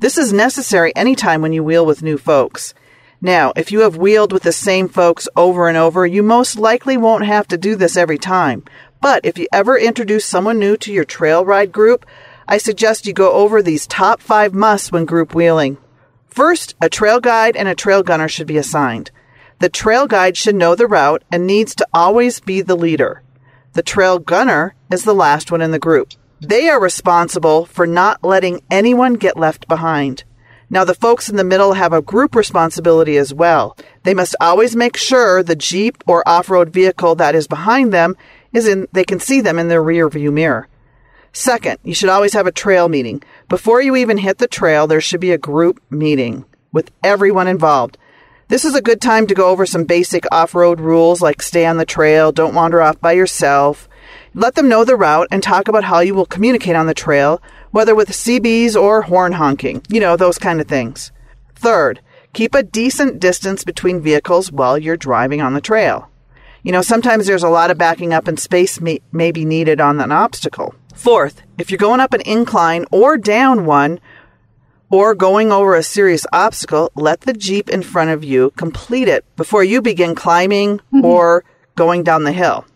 This is necessary anytime when you wheel with new folks. Now, if you have wheeled with the same folks over and over, you most likely won't have to do this every time. But if you ever introduce someone new to your trail ride group, I suggest you go over these top five musts when group wheeling. First, a trail guide and a trail gunner should be assigned. The trail guide should know the route and needs to always be the leader. The trail gunner is the last one in the group. They are responsible for not letting anyone get left behind. Now, the folks in the middle have a group responsibility as well. They must always make sure the Jeep or off road vehicle that is behind them is in, they can see them in their rear view mirror. Second, you should always have a trail meeting. Before you even hit the trail, there should be a group meeting with everyone involved. This is a good time to go over some basic off road rules like stay on the trail, don't wander off by yourself. Let them know the route and talk about how you will communicate on the trail, whether with CBs or horn honking, you know, those kind of things. Third, keep a decent distance between vehicles while you're driving on the trail. You know, sometimes there's a lot of backing up and space may, may be needed on an obstacle. Fourth, if you're going up an incline or down one, or going over a serious obstacle, let the Jeep in front of you complete it before you begin climbing mm-hmm. or going down the hill.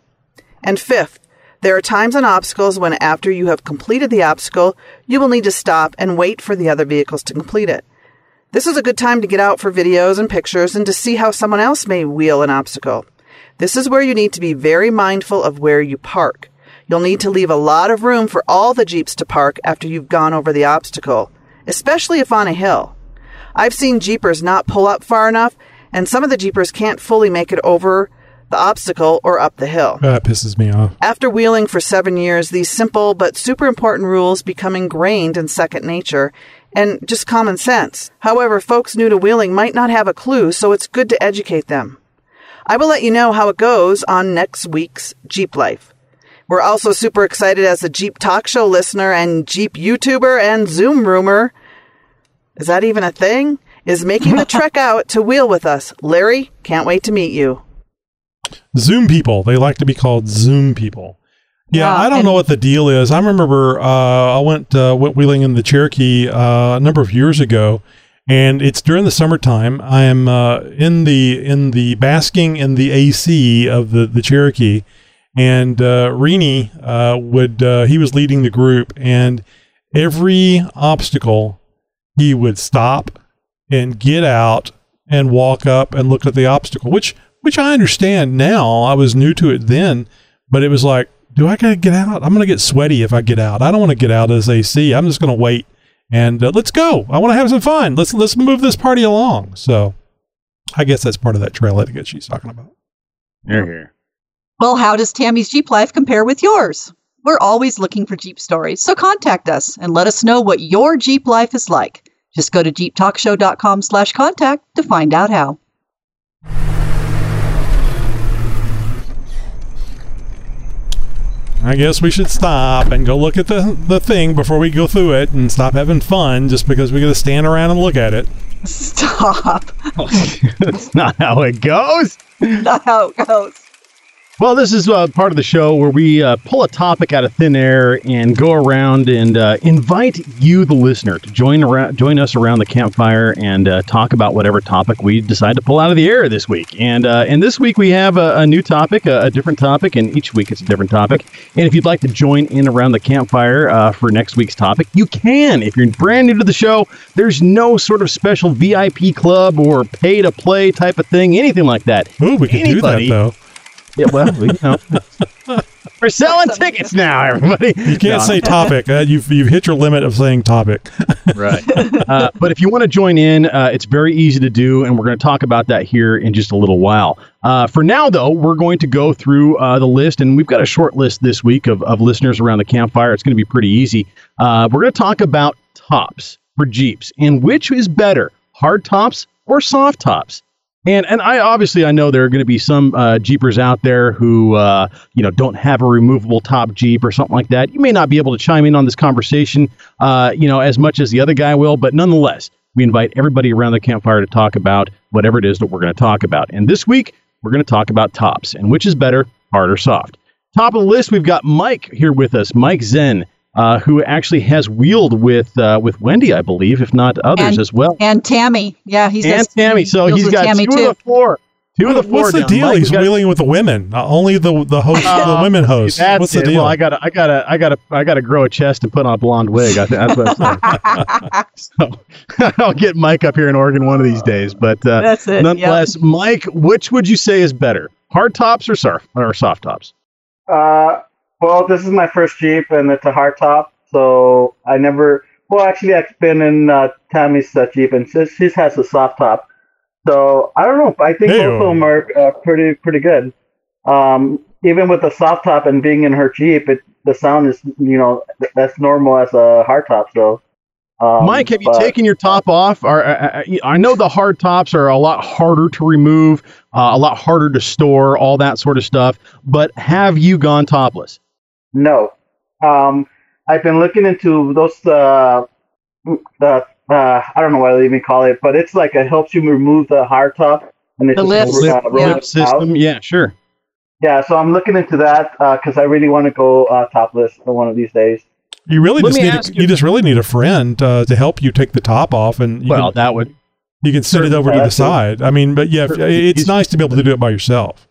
And fifth, there are times and obstacles when after you have completed the obstacle, you will need to stop and wait for the other vehicles to complete it. This is a good time to get out for videos and pictures and to see how someone else may wheel an obstacle. This is where you need to be very mindful of where you park. You'll need to leave a lot of room for all the Jeeps to park after you've gone over the obstacle, especially if on a hill. I've seen Jeepers not pull up far enough, and some of the Jeepers can't fully make it over the obstacle or up the hill. That pisses me off. After wheeling for seven years, these simple but super important rules become ingrained in second nature and just common sense. However, folks new to wheeling might not have a clue, so it's good to educate them. I will let you know how it goes on next week's Jeep Life. We're also super excited as a Jeep Talk Show listener and Jeep YouTuber and Zoom roomer. Is that even a thing? Is making the trek out to wheel with us. Larry, can't wait to meet you. Zoom people. They like to be called Zoom people. Yeah, Yeah, I don't know what the deal is. I remember uh, I went uh, went wheeling in the Cherokee uh, a number of years ago, and it's during the summertime. I am uh, in the in the basking in the AC of the the Cherokee, and uh, Rini uh, would uh, he was leading the group, and every obstacle he would stop and get out and walk up and look at the obstacle, which which I understand now. I was new to it then, but it was like, do I gotta get out? I'm gonna get sweaty if I get out. I don't want to get out as AC. I'm just gonna wait and uh, let's go. I want to have some fun. Let's let's move this party along. So, I guess that's part of that trail etiquette she's talking about. Here. Well, how does Tammy's Jeep life compare with yours? We're always looking for Jeep stories, so contact us and let us know what your Jeep life is like. Just go to jeeptalkshow.com slash contact to find out how. I guess we should stop and go look at the the thing before we go through it and stop having fun just because we got to stand around and look at it. Stop. That's not how it goes. Not how it goes. Well, this is uh, part of the show where we uh, pull a topic out of thin air and go around and uh, invite you, the listener, to join around, join us around the campfire and uh, talk about whatever topic we decide to pull out of the air this week. And uh, and this week we have a, a new topic, a, a different topic, and each week it's a different topic. And if you'd like to join in around the campfire uh, for next week's topic, you can. If you're brand new to the show, there's no sort of special VIP club or pay to play type of thing, anything like that. Ooh, we could do that though. Yeah, well, we, you know, we're selling tickets now, everybody. You can't say topic. Uh, you've you've hit your limit of saying topic. right. Uh, but if you want to join in, uh, it's very easy to do, and we're going to talk about that here in just a little while. Uh, for now, though, we're going to go through uh, the list, and we've got a short list this week of, of listeners around the campfire. It's going to be pretty easy. Uh, we're going to talk about tops for Jeeps and which is better, hard tops or soft tops. And and I obviously I know there are going to be some uh, Jeepers out there who uh, you know don't have a removable top Jeep or something like that. You may not be able to chime in on this conversation, uh, you know, as much as the other guy will, but nonetheless, we invite everybody around the campfire to talk about whatever it is that we're going to talk about. And this week we're going to talk about tops and which is better, hard or soft. Top of the list, we've got Mike here with us, Mike Zen. Uh, who actually has wheeled with uh, with Wendy, I believe, if not others And- as well. And Tammy. Yeah, he's and Tammy. So deals he's with got Tammy two too. of the four. Two of the four. What's the deal? Mike, He's we got- wheeling with the women. Uh, only the the host, the women host. That's What's the it. deal? Well, I gotta, I gotta, I gotta, I gotta grow a chest and put on a blonde wig. I think that's what I'm saying. so I'll get Mike up here in Oregon one of these days. But uh, That's it, Nonetheless, Mike, which would you say is better, hard tops or soft or soft tops? Uh, well, this is my first Jeep, and it's a hardtop. So I never. Well, actually, I've been in uh, Tammy's uh, Jeep, and she, she has a soft top. So I don't know. I think both of them are uh, pretty pretty good. Um, even with the soft top and being in her Jeep, it the sound is you know that's normal as a hardtop. So. Um, Mike, have you but- taken your top off? Or, uh, uh, I know the hard tops are a lot harder to remove, uh, a lot harder to store, all that sort of stuff. But have you gone topless? No. Um, I've been looking into those. Uh, the uh, I don't know what I even call it, but it's like it helps you remove the hard top and it The just lip- uh, lip rolls out. system. Yeah, sure. Yeah, so I'm looking into that because I really want to go uh, topless for one of these days. You really Let just need a, you just really need a friend uh, to help you take the top off, and you Well, can, that would you can send it over to the side. I mean, but yeah, it's nice to be able to do it by yourself.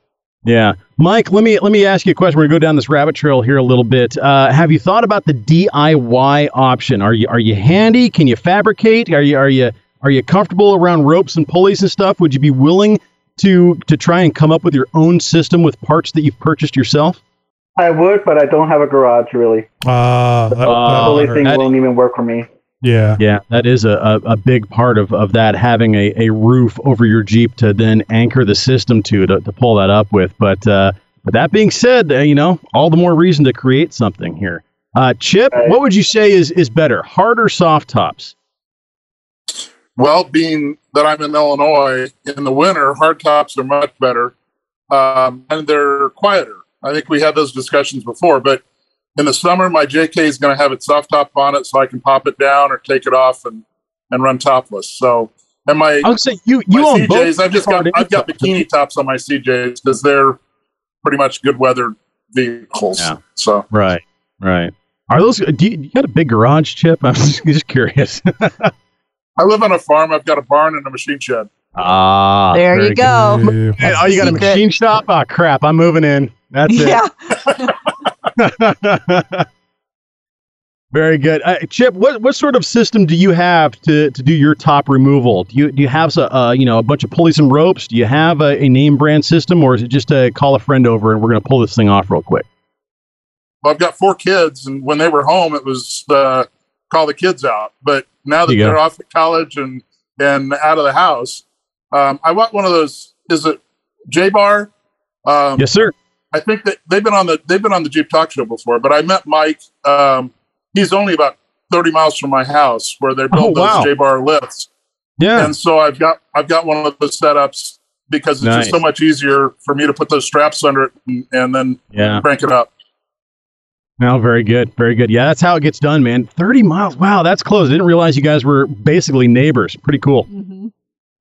Yeah, Mike. Let me let me ask you a question. We're gonna go down this rabbit trail here a little bit. Uh, have you thought about the DIY option? Are you are you handy? Can you fabricate? Are you are you are you comfortable around ropes and pulleys and stuff? Would you be willing to to try and come up with your own system with parts that you've purchased yourself? I would, but I don't have a garage really. Uh, that, the pulley thing that- won't even work for me. Yeah, Yeah, that is a, a, a big part of, of that, having a, a roof over your Jeep to then anchor the system to to, to pull that up with. But uh, but that being said, uh, you know, all the more reason to create something here. Uh, Chip, what would you say is, is better, hard or soft tops? Well, being that I'm in Illinois in the winter, hard tops are much better, um, and they're quieter. I think we had those discussions before, but in the summer, my JK is going to have its soft top on it, so I can pop it down or take it off and and run topless. So, and my I would say you my you own CJs, both. I've just got I've got soft. bikini tops on my CJs because they're pretty much good weather vehicles. Yeah. So Right, right. Are those? Do you, you got a big garage, Chip? I'm just, just curious. I live on a farm. I've got a barn and a machine shed. Ah, There you go. good. Oh, you got a machine shop? Ah, crap! I'm moving in. That's it. Very good, uh, Chip. What what sort of system do you have to, to do your top removal? Do you do you have a uh, you know a bunch of pulleys and ropes? Do you have a, a name brand system, or is it just a call a friend over and we're going to pull this thing off real quick? Well, I've got four kids, and when they were home, it was uh, call the kids out. But now that There you go. they're off at college and and out of the house, um, I want one of those. Is it J Bar? Um, Yes, sir. I think that they've been on the they've been on the Jeep Talk Show before. But I met Mike. Um, he's only about thirty miles from my house, where they build Oh, wow. those J Bar lifts. Yeah. And so I've got I've got one of those setups because it's Nice. just so much easier for me to put those straps under it and, and then Yeah. crank it up. No, very good, very good. Yeah, that's how it gets done, man. Thirty miles. Wow, that's close. I didn't realize you guys were basically neighbors. Pretty cool.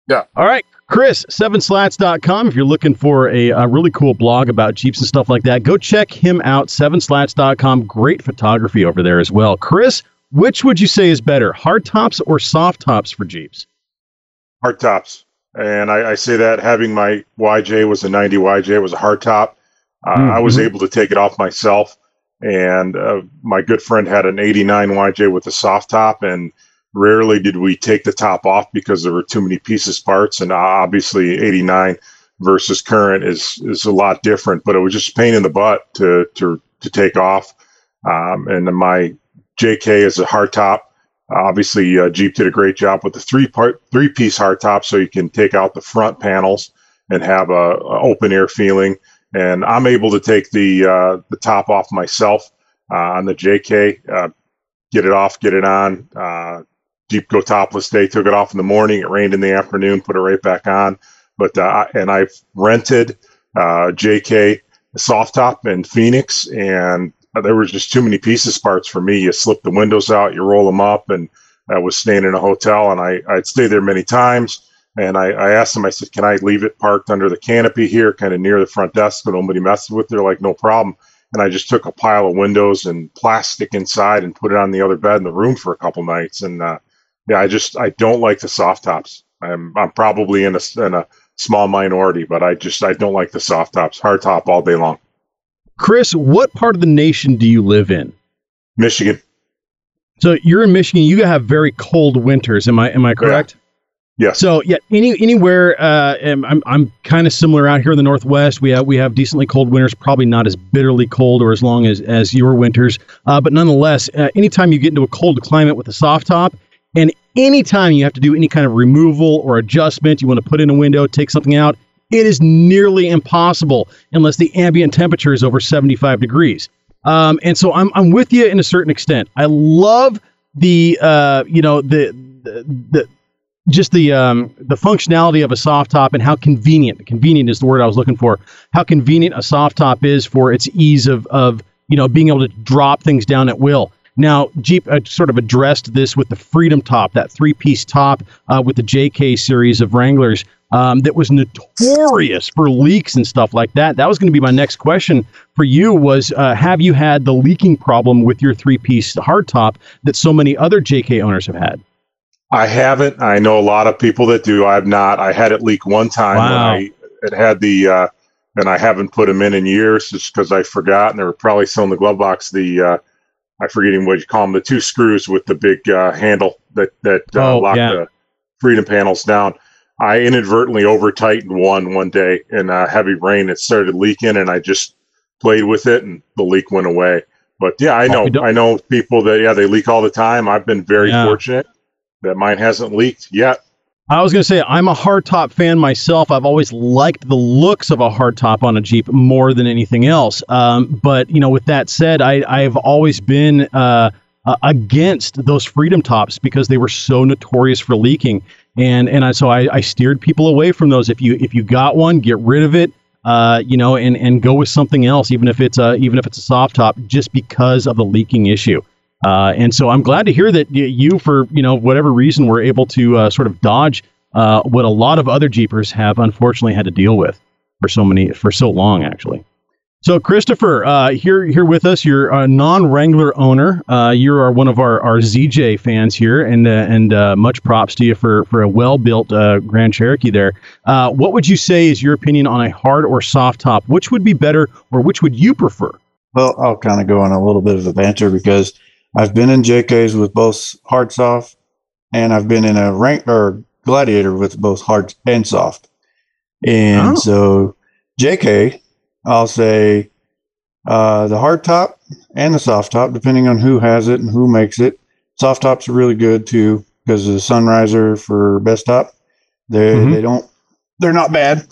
Yeah. All right, Chris, sevenslats.com. If you're looking for a, a really cool blog about Jeeps and stuff like that, go check him out. Sevenslats.com. Great photography over there as well. Chris, which would you say is better, hard tops or soft tops for Jeeps? hard tops. And I, I say that having my YJ was a 90 YJ, was a hard top. Uh, I was Mhm. able to take it off myself. And uh, my good friend had an 89 YJ with a soft top. And rarely did we take the top off because there were too many pieces parts. And obviously, 89 versus current is is a lot different. But it was just pain in the butt to to to take off. Um, and my JK is a hard top. Obviously, uh, Jeep did a great job with the three part three piece hardtop, so you can take out the front panels and have a, a open air feeling. And I'm able to take the uh, the top off myself uh, on the JK, uh, get it off, get it on. Jeep go topless day. Took it off in the morning. It rained in the afternoon. Put it right back on. But uh, and I've rented uh, JK soft top in Phoenix, and there was just too many pieces parts for me. You slip the windows out, you roll them up, and I was staying in a hotel, and I I'd stay there many times. And I, I asked them, I said, can I leave it parked under the canopy here, kind of near the front desk, so nobody messes with it? They're like, no problem. And I just took a pile of windows and plastic inside and put it on the other bed in the room for a couple nights. And uh, yeah, I just I don't like the soft tops. I'm I'm probably in a in a small minority, but I just I don't like the soft tops. Hard top all day long. Chris, what part of the nation do you live in? Michigan. So you're in Michigan. You have very cold winters. Am I am I correct? Yeah. So yeah, any anywhere. Uh, I'm I'm kind of similar out here in the Northwest. We have we have decently cold winters. Probably not as bitterly cold or as long as as your winters. Uh, but nonetheless, uh, anytime you get into a cold climate with a soft top, and anytime you have to do any kind of removal or adjustment, you want to put in a window, take something out, it is nearly impossible unless the ambient temperature is over 75 degrees. Um, and so I'm, I'm with you in a certain extent. I love the uh, you know the the, the just the um, the functionality of a soft top and how convenient convenient is the word I was looking for. How convenient a soft top is for its ease of of you know being able to drop things down at will. Now, Jeep uh, sort of addressed this with the Freedom Top, that three-piece top uh, with the JK series of Wranglers um, that was notorious for leaks and stuff like that. That was going to be my next question for you: was uh, have you had the leaking problem with your three-piece hardtop that so many other JK owners have had? I haven't. I know a lot of people that do. I've not. I had it leak one time. Wow. When I, it had the, uh, and I haven't put them in in years just because I forgot. And they were probably still in the glove box. The, uh, I forgetting what you call them, the two screws with the big uh, handle that that uh, Oh, lock yeah. the freedom panels down. I inadvertently over tightened one one day in uh, heavy rain. It started leaking, and I just played with it, and the leak went away. But yeah, I know. I know people that yeah they leak all the time. I've been very Yeah. fortunate that mine hasn't leaked yet. I was going to say I'm a hardtop fan myself. I've always liked the looks of a hardtop on a Jeep more than anything else. Um, but you know, with that said, I I've always been uh, uh, against those Freedom tops because they were so notorious for leaking, and and I, so I, I steered people away from those. If you if you got one, get rid of it. Uh, you know, and and go with something else, even if it's a even if it's a soft top, just because of the leaking issue. Uh, and so I'm glad to hear that you, for you know whatever reason, were able to uh, sort of dodge uh, what a lot of other Jeepers have unfortunately had to deal with for so many for so long, actually. So Christopher, uh, here here with us, you're a non-Wrangler owner. Uh, you are one of our, our ZJ fans here, and uh, and uh, much props to you for for a well-built uh, Grand Cherokee there. Uh, what would you say is your opinion on a hard or soft top? Which would be better, or which would you prefer? Well, I'll kind of go on a little bit of a banter because I've been in JKs with both hard soft, and I've been in a rank or gladiator with both hard and soft. And Oh. so JK, I'll say uh, the hard top and the soft top, depending on who has it and who makes it. Soft tops are really good too because of the Sunrider for Bestop. They Mhm. they don't they're not bad.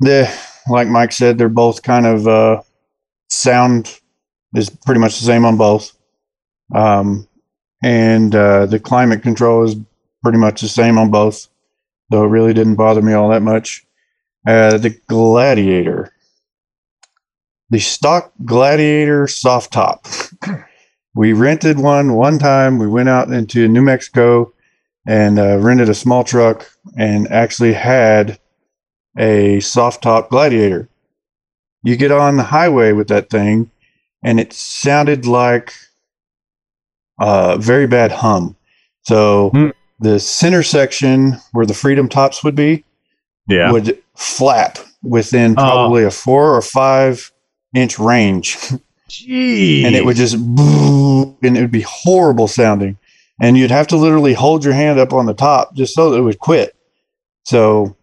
The like Mike said, they're both kind of uh, sound is pretty much the same on both. Um, and uh, the climate control is pretty much the same on both. So it really didn't bother me all that much. Uh, the Gladiator, the stock Gladiator soft top. we rented one one time. We went out into New Mexico and uh, rented a small truck and actually had a soft top Gladiator. You get on the highway with that thing, and it sounded like a very bad hum. So hmm. the center section where the Freedom tops would be, Yeah. would flap within uh-huh. probably a four or five inch range. Jeez. and it would just and it would be horrible sounding. And you'd have to literally hold your hand up on the top just so that it would quit. So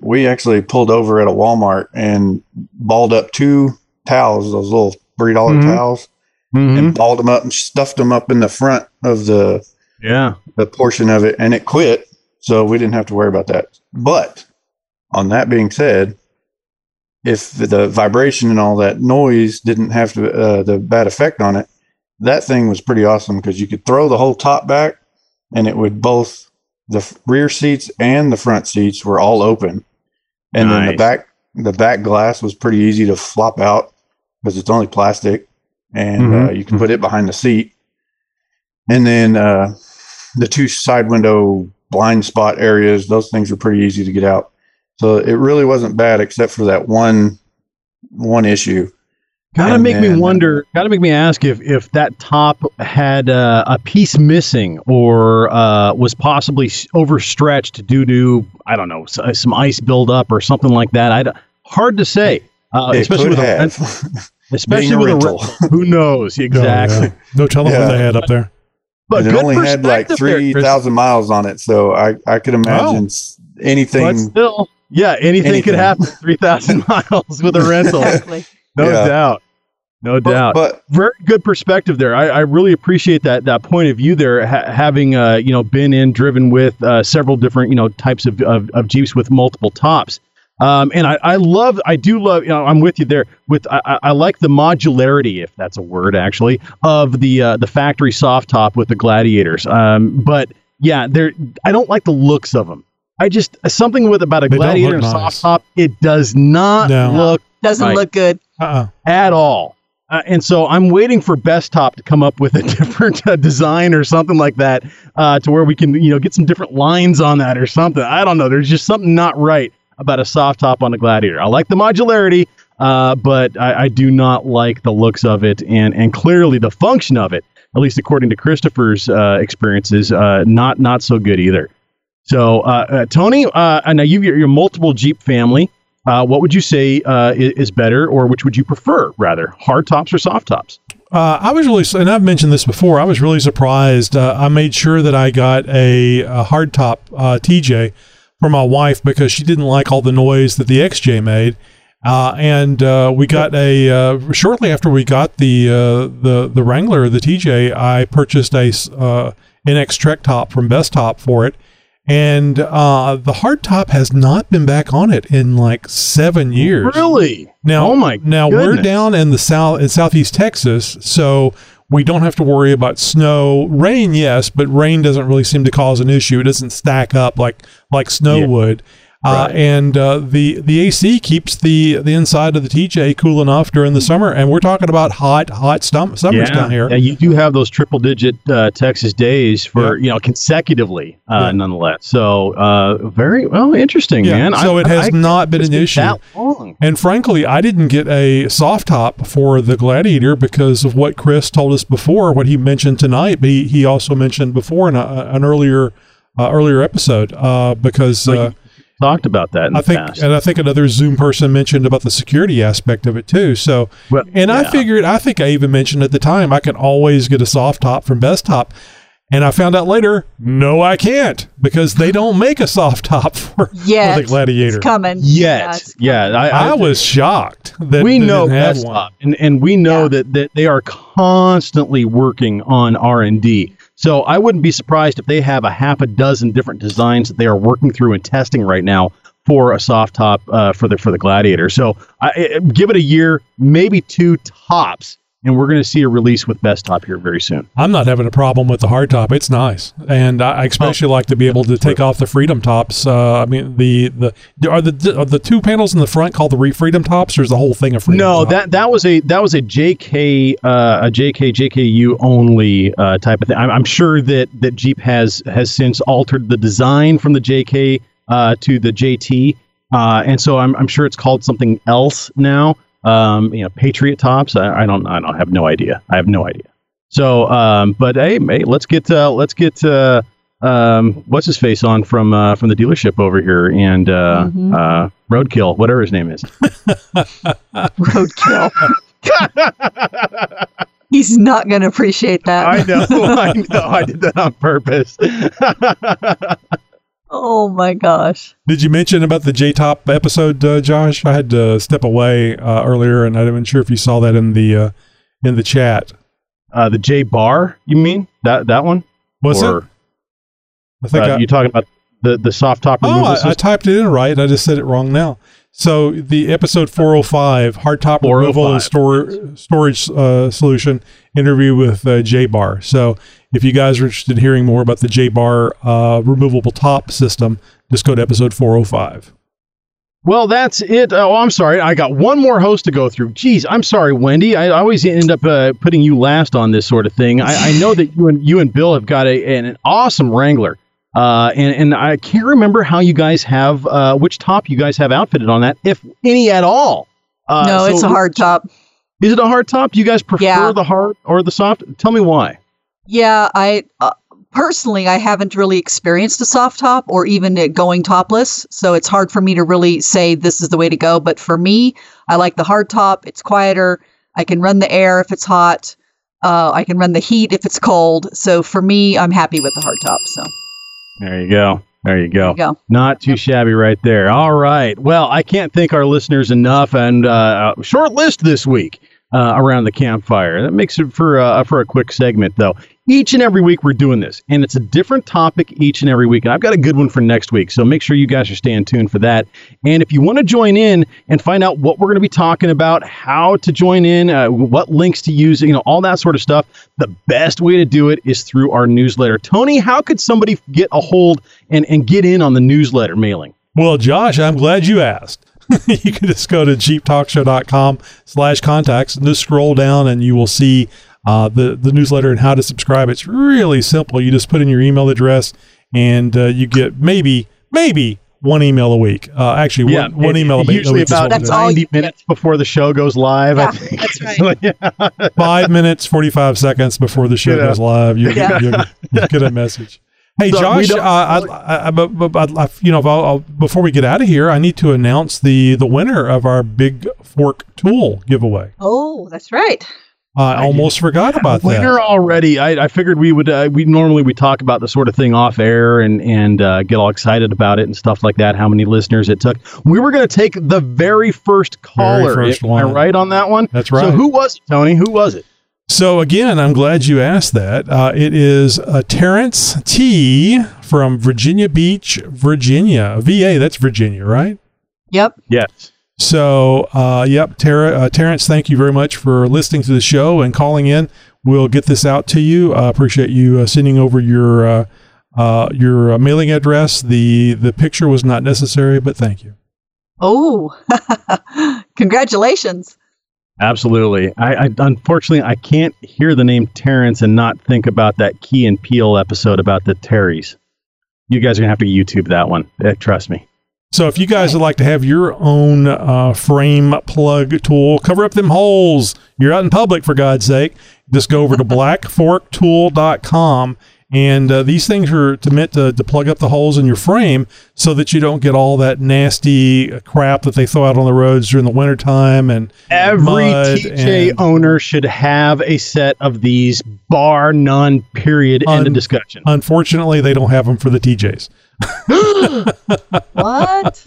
we actually pulled over at a Walmart and balled up two towels, those little three dollar Mhm. towels, and balled them up and stuffed them up in the front of the yeah the portion of it, and it quit. So we didn't have to worry about that. But on that being said, if the vibration and all that noise didn't have to, uh, the bad effect on it, that thing was pretty awesome because you could throw the whole top back and it would both the rear seats and the front seats were all open, and then the back the back glass was pretty easy to flop out because it's only plastic, and Mhm. uh, you can put it behind the seat. And then uh, the two side window blind spot areas; those things were pretty easy to get out. So it really wasn't bad, except for that one one issue. Gotta And make me wonder. Gotta make me ask if if that top had uh, a piece missing or uh, was possibly overstretched due to I don't know uh, some ice buildup or something like that. I hard to say, uh, especially with a especially Being a with a rental. rental. Who knows exactly? Oh, No telling Yeah. what they had up there. But and it only had like perspective there, three Chris. thousand miles on it, so I I could imagine s- anything. But still, yeah, anything, could happen. Three thousand miles with a rental. No Yeah. doubt. No doubt. but- very good perspective there. I, I really appreciate that that point of view there. Ha- having uh, you know been in, driven with uh, several different you know types of, of, of Jeeps with multiple tops. Um, and I, I love, I do love, you know, I'm with you there. With I, I- I like the modularity, if that's a word, actually, of the uh, the factory soft top with the Gladiators. Um, but yeah, there, I don't like the looks of them. I just something with about a They Gladiator nice. soft top. It does not No. look Doesn't right look good. Uh-uh. at all. Uh, and so I'm waiting for Bestop to come up with a different uh, design or something like that, uh, to where we can you know get some different lines on that or something. I don't know. There's just something not right about a soft top on a Gladiator. I like the modularity, uh, but I, I do not like the looks of it, and and clearly the function of it, at least according to Christopher's uh, experiences, uh, not not so good either. So uh, uh, Tony, uh, I know you've your multiple Jeep family. What would you say is, is better, or which would you prefer, rather, hard tops or soft tops? Uh, I was really, and I've mentioned this before. I was really surprised. Uh, I made sure that I got a, a hardtop uh, TJ for my wife because she didn't like all the noise that the XJ made. Uh, and uh, we got a uh, shortly after we got the uh, the the Wrangler, the TJ. I purchased a uh, NX Trektop from Bestop for it, and uh, the hard top has not been back on it in like seven years. Really? Now, Oh my now we're down in the south in southeast Texas, so we don't have to worry about snow, rain. Yes, but rain doesn't really seem to cause an issue. It doesn't stack up like like snow Yeah. would. Uh, Right. and uh, the the AC keeps the the inside of the TJ cool enough during the summer, and we're talking about hot hot stum- summers yeah. down here. Yeah, you do have those triple digit uh, Texas days for you know consecutively, uh, nonetheless. So uh, very well, interesting, Yeah, man. so I- it has I- not been an issue. that long. And frankly, I didn't get a soft top for the Gladiator because of what Chris told us before, what he mentioned tonight. But he, he also mentioned before in a, an earlier uh, earlier episode uh, because uh, talked about that. In I the think, past. and I think another Zoom person mentioned about the security aspect of it too. So, and I figured, I think I even mentioned at the time, I can always get a soft top from Bestop. And I found out later, no, I can't because they don't make a soft top for, Yet. for the Gladiator. It's coming. Yet, yeah, I, I, was shocked that we they know didn't have Best one. Top, and and we know that that they are constantly working on R and D. So I wouldn't be surprised if they have a half a dozen different designs that they are working through and testing right now for a soft top uh, for the for the Gladiator. So I, I- give it a year, maybe two tops, and we're going to see a release with Bestop here very soon. I'm not having a problem with the hard top. It's nice, and I especially like to be able to take off the Freedom tops. Uh, I mean, the the are the are the two panels in the front called the Re Freedom tops, or is the whole thing a Freedom? No, top? that that was a that was a JK uh, a JK JKU only uh, type of thing. I'm, I'm sure that that Jeep has has since altered the design from the JK uh, to the JT, uh, and so I'm I'm sure it's called something else now. Um, you know, Patriot tops. I, I don't I don't have no idea. I have no idea. So, um, but hey, hey let's get uh, let's get uh, um, what's his face on from uh, from the dealership over here and uh, Mhm. uh, Roadkill, whatever his name is. Roadkill. He's not going to appreciate that. I know, I know. I did that on purpose. Oh my gosh. Did you mention about the J top episode, uh, Josh? I had to step away uh, earlier, and I wasn't sure if you saw that in the uh, in the chat. Uh, the J bar, you mean that that one? Was or, it? I think uh, I, you talking about the the soft top Oh, removal I, I typed it in right. I just said it wrong now. So the episode 405, hardtop removal and store, storage uh, solution interview with uh, J Bar. So if you guys are interested in hearing more about the J Bar uh, removable top system, just go to episode 405. Well, that's it. Oh, I'm sorry. I got one more host to go through. Geez, I'm sorry, Wendy. I always end up uh, putting you last on this sort of thing. I, I know that you and you and Bill have got a, an, an awesome Wrangler, uh, and and I can't remember how you guys have uh, which top you guys have outfitted on that, if any at all. Uh, no, it's a hard top. Is it a hard top? Do you guys prefer Yeah. the hard or the soft? Tell me why. Yeah, I uh, personally I haven't really experienced a soft top or even it going topless, so it's hard for me to really say this is the way to go. But for me, I like the hard top. It's quieter. I can run the air if it's hot. Uh, I can run the heat if it's cold. So for me, I'm happy with the hard top. So There you go. There you go. you go. Not too shabby right there. All right. Well, I can't thank our listeners enough, and uh, a short list this week uh, around the campfire. That makes it for uh, for a quick segment, though. Each and every week we're doing this, and it's a different topic each and every week. And I've got a good one for next week, so make sure you guys are staying tuned for that. And if you want to join in and find out what we're going to be talking about, how to join in, uh, what links to use, you know, all that sort of stuff, the best way to do it is through our newsletter. Tony, how could somebody get a hold and, and get in on the newsletter mailing? Well, Josh, I'm glad you asked. you can just go to jeeptalkshow.com slash contacts and just scroll down and you will see uh, the, the newsletter and how to subscribe. It's really simple. You just put in your email address and uh, you get maybe, maybe one email a week. Uh, actually, one, one email a week. Usually a week is about what it is. 90 minutes before the show goes live. I Yeah, think. that's right. Five minutes, 45 seconds before the show Yeah. goes live, you, Yeah. you, you get a message. Hey, So Josh, uh, don't- I, I, I, but, but, but, I- you know, if I'll, I'll, before we get out of here, I need to announce the, the winner of our Big Fork Tool giveaway. Oh, that's right. I almost forgot about Winter that. already. I, I figured we would. Uh, we normally we talk about the sort of thing off air and and uh, get all excited about it and stuff like that. How many listeners it took? We were going to take the very first caller. first Am I right on that one? That's right. So who was it, Tony? Who was it? So again, I'm glad you asked that. Uh, it is uh, Terrence T from Virginia Beach, Virginia, VA. That's Virginia, right? Yep. Yes. So, uh, yep, Tara, uh, Terrence, thank you very much for listening to the show and calling in. We'll get this out to you. I appreciate you uh, sending over your uh, uh, your uh, mailing address. the The picture was not necessary, but thank you. Oh, congratulations. Absolutely. I, I unfortunately I can't hear the name Terrence and not think about that Key and Peele episode about the Terrys. You guys are gonna have to YouTube that one. Eh, trust me. So, if you guys would like to have your own uh, frame plug tool, cover up them holes. You're out in public, for God's sake. Just go over to blackforktool.com. And uh, these things are to meant to, to plug up the holes in your frame so that you don't get all that nasty crap that they throw out on the roads during the wintertime and Every mud TJ and- owner should have a set of these, bar none. Period. End of discussion. Unfortunately, they don't have them for the TJs. What?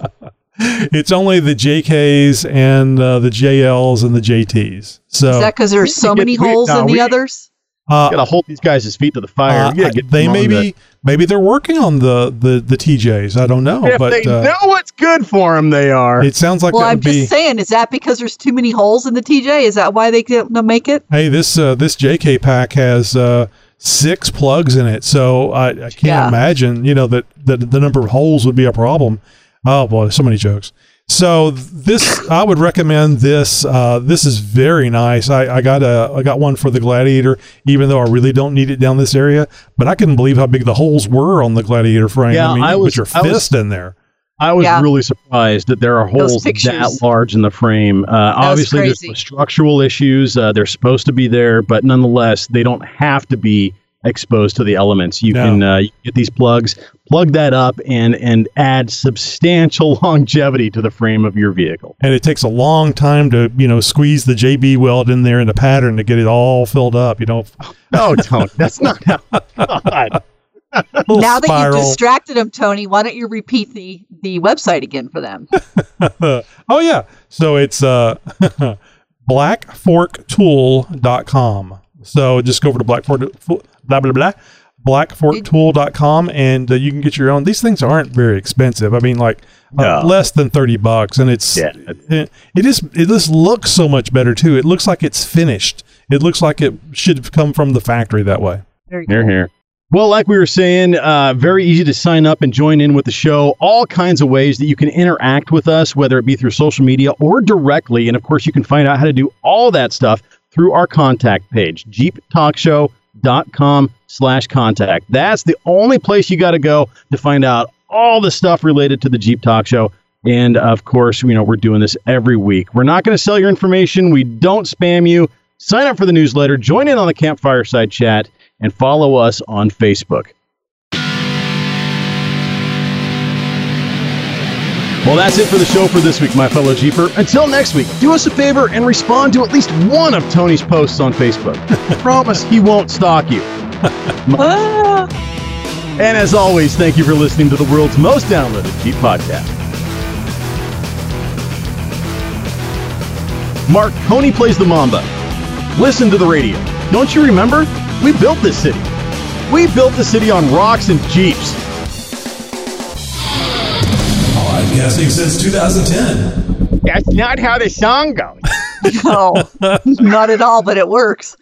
It's only the JKs and uh, the JLs and the JTs. So Is that because there's so many get- we- holes no, in the we- others? Uh, gotta hold these guys' feet to the fire. Uh, get they maybe the- maybe they're working on the the the TJs. I don't know, if but they uh, know what's good for them, they are. it sounds like well, I'm would be. just saying, is that because there's too many holes in the TJ? Is that why they don't make it? Hey, this uh, this JK pack has uh, six plugs in it, so I, I can't Yeah. imagine you know that, that the number of holes would be a problem. Oh boy, so many jokes. So this, I would recommend this. Uh, this is very nice. I, I got a, I got one for the Gladiator, even though I really don't need it down this area. But I couldn't believe how big the holes were on the Gladiator frame. Yeah, I mean, I you was- put your I was- fist in there. I was Yeah. really surprised that there are holes that large in the frame. Uh, obviously, there's crazy. some structural issues. Uh, they're supposed to be there, but nonetheless, they don't have to be exposed to the elements. You No. can uh, you get these plugs, plug that up, and and add substantial longevity to the frame of your vehicle. and it takes a long time to you know squeeze the JB weld in there in the pattern to get it all filled up. You don't know, No, don't. That's not how. God. now that spiral. you've distracted them, Tony, why don't you repeat the the website again for them? oh yeah, so it's uh, blackforktool.com. So just go over to blackfork blah blah blah blackforktool.com and uh, you can get your own. These things aren't very expensive. I mean, like uh, No. less than 30 bucks. And it's, Yeah. it, it just, it just looks so much better too. It looks like it's finished. It looks like it should have come from the factory that way. Here, here. Well, like we were saying, uh, very easy to sign up and join in with the show. All kinds of ways that you can interact with us, whether it be through social media or directly. And of course, you can find out how to do all that stuff through our contact page, jeeptalkshow.com slash contact. That's the only place you got to go to find out all the stuff related to the Jeep Talk Show. And of course, you know, we're doing this every week. We're not going to sell your information. We don't spam you. Sign up for the newsletter, join in on the campfire side chat, and follow us on Facebook. Well, that's it for the show for this week, my fellow Jeeper. Until next week, do us a favor and respond to at least one of Tony's posts on Facebook. Promise he won't stalk you. and as always, thank you for listening to the world's most downloaded Jeep podcast. Mark, Tony plays the Mamba. Listen to the radio. Don't you remember? We built this city. We built the city on rocks and Jeeps. Podcasting since 2010. That's not how the song goes. no, not at all, but it works.